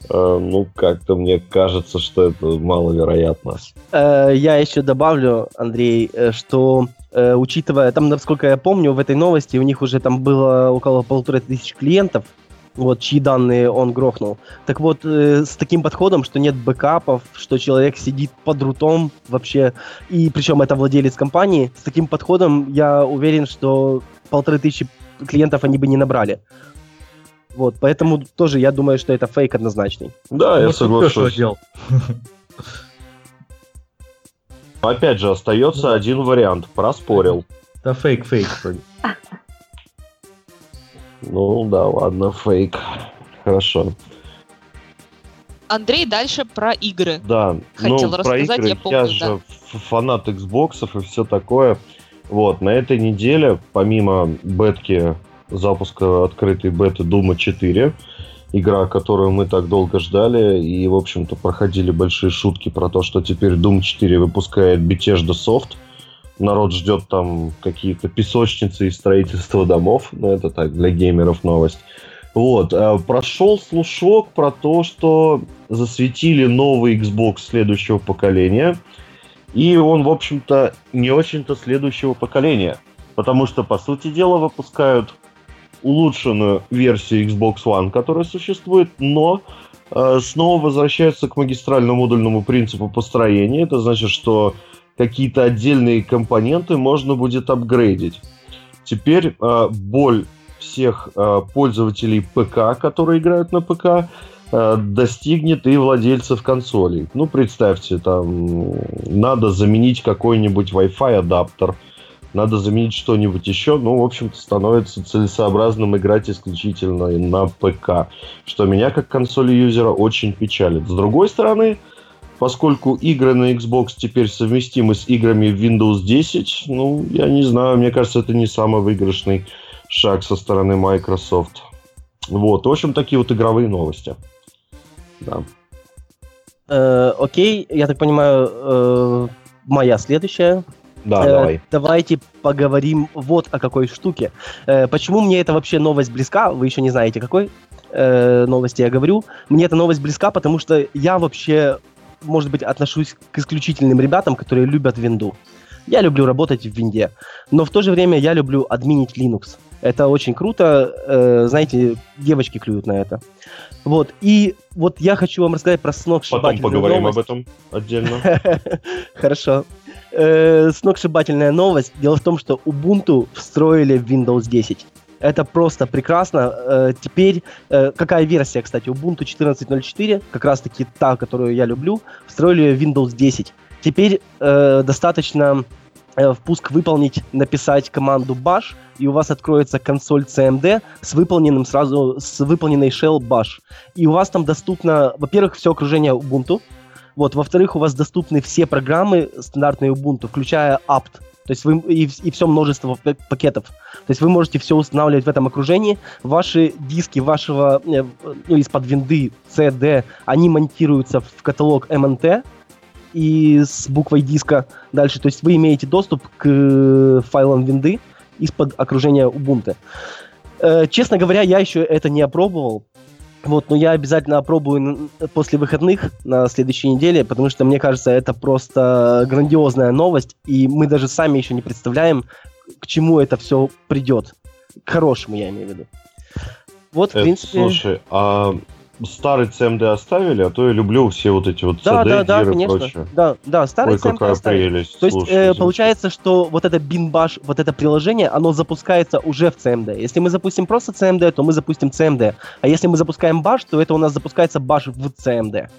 ну, как-то мне кажется, что это маловероятно. Э, я еще добавлю, Андрей, э, что учитывая, там, насколько я помню, в этой новости у них уже там было около полутора тысяч клиентов, вот, чьи данные он грохнул. Так вот, э, с таким подходом, что нет бэкапов, что человек сидит под рутом вообще, и причем это владелец компании, с таким подходом я уверен, что полторы тысячи клиентов они бы не набрали. Вот, поэтому тоже я думаю, что это фейк однозначный. Да, я соглашусь. Опять же, остается один вариант. Проспорил. Да фейк, фейк. Ну да, ладно, фейк. Хорошо. Андрей дальше про игры. Да, хотел ну, рассказать, про игры, я помню. Я же да. фанат Xbox и все такое. Вот, на этой неделе, помимо бетки запуска открытой беты Дума 4, игра, которую мы так долго ждали, и, в общем-то, проходили большие шутки про то, что теперь Doom 4 выпускает Bethesda Soft. Народ ждет там какие-то песочницы и строительство домов. Ну, это так, для геймеров новость. Вот. А прошел слушок про то, что засветили новый Xbox следующего поколения. И он, в общем-то, не очень-то следующего поколения. Потому что, по сути дела, выпускают улучшенную версию Xbox One, которая существует, но э, снова возвращаются к магистрально-модульному принципу построения. Это значит, что какие-то отдельные компоненты можно будет апгрейдить. Теперь э, боль всех э, пользователей ПК, которые играют на ПК, э, достигнет и владельцев консолей. Ну, представьте, там надо заменить какой-нибудь Wi-Fi адаптер, надо заменить что-нибудь еще, ну, в общем-то, становится целесообразным играть исключительно на ПК, что меня как консоли-юзера очень печалит. С другой стороны, поскольку игры на Xbox теперь совместимы с играми в Windows 10, ну, я не знаю, мне кажется, это не самый выигрышный шаг со стороны Microsoft. Вот, в общем, такие вот игровые новости. Да. Э, окей, я так понимаю, э, моя следующая да, э, давай. Давайте поговорим вот о какой штуке. Э, почему мне эта вообще новость близка? Вы еще не знаете, какой э, новости я говорю. Мне эта новость близка, потому что я вообще, может быть, отношусь к исключительным ребятам, которые любят винду. Я люблю работать в винде, но в то же время я люблю админить Linux. Это очень круто, э, знаете, девочки клюют на это. Вот, и вот я хочу вам рассказать про сногсшибательную Потом поговорим новость. об этом отдельно. Хорошо. Э, сногсшибательная новость. Дело в том, что Ubuntu встроили в Windows 10. Это просто прекрасно. Э, теперь, э, какая версия, кстати, Ubuntu 14.04, как раз таки та, которую я люблю, встроили в Windows 10. Теперь достаточно э, впуск выполнить, написать команду bash, и у вас откроется консоль CMD с выполненным сразу, с выполненной shell bash. И у вас там доступно, во-первых, все окружение Ubuntu, вот, во-вторых, у вас доступны все программы стандартные Ubuntu, включая apt, то есть вы и, и все множество пакетов. То есть вы можете все устанавливать в этом окружении. Ваши диски вашего, э, ну, из-под винды CD, они монтируются в каталог MNT и с буквой диска дальше. То есть вы имеете доступ к э, файлам винды из-под окружения Ubuntu. Э, честно говоря, я еще это не опробовал. Вот, но я обязательно опробую после выходных на следующей неделе, потому что мне кажется, это просто грандиозная новость, и мы даже сами еще не представляем, к чему это все придет. К хорошему, я имею в виду. Вот, в принципе... Слушай, а старый CMD оставили, а то я люблю все вот эти вот да, CD, да, да, конечно. прочее. Да, да, старый Ой, CMD какая оставили. прелесть. То есть э, получается, что вот это BinBash, вот это приложение, оно запускается уже в CMD. Если мы запустим просто CMD, то мы запустим CMD. А если мы запускаем Bash, то это у нас запускается Bash в CMD.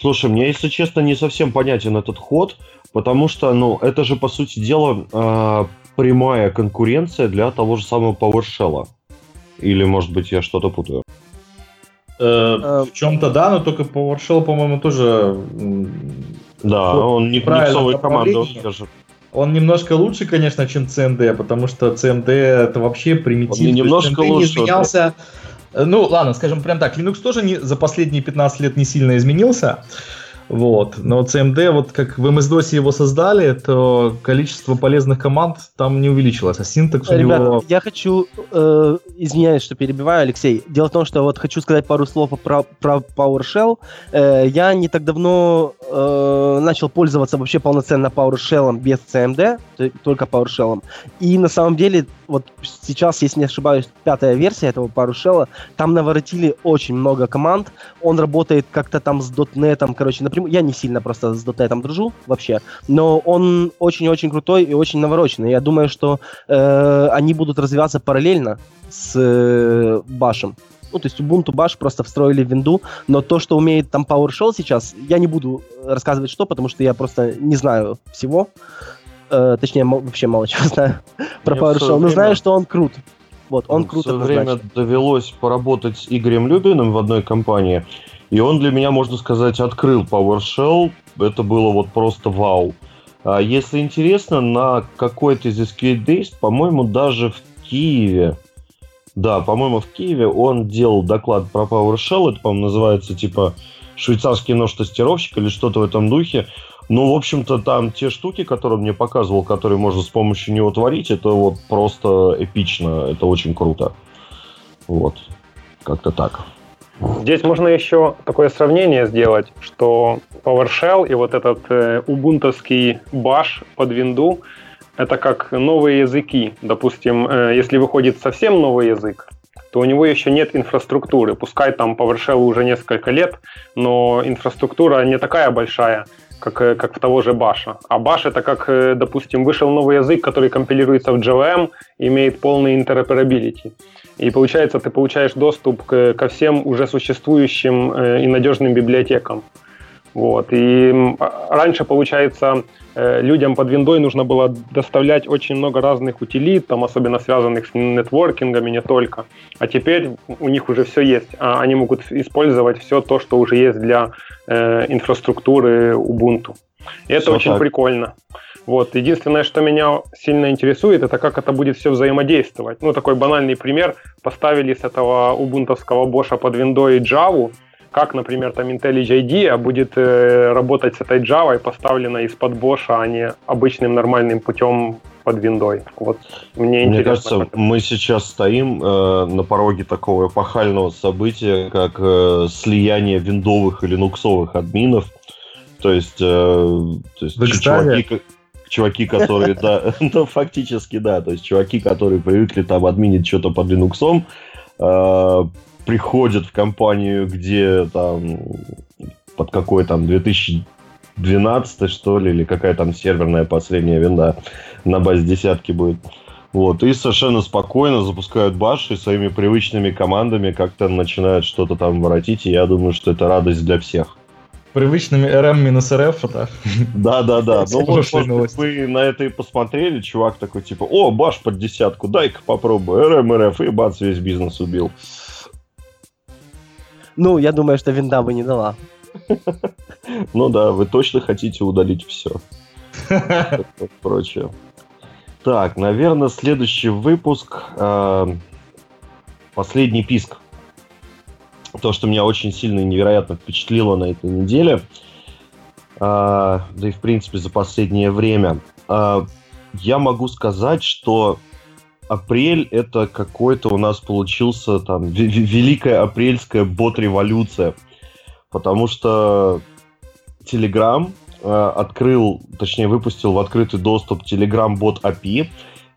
Слушай, мне, если честно, не совсем понятен этот ход, потому что, ну, это же, по сути дела, э, прямая конкуренция для того же самого PowerShell. Или, может быть, я что-то путаю? Э, э, в чем-то да, но только PowerShell, по-моему, тоже... Да, он не команды, скажем. Он немножко лучше, конечно, чем CMD, потому что CMD это вообще примитив. Он не немножко CMD лучше. Не изменялся. Ну, ладно, скажем прям так, Linux тоже не, за последние 15 лет не сильно изменился. Вот. Но CMD, вот как в MS-DOS его создали, то количество полезных команд там не увеличилось, а синтекс у Ребята, него... я хочу, э, извиняюсь, что перебиваю, Алексей. Дело в том, что вот хочу сказать пару слов про, про PowerShell. Э, я не так давно э, начал пользоваться вообще полноценно PowerShell без CMD, только PowerShell. И на самом деле, вот сейчас, если не ошибаюсь, пятая версия этого PowerShell, там наворотили очень много команд. Он работает как-то там с .NET, короче, напрямую. Я не сильно просто с .NET дружу вообще, но он очень-очень крутой и очень навороченный. Я думаю, что э, они будут развиваться параллельно с э, Башем. Ну, то есть Ubuntu Bash просто встроили в винду, но то, что умеет там PowerShell сейчас, я не буду рассказывать что, потому что я просто не знаю всего. Э, точнее, вообще мало чего знаю про PowerShell, но знаю, что он крут. Вот, он крут. В время довелось поработать с Игорем Любиным в одной компании, и он для меня, можно сказать, открыл PowerShell. Это было вот просто вау. А если интересно, на какой-то из Escape Days, по-моему, даже в Киеве, да, по-моему, в Киеве он делал доклад про PowerShell. Это, по-моему, называется типа швейцарский нож-тестировщик или что-то в этом духе. Ну, в общем-то, там те штуки, которые мне показывал, которые можно с помощью него творить, это вот просто эпично. Это очень круто. Вот. Как-то так. Здесь можно еще такое сравнение сделать, что PowerShell и вот этот э, убунтовский баш под винду это как новые языки. Допустим, э, если выходит совсем новый язык, то у него еще нет инфраструктуры. Пускай там PowerShell уже несколько лет, но инфраструктура не такая большая, как, э, как в того же Баша. А Bash это как, э, допустим, вышел новый язык, который компилируется в JVM, имеет полный interoperability. И получается, ты получаешь доступ к, ко всем уже существующим э, и надежным библиотекам. Вот. И раньше, получается, людям под виндой нужно было доставлять очень много разных утилит, там, особенно связанных с нетворкингами, не только. А теперь у них уже все есть. А они могут использовать все то, что уже есть для э, инфраструктуры Ubuntu. И это все очень так. прикольно. Вот. Единственное, что меня сильно интересует, это как это будет все взаимодействовать. Ну, такой банальный пример. Поставили с этого убунтовского боша под виндой Java, как, например, там IntelliJ IDEA будет э, работать с этой Java, поставлена из-под боша, а не обычным нормальным путем под виндой. Вот мне, мне кажется, мы сейчас стоим э, на пороге такого эпохального события, как э, слияние виндовых и линуксовых админов. То есть, э, то есть чуваки, чуваки, которые, да, ну, фактически, да, то есть чуваки, которые привыкли там админить что-то под Linux, э, приходят в компанию, где там под какой там 2012 что ли, или какая там серверная последняя винда на базе десятки будет. Вот, и совершенно спокойно запускают баш и своими привычными командами как-то начинают что-то там воротить, и я думаю, что это радость для всех. привычными RM минус RF, да? Да, да, да. Ну, вот, может вы на это и посмотрели, чувак такой, типа, о, баш под десятку, дай-ка попробую, РМ, РФ, и бац, весь бизнес убил. Ну, я думаю, что винда бы не дала. Ну да, вы точно хотите удалить все. Прочее. Так, наверное, следующий выпуск. э, Последний писк. То, что меня очень сильно и невероятно впечатлило на этой неделе. а, Да и, в принципе, за последнее время. А, Я могу сказать, что апрель это какой-то у нас получился там ве- ве- великая апрельская бот-революция. Потому что Telegram э, открыл, точнее выпустил в открытый доступ Telegram бот API,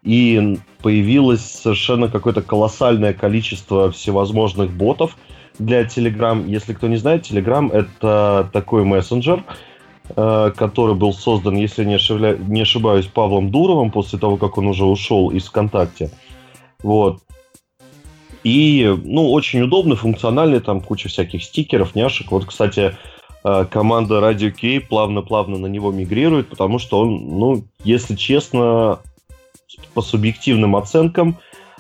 и появилось совершенно какое-то колоссальное количество всевозможных ботов для Telegram. Если кто не знает, Telegram это такой мессенджер, э, который был создан, если не, ошибля- не ошибаюсь, Павлом Дуровым после того, как он уже ушел из ВКонтакте. Вот. И, ну, очень удобный, функциональный, там куча всяких стикеров, няшек. Вот, кстати, э, команда Radio K плавно-плавно на него мигрирует, потому что он, ну, если честно, по субъективным оценкам,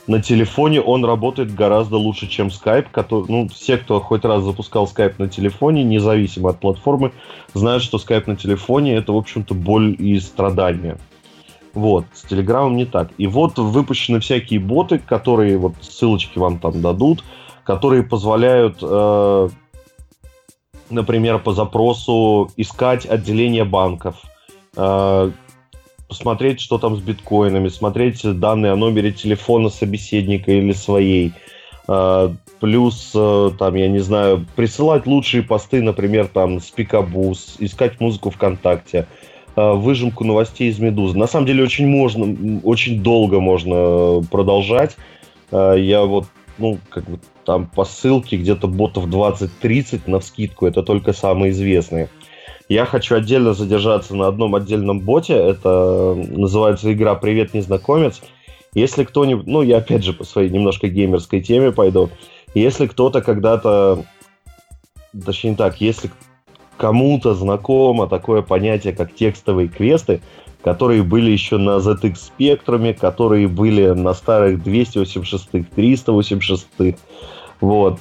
на телефоне он работает гораздо лучше, чем Skype. Который, ну, все, кто хоть раз запускал Skype на телефоне, независимо от платформы, знают, что Skype на телефоне это, в общем-то, боль и страдания. Вот, с Телеграмом не так. И вот выпущены всякие боты, которые, вот ссылочки вам там дадут, которые позволяют, э, например, по запросу искать отделение банков, э, посмотреть, что там с биткоинами, смотреть данные о номере телефона собеседника или своей. Э, Плюс, э, там, я не знаю, присылать лучшие посты, например, там, с Пикабус, искать музыку ВКонтакте, э, выжимку новостей из Медузы. На самом деле очень можно, очень долго можно продолжать. Э, Я вот, ну, как бы там по ссылке где-то ботов 20-30 на вскидку, это только самые известные. Я хочу отдельно задержаться на одном отдельном боте. Это э, называется игра «Привет, незнакомец». Если кто-нибудь... Ну, я опять же по своей немножко геймерской теме пойду. Если кто-то когда-то... Точнее так, если кому-то знакомо такое понятие, как текстовые квесты, которые были еще на ZX Spectrum, которые были на старых 286-х, 386-х, вот,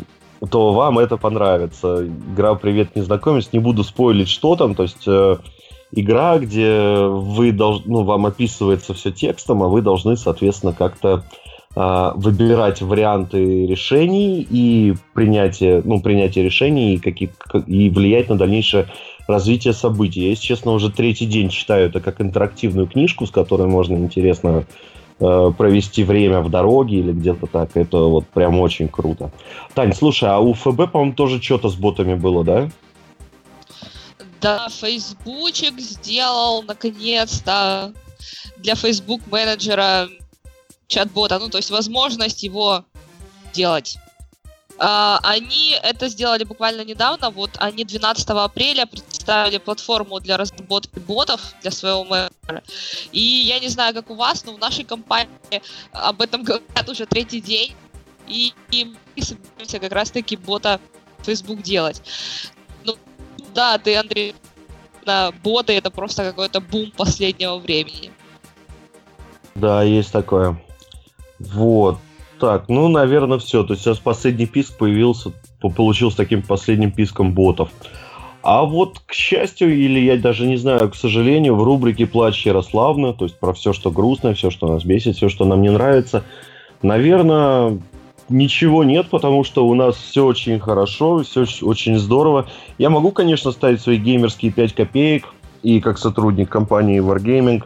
то вам это понравится. Игра «Привет, незнакомец». Не буду спойлить, что там. То есть э, игра, где вы долж... ну, вам описывается все текстом, а вы должны, соответственно, как-то э, выбирать варианты решений и принятие, ну, принятие решений и, какие... и влиять на дальнейшее развитие событий. Я, если честно, уже третий день читаю это как интерактивную книжку, с которой можно интересно э, провести время в дороге или где-то так. Это вот прям очень круто. Тань, слушай, а у ФБ, по-моему, тоже что-то с ботами было, да? Да, Фейсбучик сделал наконец-то для Facebook менеджера чат-бота, ну то есть возможность его делать. А, они это сделали буквально недавно, вот они 12 апреля представили платформу для разработки ботов для своего менеджера. И я не знаю, как у вас, но в нашей компании об этом говорят уже третий день, и, и мы собираемся как раз-таки бота Facebook делать. Ну, да, ты, Андрей, на боты это просто какой-то бум последнего времени. Да, есть такое. Вот. Так, ну, наверное, все. То есть сейчас последний писк появился, по- получился таким последним писком ботов. А вот, к счастью, или я даже не знаю, к сожалению, в рубрике «Плач Ярославна», то есть про все, что грустно, все, что нас бесит, все, что нам не нравится, наверное, ничего нет, потому что у нас все очень хорошо, все очень здорово. Я могу, конечно, ставить свои геймерские 5 копеек, и как сотрудник компании Wargaming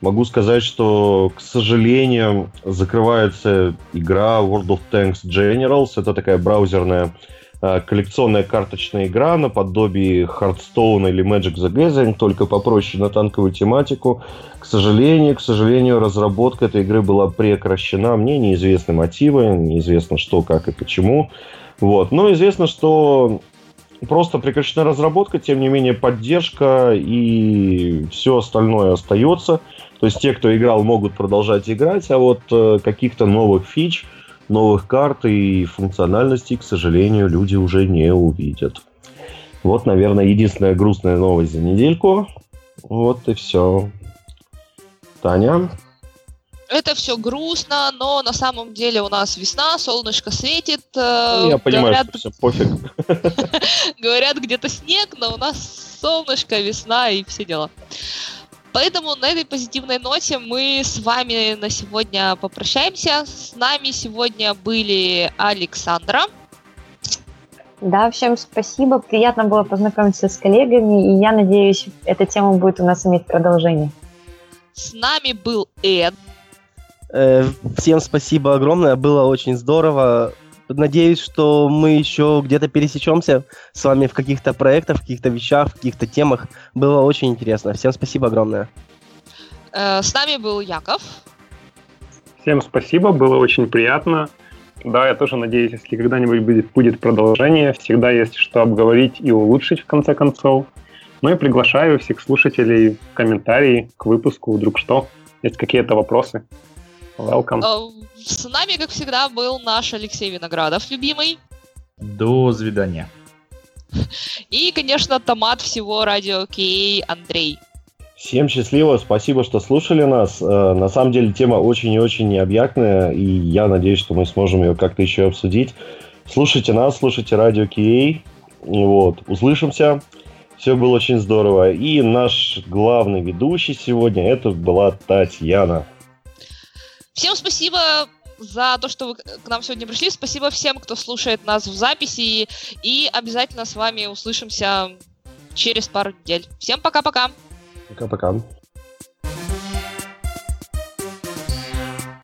могу сказать, что, к сожалению, закрывается игра World of Tanks Generals. Это такая браузерная э, коллекционная карточная игра наподобие Hearthstone или Magic the Gathering, только попроще на танковую тематику. К сожалению, к сожалению, разработка этой игры была прекращена. Мне неизвестны мотивы, неизвестно что, как и почему. Вот. Но известно, что просто прекращена разработка, тем не менее поддержка и все остальное остается. То есть те, кто играл, могут продолжать играть, а вот э, каких-то новых фич, новых карт и функциональностей, к сожалению, люди уже не увидят. Вот, наверное, единственная грустная новость за недельку. Вот и все. Таня? Это все грустно, но на самом деле у нас весна, солнышко светит. э, Я понимаю, говорят, что все пофиг. говорят где-то снег, но у нас солнышко, весна и все дела. Поэтому на этой позитивной ноте мы с вами на сегодня попрощаемся. С нами сегодня были Александра. Да, всем спасибо. Приятно было познакомиться с коллегами, и я надеюсь, эта тема будет у нас иметь продолжение. С нами был Эд. Э, Всем спасибо огромное, было очень здорово. Надеюсь, что мы еще где-то пересечемся с вами в каких-то проектах, в каких-то вещах, в каких-то темах. Было очень интересно. Всем спасибо огромное. Э, С нами был Яков. Всем спасибо, было очень приятно. Да, я тоже надеюсь, если когда-нибудь будет, будет продолжение, всегда есть что обговорить и улучшить в конце концов. Ну и приглашаю всех слушателей в комментарии к выпуску, вдруг что, есть какие-то вопросы. Welcome. Э, С нами, как всегда, был наш Алексей Виноградов, любимый. До свидания. И, конечно, томат всего радио Кей Андрей. Всем счастливо, спасибо, что слушали нас. Э, На самом деле тема очень и очень необъятная, и я надеюсь, что мы сможем ее как-то еще обсудить. Слушайте нас, слушайте радио Кей. Вот, услышимся. Все было очень здорово. И наш главный ведущий сегодня это была Татьяна. Всем спасибо за то, что вы к нам сегодня пришли. Спасибо всем, кто слушает нас в записи. И обязательно с вами услышимся через пару недель. Всем пока-пока. Пока-пока.